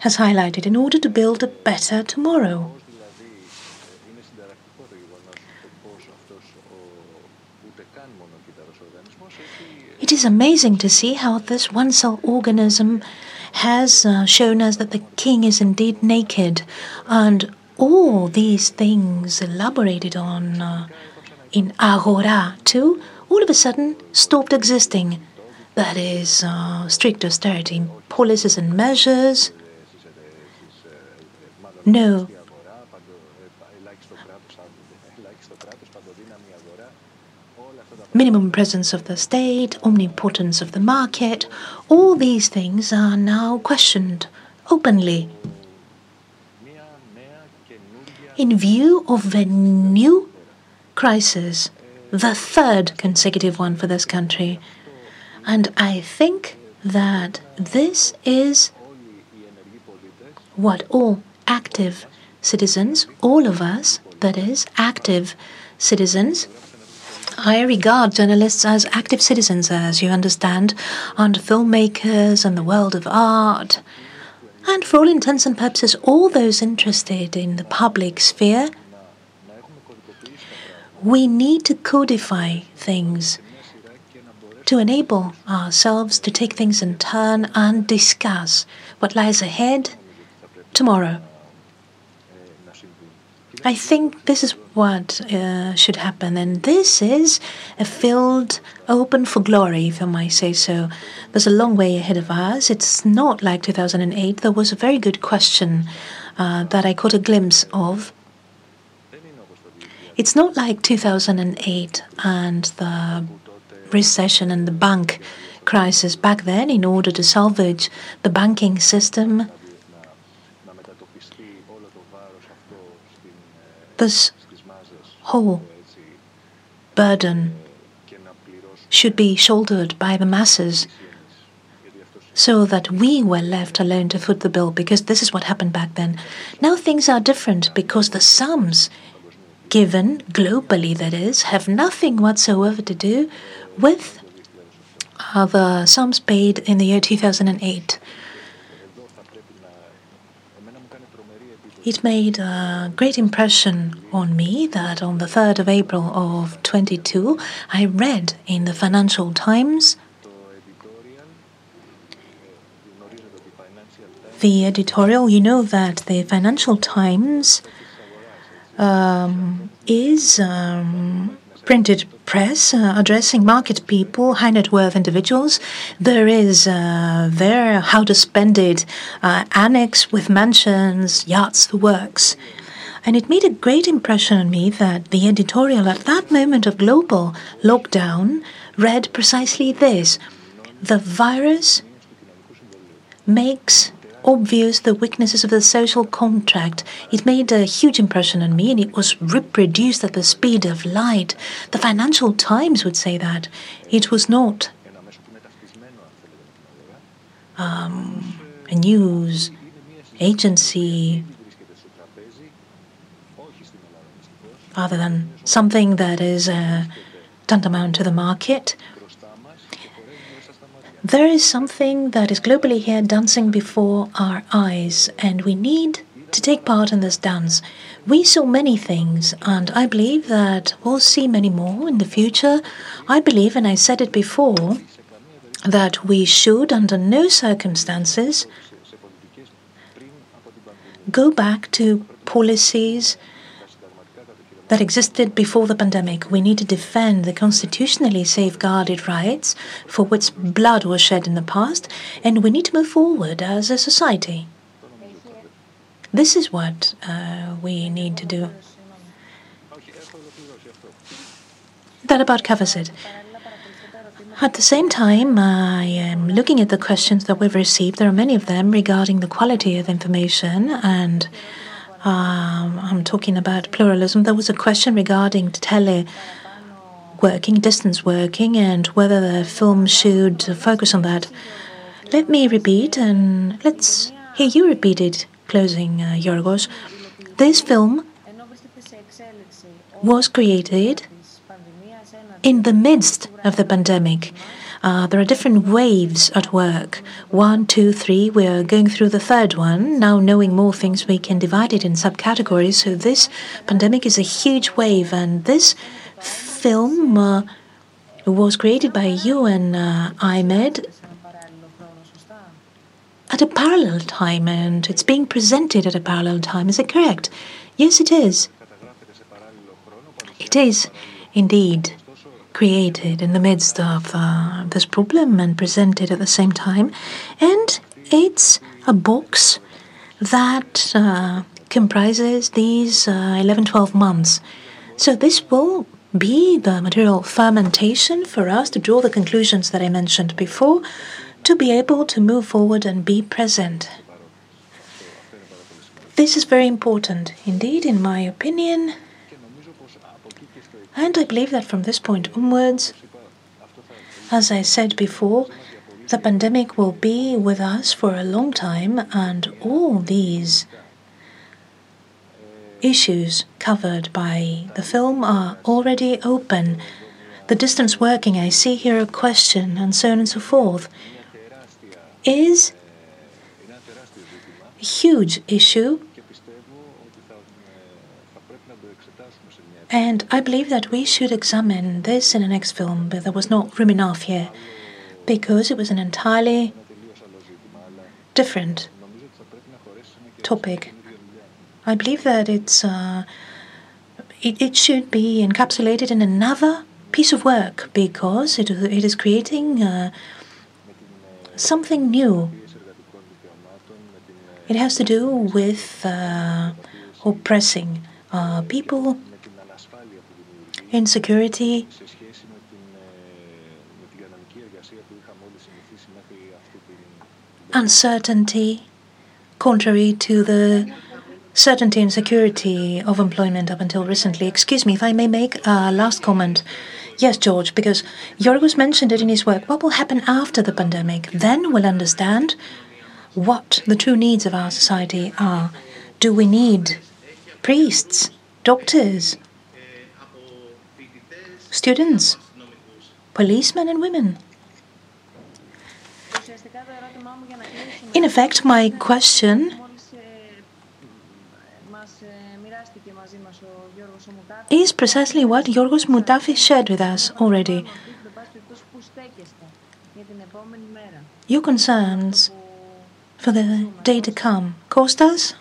Speaker 2: has highlighted in order to build a better tomorrow. It is amazing to see how this one cell organism has uh, shown us that the king is indeed naked, and all these things elaborated on uh, in Agora too, all of a sudden stopped existing. That is, uh, strict austerity policies and measures. No minimum presence of the state, omnipotence of the market, all these things are now questioned openly. In view of a new crisis, the third consecutive one for this country, and I think that this is what all active citizens, all of us, that is, active citizens, I regard journalists as active citizens, as you understand, and filmmakers and the world of art. And for all intents and purposes, all those interested in the public sphere, we need to codify things to enable ourselves to take things in turn and discuss what lies ahead tomorrow. I think this is what uh, should happen, and this is a field open for glory, if I might say so. There's a long way ahead of us. It's not like 2008. There was a very good question uh, that I caught a glimpse of. It's not like 2008 and the recession and the bank crisis back then, in order to salvage the banking system This whole burden should be shouldered by the masses so that we were left alone to foot the bill because this is what happened back then. Now things are different because the sums given globally, that is, have nothing whatsoever to do with uh, the sums paid in the year 2008. It made a great impression on me that on the 3rd of April of 22, I read in the Financial Times the editorial. You know that the Financial Times um, is um, printed press uh, addressing market people, high net worth individuals. There is uh, there how to spend it uh, annex with mansions, yachts, the works. And it made a great impression on me that the editorial at that moment of global lockdown read precisely this The virus makes obvious the weaknesses of the social contract. It made a huge impression on me and it was reproduced at the speed of light. The Financial Times would say that. It was not um, a news agency other than something that is uh, tantamount to the market. There is something that is globally here dancing before our eyes, and we need to take part in this dance. We saw many things, and I believe that we'll see many more in the future. I believe, and I said it before, that we should, under no circumstances, go back to policies that existed before the pandemic. We need to defend the constitutionally safeguarded rights for which blood was shed in the past, and we need to move forward as a society. This is what uh, we need to do. That about covers it. At the same time, I am looking at the questions that we've received. There are many of them regarding the quality of information and um, I'm talking about pluralism. There was a question regarding tele working, distance working, and whether the film should focus on that. Let me repeat, and let's hear you repeat it, closing, uh, Yorgos. This film was created in the midst of the pandemic. Uh, there are different waves at work. One, two, three. We are going through the third one. Now, knowing more things, we can divide it in subcategories. So, this pandemic is a huge wave, and this film uh, was created by you and uh, iMEdD at a parallel time, and it's being presented at a parallel time. Is it correct? Yes, it is. It is indeed created in the midst of uh, this problem and presented at the same time. And it's a box that uh, comprises these uh, 11 12 months. So this will be the material fermentation for us to draw the conclusions that I mentioned before to be able to move forward and be present. This is very important indeed, in my opinion. And I believe that from this point onwards, as I said before, the pandemic will be with us for a long time, and all these issues covered by the film are already open. The distance working, I see here a question, and so on and so forth, is a huge issue And I believe that we should examine this in the next film, but there was not room enough here because it was an entirely different topic. I believe that it's uh, it, it should be encapsulated in another piece of work because it, it is creating uh, something new. It has to do with uh, oppressing uh, insecurity, uncertainty, contrary to the certainty and security of employment up until recently. Excuse me, if I may make a last comment. Yes, George, because Yorgos mentioned it in his work. What will happen after the pandemic? Then we'll understand what the true needs of our society are. Do we need priests, doctors, students, policemen and women. In effect, my question is precisely what Yorgos Moutafis shared with us already. Your concerns for the day to come. Kostas?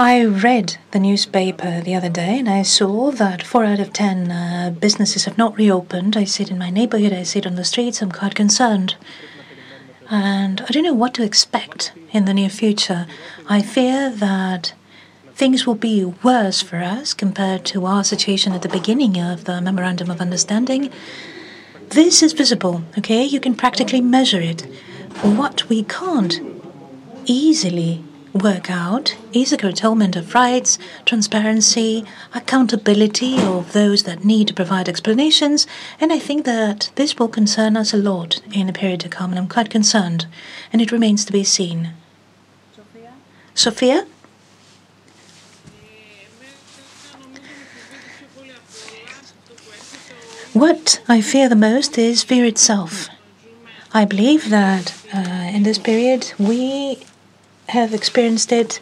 Speaker 2: I read the newspaper the other day and I saw that four out of ten uh, businesses have not reopened. I see it in my neighborhood, I see it on the streets, I'm quite concerned. And I don't know what to expect in the near future. I fear that things will be worse for us compared to our situation at the beginning of the Memorandum of Understanding. This is visible, okay? You can practically measure it. What we can't easily work out is a curtailment of rights, transparency, accountability of those that need to provide explanations, and I think that this will concern us a lot in the period to come, and I'm quite concerned, and it remains to be seen. Sofia? Sofia? What I fear the most is fear itself. I believe that uh, in this period we have experienced it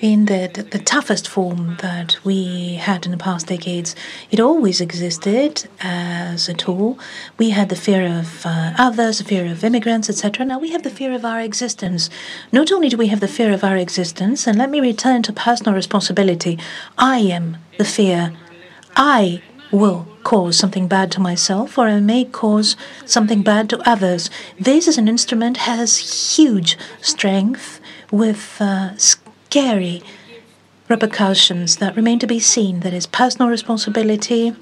Speaker 2: in the, the, the, toughest form that we had in the past decades. It always existed as a tool. We had the fear of uh, others, the fear of immigrants, etc. Now we have the fear of our existence. Not only do we have the fear of our existence, and let me return to personal responsibility. I am the fear. I will cause something bad to myself or I may cause something bad to others. This as an instrument has huge strength with uh, scary repercussions that remain to be seen. That is personal responsibility,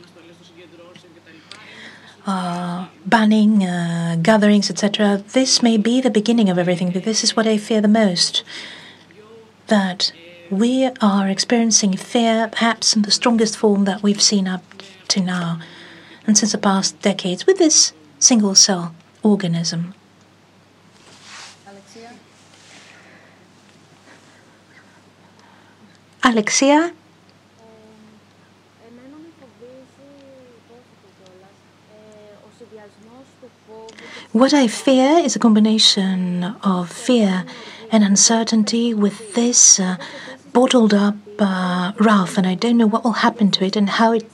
Speaker 2: uh, banning uh, gatherings, etc. This may be the beginning of everything, but this is what I fear the most. That we are experiencing fear perhaps in the strongest form that we've seen up to now and since the past decades with this single cell organism. Alexia? Alexia? What I fear is a combination of fear and uncertainty with this uh, bottled up uh, wrath, and I don't know what will happen to it and how it,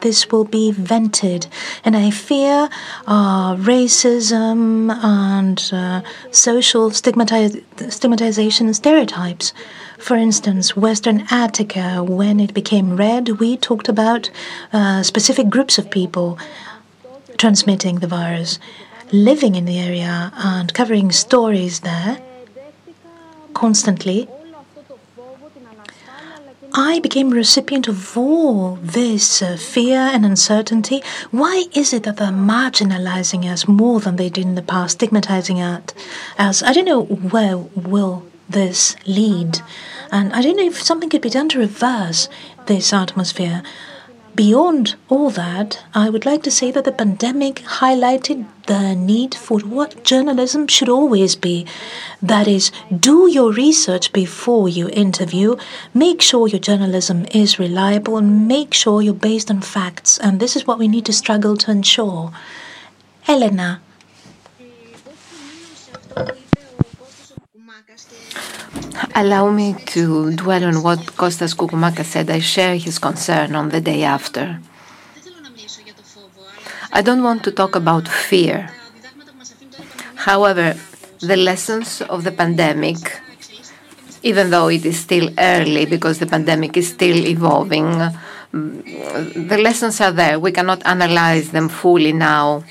Speaker 2: this will be vented. And I fear uh, racism and uh, social stigmatiz- stigmatization stereotypes. For instance, Western Attica, when it became red, we talked about uh, specific groups of people transmitting the virus living in the area and covering stories there constantly, I became recipient of all this uh, fear and uncertainty. Why is it that they're marginalizing us more than they did in the past, stigmatizing us? I don't know where will this lead, and I don't know if something could be done to reverse this atmosphere. Beyond all that, I would like to say that the pandemic highlighted the need for what journalism should always be. That is, do your research before you interview, make sure your journalism is reliable, and make sure you're based on facts. And this is what we need to struggle to ensure. Elena.
Speaker 1: Allow me to dwell on what Kostas Koukoumaka said. I share his concern on the day after. I don't want to talk about fear. However, the lessons of the pandemic, even though it is still early because the pandemic is still evolving, the lessons are there. We cannot analyze them fully now.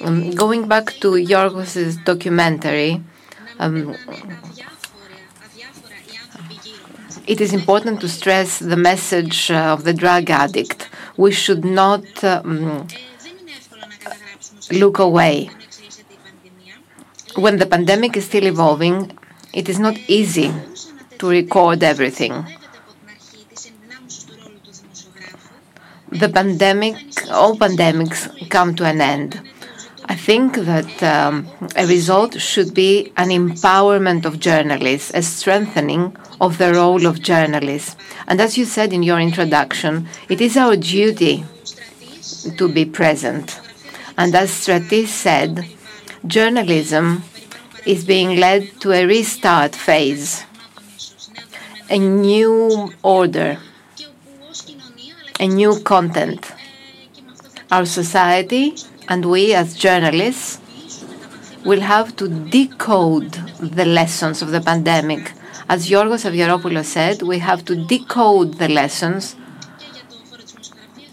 Speaker 1: Um, going back to Yorgos's documentary, um, it is important to stress the message uh, of the drug addict. We should not um, look away. When the pandemic is still evolving, it is not easy to record everything. The pandemic, all pandemics come to an end. I think that um, a result should be an empowerment of journalists, a strengthening of the role of journalists. And as you said in your introduction, it is our duty to be present. And as Stratis said, journalism is being led to a restart phase, a new order, a new content. Our society and we as journalists will have to decode the lessons of the pandemic. As Yorgos Avgeropoulos said, we have to decode the lessons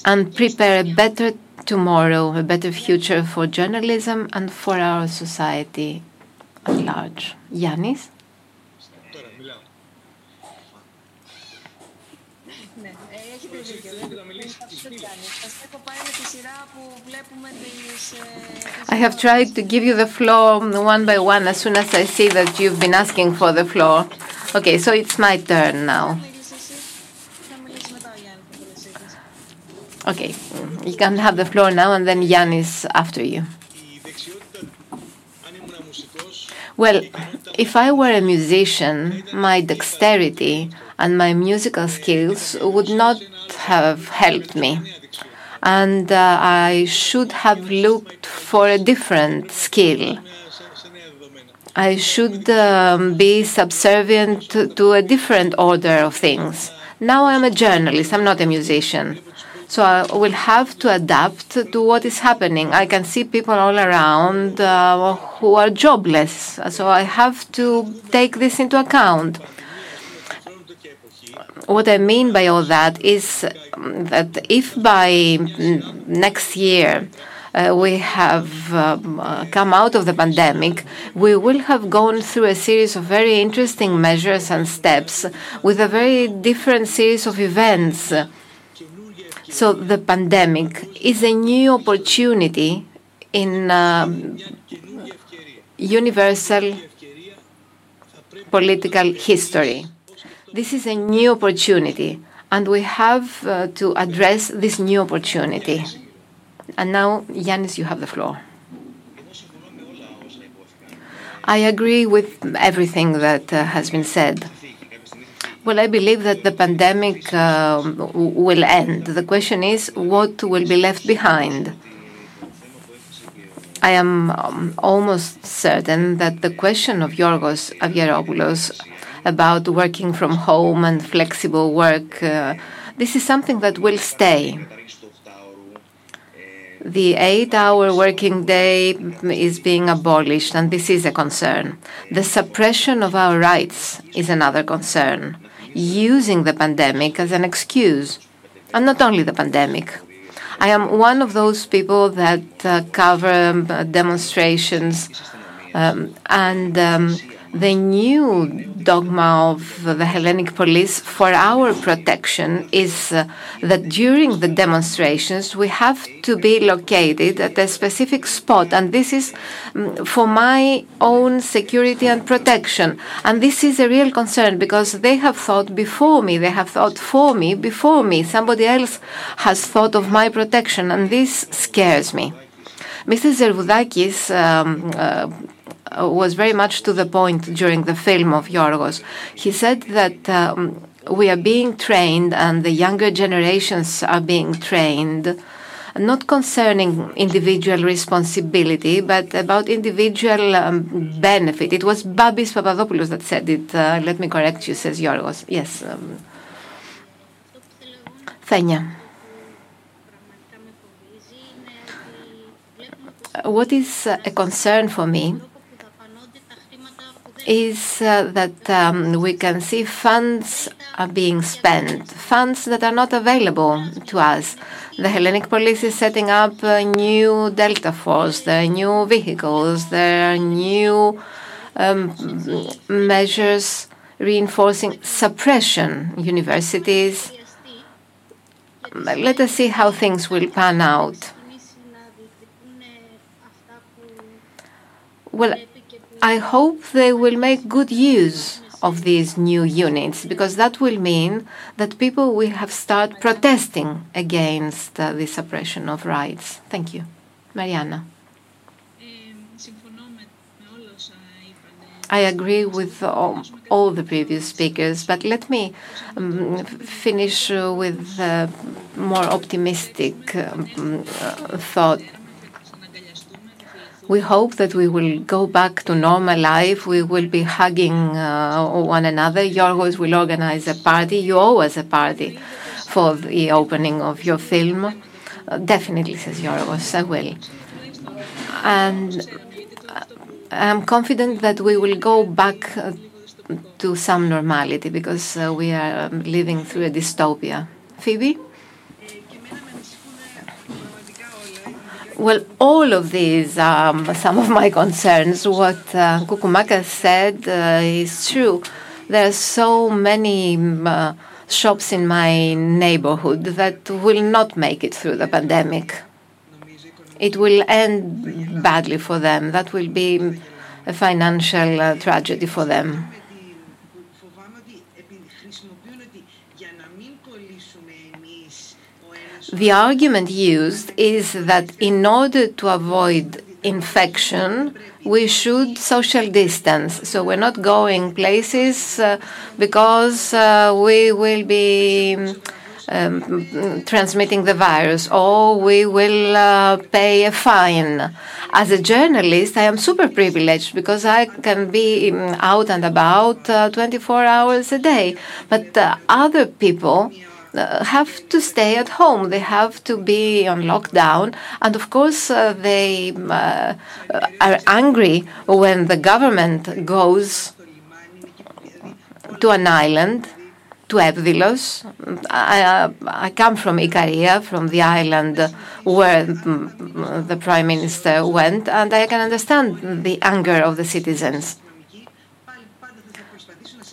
Speaker 1: and prepare a better tomorrow, a better future for journalism and for our society at large. Yannis? I have tried to give you the floor one by one as soon as I see that you've been asking for the floor. Okay, so it's my turn now. Okay, you can have the floor now and then Yannis after you. Well, if I were a musician, my dexterity and my musical skills would not have helped me. And uh, I should have looked for a different skill. I should um, be subservient to, to a different order of things. Now I'm a journalist, I'm not a musician. So I will have to adapt to what is happening. I can see people all around uh, who are jobless. So I have to take this into account. What I mean by all that is that if by next year uh, we have um, uh, come out of the pandemic, we will have gone through a series of very interesting measures and steps with a very different series of events so the pandemic is a new opportunity in uh, universal political history. This is a new opportunity, and we have uh, to address this new opportunity. And now, Yannis, you have the floor. I agree with everything that uh, has been said. Well, I believe that the pandemic uh, will end. The question is what will be left behind. I am um, almost certain that the question of Yorgos Avgeropoulos about working from home and flexible work, uh, this is something that will stay. The eight hour working day is being abolished, and this is a concern. The suppression of our rights is another concern, using the pandemic as an excuse, and not only the pandemic. I am one of those people that uh, cover um, demonstrations, um, and um, the new dogma of the Hellenic police for our protection is uh, that during the demonstrations we have to be located at a specific spot, and this is um, for my own security and protection. And this is a real concern because they have thought before me, they have thought for me, before me. Somebody else has thought of my protection, and this scares me. Mr. Zervoudakis um, uh, was very much to the point during the film of Yorgos. He said that um, we are being trained and the younger generations are being trained not concerning individual responsibility, but about individual um, benefit. It was Babis Papadopoulos that said it. Uh, let me correct you, says Yorgos. Yes. Um, Fenia. What is a concern for me is uh, that um, we can see funds are being spent, funds that are not available to us. The Hellenic police is setting up a new Delta Force, there new vehicles, there are new um, measures reinforcing suppression, universities. Let us see how things will pan out. Well, I hope they will make good use of these new units because that will mean that people will have started protesting against uh, the suppression of rights. Thank you. Mariana. I agree with all, all, the previous speakers, but let me um, finish with a more optimistic um, uh, thought. We hope that we will go back to normal life. We will be hugging uh, one another. Yorgos will organize a party. You owe us a party for the opening of your film. Uh, definitely, says Yorgos, I will. And I'm confident that we will go back uh, to some normality because uh, we are um, living through a dystopia. Phoebe? Well, all of these are um, some of my concerns. What uh, Koukoumaka said uh, is true. There are so many uh, shops in my neighborhood that will not make it through the pandemic. It will end badly for them. That will be a financial uh, tragedy for them. The argument used is that in order to avoid infection, we should social distance. So we're not going places uh, because uh, we will be um, transmitting the virus or we will uh, pay a fine. As a journalist, I am super privileged because I can be out and about 24 hours a day. But other people uh, have to stay at home. They have to be on lockdown. And of course, uh, they uh, are angry when the government goes to an island, to Evdilos. I, I come from Ikaria, from the island where the Prime Minister went, and I can understand the anger of the citizens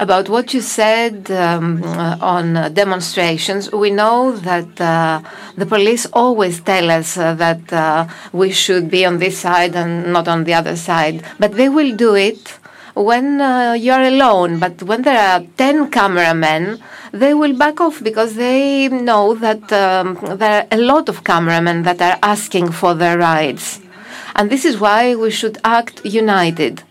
Speaker 1: about what you said um, on demonstrations, we know that uh, the police always tell us uh, that uh, we should be on this side and not on the other side. But they will do it when you're alone. But when there are 10 cameramen, they will back off because they know that um, there are a lot of cameramen that are asking for their rights. And this is why we should act united.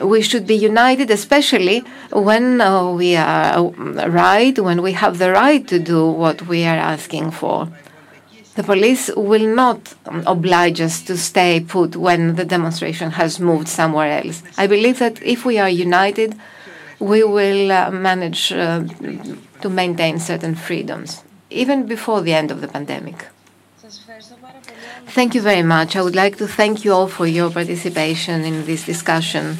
Speaker 1: We should be united, especially when uh, we are right, when we have the right to do what we are asking for. The police will not oblige us to stay put when the demonstration has moved somewhere else. I believe that if we are united, we will uh, manage uh, to maintain certain freedoms, even before the end of the pandemic. Thank you very much. I would like to thank you all for your participation in this discussion.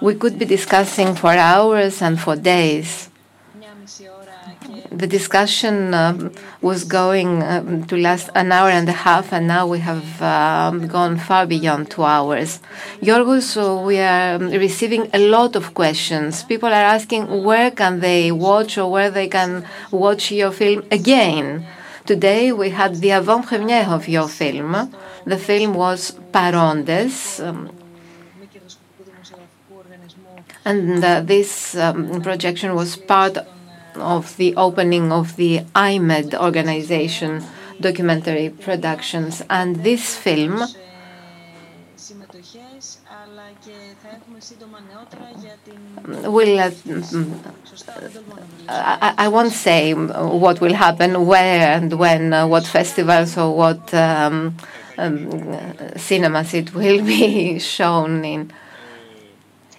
Speaker 1: We could be discussing for hours and for days the discussion um, was going um, to last an hour and a half, and now we have um, gone far beyond two hours. Yorgos, so we are receiving a lot of questions. People are asking where can they watch or where they can watch your film again. Today we had the avant-première of your film. The film was Parontes. Um, and this um, projection was part of the opening of the iMEdD organization documentary productions. And this film will uh, I, I, won't say what will happen, where and when, uh, what festivals or what um, um, cinemas it will be shown in.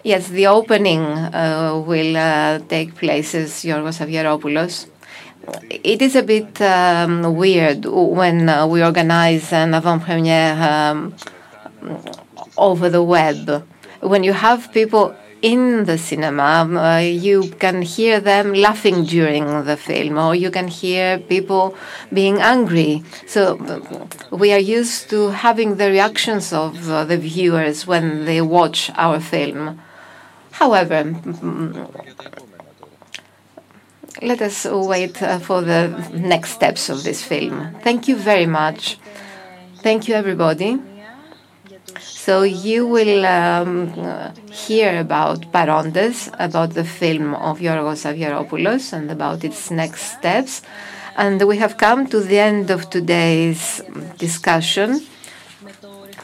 Speaker 1: Yes, the opening uh, will uh, take place as Yorgos Avgeropoulos. It is a bit um, weird when uh, we organize an avant-première um, over the web. When you have people in the cinema, uh, you can hear them laughing during the film, or you can hear people being angry. So we are used to having the reactions of uh, the viewers when they watch our film. However, let us wait uh, for the next steps of this film. Thank you very much. Thank you, everybody. So you will um, hear about Parontes, about the film of Yorgos Avgeropoulos and about its next steps. And we have come to the end of today's discussion.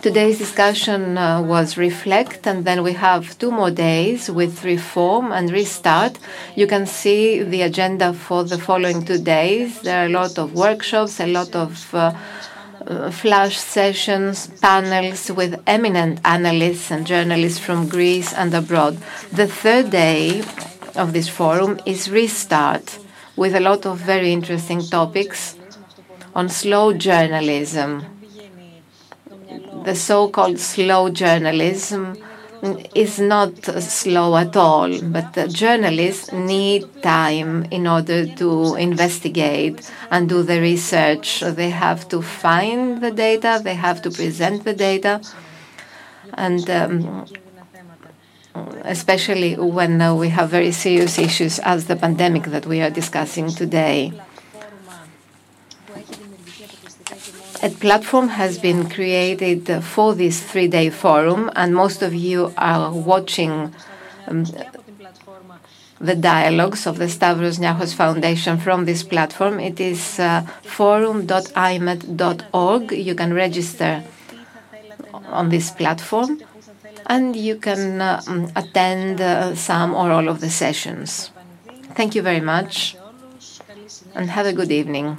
Speaker 1: Today's discussion uh, was Reflect, and then we have two more days with Reform and Restart. You can see the agenda for the following two days. There are a lot of workshops, a lot of uh, uh, flash sessions, panels with eminent analysts and journalists from Greece and abroad. The third day of this forum is Restart, with a lot of very interesting topics on slow journalism the so-called slow journalism is not slow at all, but journalists need time in order to investigate and do the research. They have to find the data, they have to present the data, and um, especially when uh, we have very serious issues as the pandemic that we are discussing today. A platform has been created for this three day forum, and most of you are watching um, the dialogues of the Stavros Niarchos Foundation from this platform. It is uh, forum.imedd.org. You can register on this platform and you can um, attend uh, some or all of the sessions. Thank you very much and have a good evening.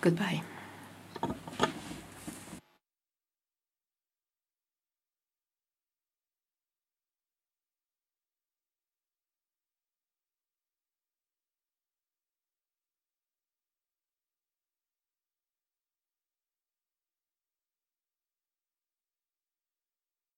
Speaker 1: Goodbye.